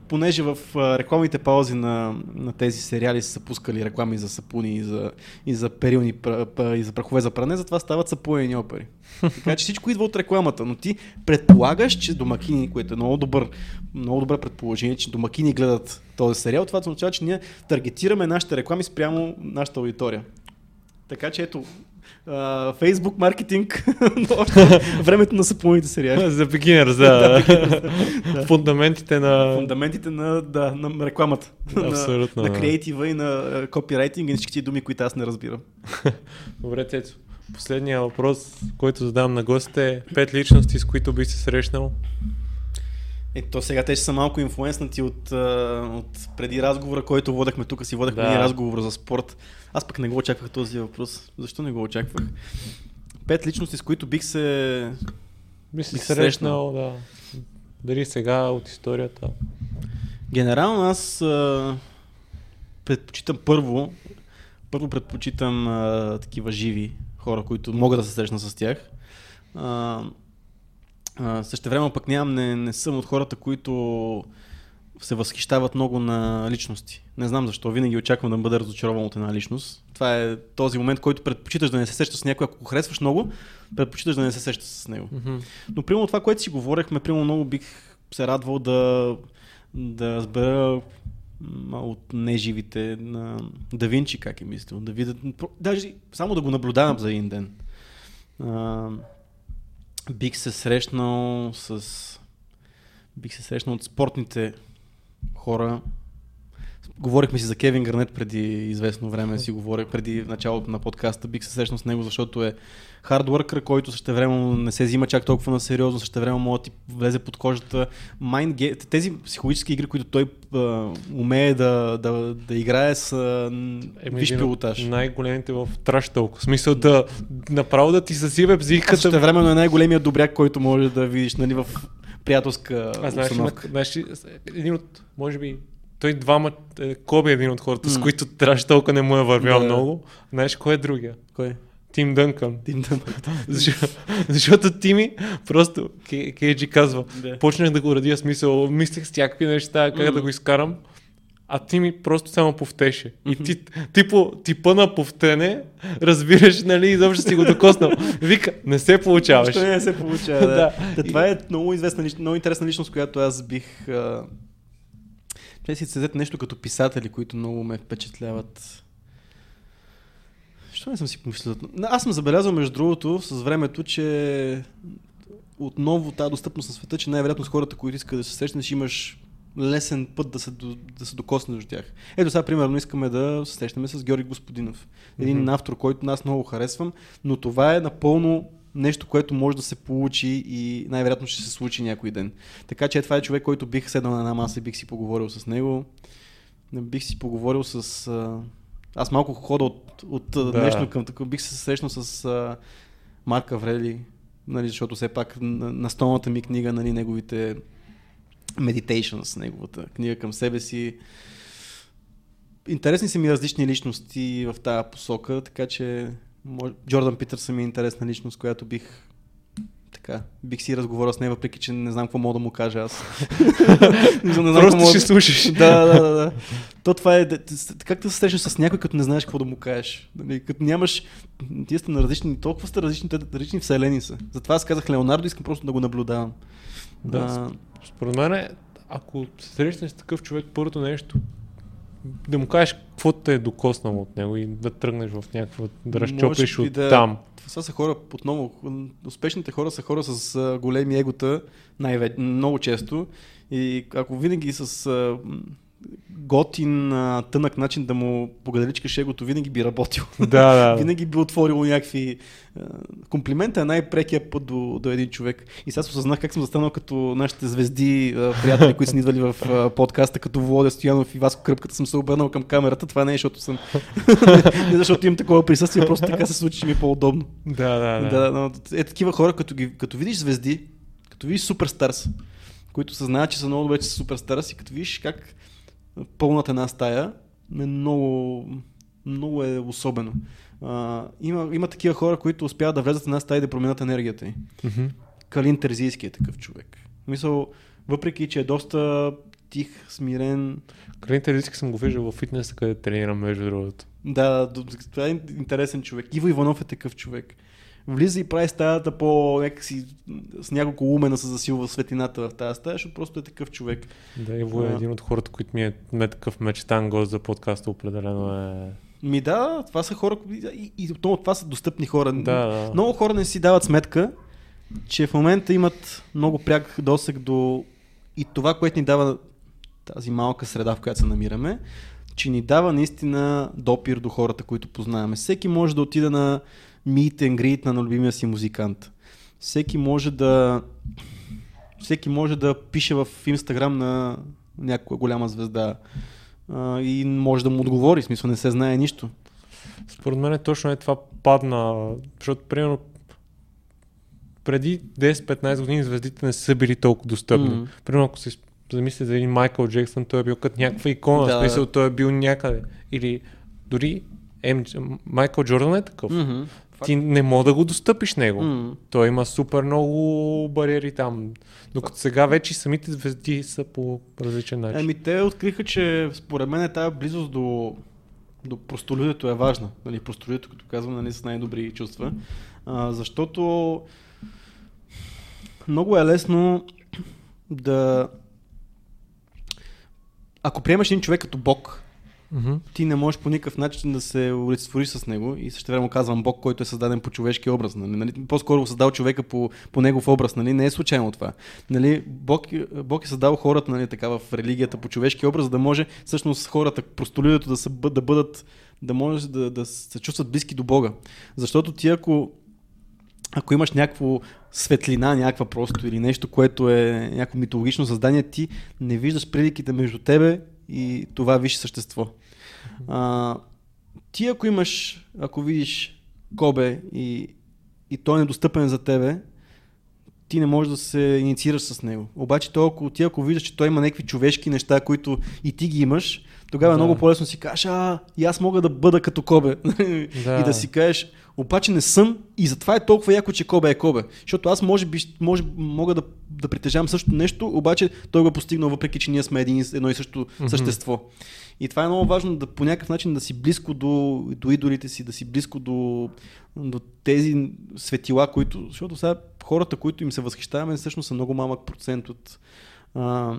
понеже в рекламните паузи на, на тези сериали са пускали реклами за сапуни и за, и за перилни и за прахове за пране, затова стават сапунени опери. Така че всичко идва от рекламата, но ти предполагаш, че домакини, което е много, добър, много добре предположение, че домакини гледат този сериал, това означава, че ние таргетираме нашите реклами спрямо нашата аудитория. Така че ето, Facebook маркетинг, времето на сапуните сериали. За beginners, да. Фундаментите на... Фундаментите на, да, на рекламата. Абсолютно, На, на креатива и на копирайтинг и всички думи, които аз не разбирам. Добре, Цецо. Последния въпрос, който задавам на гостите е пет личности, с които би се срещнал. Ето сега те ще са малко инфлуенснати от, от преди разговора, който водехме тук, си водехме Да. разговор за спорт. Аз пък не го очаквах този въпрос. Защо не го очаквах? Пет личности, с които бих се... Би се Бих се срещнал, да. Дали сега от историята. Генерално аз а, предпочитам първо, първо предпочитам а, такива живи хора, които мога да се срещна с тях. А, време пък нямам, не, не съм от хората, които се възхищават много на личности. Не знам защо. Винаги очаквам да бъда разочарован от една личност. Това е този момент, който предпочиташ да не се сещаш с някой. Ако го харесваш много, предпочиташ да не се сещаш с него. Мгм. Но примерно това, което си говорехме, примерно много бих се радвал да, да разбера от неживите на Да Винчи как е мислил. Да видят, даже само да го наблюдавам за един ден. Бих се срещнал с... Бих се срещнал от спортните хора. Говорихме си за Кевин Гърнет преди известно време, си говорих преди началото на подкаста. Бих се срещнал с него, защото е хардворкър, който същевременно не се взима чак толкова на сериозно, същевременно може да ти влезе под кожата. Mind тези психологически игри, които той а, умее да, да, да играе с а, Еми, виж пилотаж. Най-големите в траш толкова. В смисъл да направо да ти съсиве психиката. Същевременно е най-големият добряк, който може да видиш нали, в приятелска А знаеш, обстановка. знаеш един от, може би, той двама, е, Коби е един от хората, с М. които траш толкова не му е вървял Да. много. Знаеш кой е другия? Кой? Тим Дънкън. Тим Дън. Защо, защото Тими просто, Кей- Кейджи казва, Да. почнах да го радия смисъл, мислех с всякакви неща, как Мгм. да го изкарам, а Тими просто само повтеше. И ти, ти по типа на повтене, разбираш, нали, изобщо си го докоснал. Вика, не се получаваш. Защо не се получава, да. Да. да. това е много известна, много интересна личност, която аз бих... Те си седят нещо като писатели, които много ме впечатляват. Що не съм си помислил? Аз съм забелязал, между другото, с времето, че отново тази достъпност на света, че най-вероятно с хората, които искат да се срещнеш, имаш лесен път да се, да се докоснеш до тях. Ето сега, примерно, искаме да се срещнем с Георги Господинов. Един Мгм. автор, който аз много харесвам, но това е напълно нещо, което може да се получи и най-вероятно ще се случи някой ден. Така че това е човек, който бих седнал на една маса и бих си поговорил с него. Бих си поговорил с... а, Аз малко хода от, от да. Днешно към такова. Бих се срещнал с а, Марк Аврели, нали, защото все пак на, на столната ми книга, нали, неговите Meditations, неговата книга към себе си. Интересни са ми различни личности в тази посока, така че Джордан Питърсън ми е интересна личност, която бих така, бих си разговорил с нея, въпреки че не знам какво мога да му кажа аз. не знам Просто какво ще мога- слушаш. да, да, да, да. То това е, как да се срещнеш с някой, като не знаеш какво да му кажеш. Нали, като нямаш, тия сте на различни, толкова сте различни, те различни вселени са. Затова аз казах Леонардо, искам просто да го наблюдавам. Да, А, Според мен, е, ако се срещнеш с такъв човек, първото нещо, да му кажеш какво те е докоснало от него и да тръгнеш в някаква, да разчопиш от да- там. Това са хора, отново, успешните хора са хора с а, големи егота, най-вече, много често. И ако винаги с а, готин, а, тънък начин да му погаделичкаш егото, винаги би работил. Да, да. винаги би отворил някакви... а, Комплимента е най-прекия път до, до един човек. И сега осъзнах как съм застанал като нашите звезди, а, приятели, които са идвали в а, подкаста, като Володя Стоянов и Васко Кръпката, съм се обърнал към камерата. Това не е, защото съм... не защото имам такова присъствие, просто така се случи, че ми е по-удобно. Да, да, да. Да, но е такива хора, като, ги, като видиш звезди, като видиш суперстарс, които съзнават, че са много вече суперстарс и като видиш как пълнат една стая, е много, много е особено. А, има, има такива хора, които успяват да влезат в една стая и да променят енергията й. Мгм. Калин Терзийски е такъв човек. Мисъл, въпреки, че е доста тих, смирен, Калин риски съм го виждал в фитнеса, къде тренирам, между другото. Да, това е интересен човек. Иво Иванов е такъв човек. Влиза и прави стаята по някакси с няколко лумена се засилва светлината в тази стая, защото просто е такъв човек. Да, Иво е А. един от хората, които ми е, ме е такъв мечтан гост за подкаста, определено е... Ми да, това са хора, и, и отново това са достъпни хора. Да, да. Много хора не си дават сметка, че в момента имат много пряк досег до и това, което ни дава тази малка среда, в която се намираме, че ни дава наистина допир до хората, които познаваме. Всеки може да отида на meet and greet на любимия си музикант. Всеки може да всеки може да пише в Инстаграм на някоя голяма звезда а, и може да му отговори, в смисъл не се знае нищо. Според мен точно е това падна, защото примерно преди 10-15 години звездите не са били толкова достъпни. Мгм. Примерно ако се замислите за един Майкъл Джексън, той е бил като някаква икона, Да. в смисъл той е бил някъде. Или дори М... Майкъл Джордан е такъв. Мгм. Ти не мога да го достъпиш него. М. Той има супер много бариери там. Докато сега вече самите звезди са по различен начин. Ами те откриха, че според мен тази близост до, до простолюдето е важна. Нали, простолюдето, като казвам, нали, с най-добри чувства. А, защото много е лесно да... Ако приемаш един човек като Бог, Мгм. ти не можеш по никакъв начин да се олицетвориш с него и също време казвам Бог, който е създаден по човешки образ. Нали? Нали? По-скоро създал човека по, по негов образ. Нали? Не е случайно това. Нали? Бог, Бог е създал хората нали, така, в религията по човешки образ, за да може всъщност хората, простолюдето да, са, да бъдат, да може да, да се чувстват близки до Бога. Защото ти ако ако имаш някакво светлина, някаква просто или нещо, което е някакво митологично създание, ти не виждаш приликите между тебе и това висше същество. А, ти ако имаш, ако видиш Кобе и, и той е недостъпен за тебе, ти не можеш да се инициираш с него. Обаче той, ако, ти ако виждаш, че той има някакви човешки неща, които и ти ги имаш, тогава е Да. много по-лесно си кажеш, а, и аз мога да бъда като Кобе. Да. и да си кажеш, обаче не съм и затова е толкова яко, че Кобе е Кобе. Защото аз може би, може, мога да, да притежавам същото нещо, обаче той го е постигнал, въпреки че ние сме един, и- едно и също Мгм. същество. И това е много важно да по някакъв начин да си близко до, до идолите си, да си близко до, до тези светила, които, защото сега хората, които им се възхищаваме, всъщност са много малък процент от а,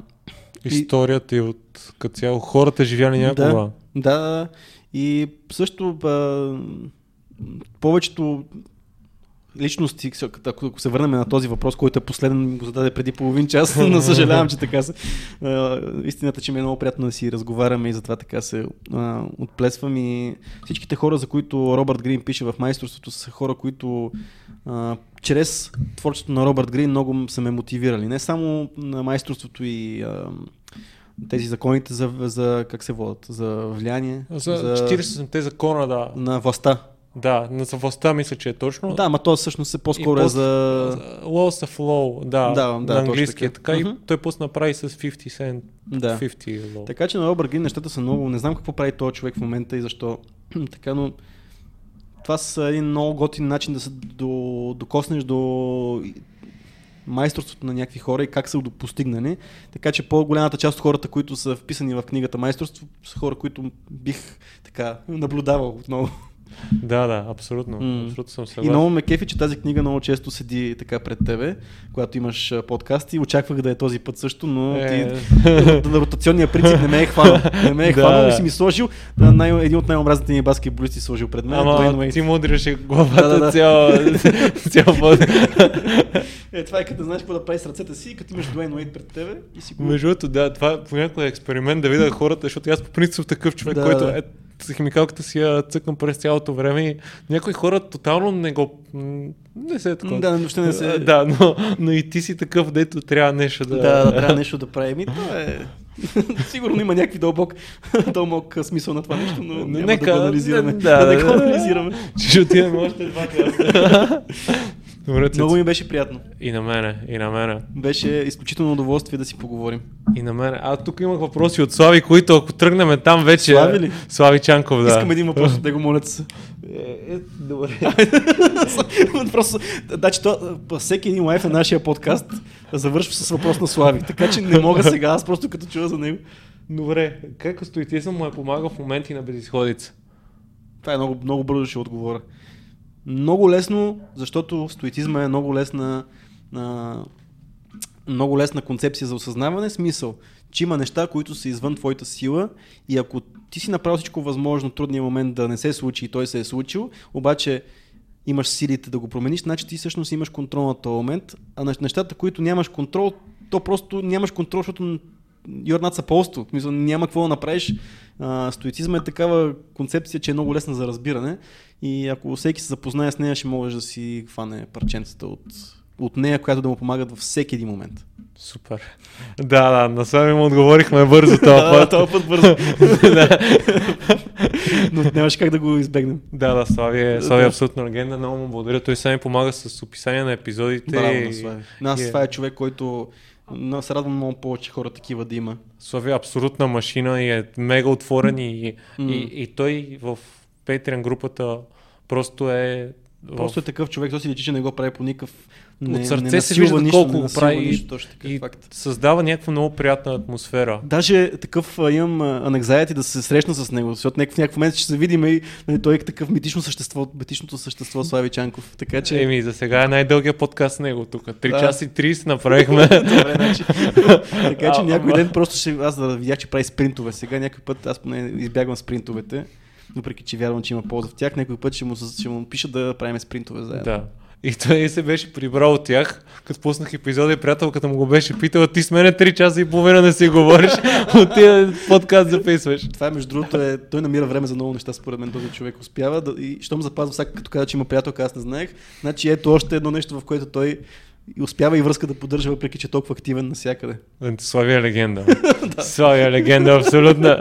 Историята и от като цяло хората живяли някога. да, да, и също а, повечето личности, ако се върнем на този въпрос, който е последен, го зададе преди половин час, но съжалявам, че така се. Истината, че ми е много приятно да си разговаряме и затова така се а, отплесвам и всичките хора, за които Робърт Грин пише в майсторството, са хора, които а, чрез творчеството на Робърт Грин много са ме мотивирали. Не само на майсторството и а, тези законите за, за как се водят, за влияние, За 48-те закона, да. на властта. Да, на властта мисля, че е точно. Да, ма то всъщност е по-скоро И е за... Laws of Law, да, Да, да, на английски е така. така. И Мгм. той пусна прави с 50 Cent, Да. 50 Law. Така че на Робърт Грин нещата са много... Не знам какво прави този човек в момента и защо. така, но това са един много готин начин да се до, докоснеш до майсторството на някакви хора и как са го постигнали. Така че по-голямата част от хората, които са вписани в книгата майсторство, са хора, които бих така наблюдавал отново. Да, да, абсолютно. М. Абсолютно съм И съгласен. много ме кефи, че тази книга много често седи така пред тебе, когато имаш а, подкаст и очаквах да е този път също, но Е. ти на ротационния принцип не ме е хванал. Не ме е Да. хванал и си ми сложил. Да, най- един от най-омразните ни баскетболисти сложил пред мен. Ама Уейт. ти му удряше главата Да, да, да. цял, цял път. Е, това е като знаеш какво да правиш с ръцете си, като имаш Дуейн Уейт пред тебе и си го... Между другото, да, това понякога е експеримент да видя хората, защото аз по принцип такъв човек, Да, който е с химикалката си я цъкам през цялото време и някои хора тотално не го... Не се е такова. Да, въобще не се- Да, но, но и ти си такъв, дето трябва нещо да... Да, да, трябва нещо да правим. И това е... Сигурно има някакви дълбок, дълбок смисъл на това нещо, но няма Нека- да го анализираме. не- Да, да, да, не го да. анализираме. Ще отидем още два часа. Добре. Много ми беше приятно. И на мене, и на мене. Беше изключително удоволствие да си поговорим. И на мене. А тук имах въпроси от Слави, които ако тръгнем там вече... Слави ли? Слави Чанков, да. Искам един въпрос от него, моля се. Е, е, добре. Просто, значи, то, всеки един лайф на нашия подкаст завършва с въпрос на Слави. Така че не мога сега, аз просто като чува за него. Добре, как стоитизъм му е помагал в моменти на безисходица? Това е много, много бързо ще отговоря. Много лесно, защото стоицизма е много лесна, а, много лесна концепция за осъзнаване, смисъл, че има неща, които са извън твоята сила и ако ти си направил всичко възможно трудния момент да не се случи и той се е случил, обаче имаш силите да го промениш, значи ти всъщност имаш контрол на този момент, а на нещата, които нямаш контрол, то просто нямаш контрол, защото you're not supposed to. Смисъл, няма какво да направиш. А, стоицизма е такава концепция, че е много лесна за разбиране и ако всеки се запознае с нея, ще можеш да си хване парченцата от, от нея, която да му помагат във всеки един момент. Супер. Да, да, на Слави му отговорихме бързо този път. този път бързо. Но нямаше как да го избегнем. Да, да, Слави е, Слави е Да. абсолютно легенда, много му благодаря. Той сами помага с описание на епизодите. Браво и- на Слави. Нас и- това е човек, който но се радвам много повече хора такива да има. Слави е абсолютна машина и е мега отворен и, М. и, и той в Patreon групата просто е Просто е такъв човек, той си личи, че не го прави по никакъв... Не, От сърце не се вижда нищо, колко го прави Нищо, точно така, и факт. създава някаква много приятна атмосфера. Даже такъв а, имам анекзайти да се срещна с него, защото в някакъв момент ще се видим и нали, той е такъв митично същество, митичното същество Слави Чанков. Така че... Еми, за сега е най-дългия подкаст с него тук. 3 Да. часа и 30 направихме. Добре, значи. така че А, някой ама- ден просто ще, аз да видях, че прави спринтове. Сега някой път аз поне избягвам спринтовете, въпреки че вярвам, че има полза в тях. Някой път ще му, ще му пиша да правим спринтове заедно. да. И той се беше прибрал от тях, като пуснах епизода и приятелката му го беше питала, ти с мене 3 часа и половина не си говориш, от тия подкаст записваш. Това е, между другото, е, той намира време за много неща, според мен този човек успява. Да, и щом запазва всяка, като каза, че има приятелка, аз не знаех. Значи ето още едно нещо, в което той и успява и връзка да поддържа, въпреки че е толкова активен навсякъде. Слави е легенда. Слави е легенда, абсолютно.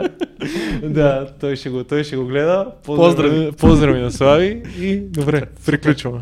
да, той ще го, той ще го гледа. Поздрави. Поздрави на Слави и добре, приключваме.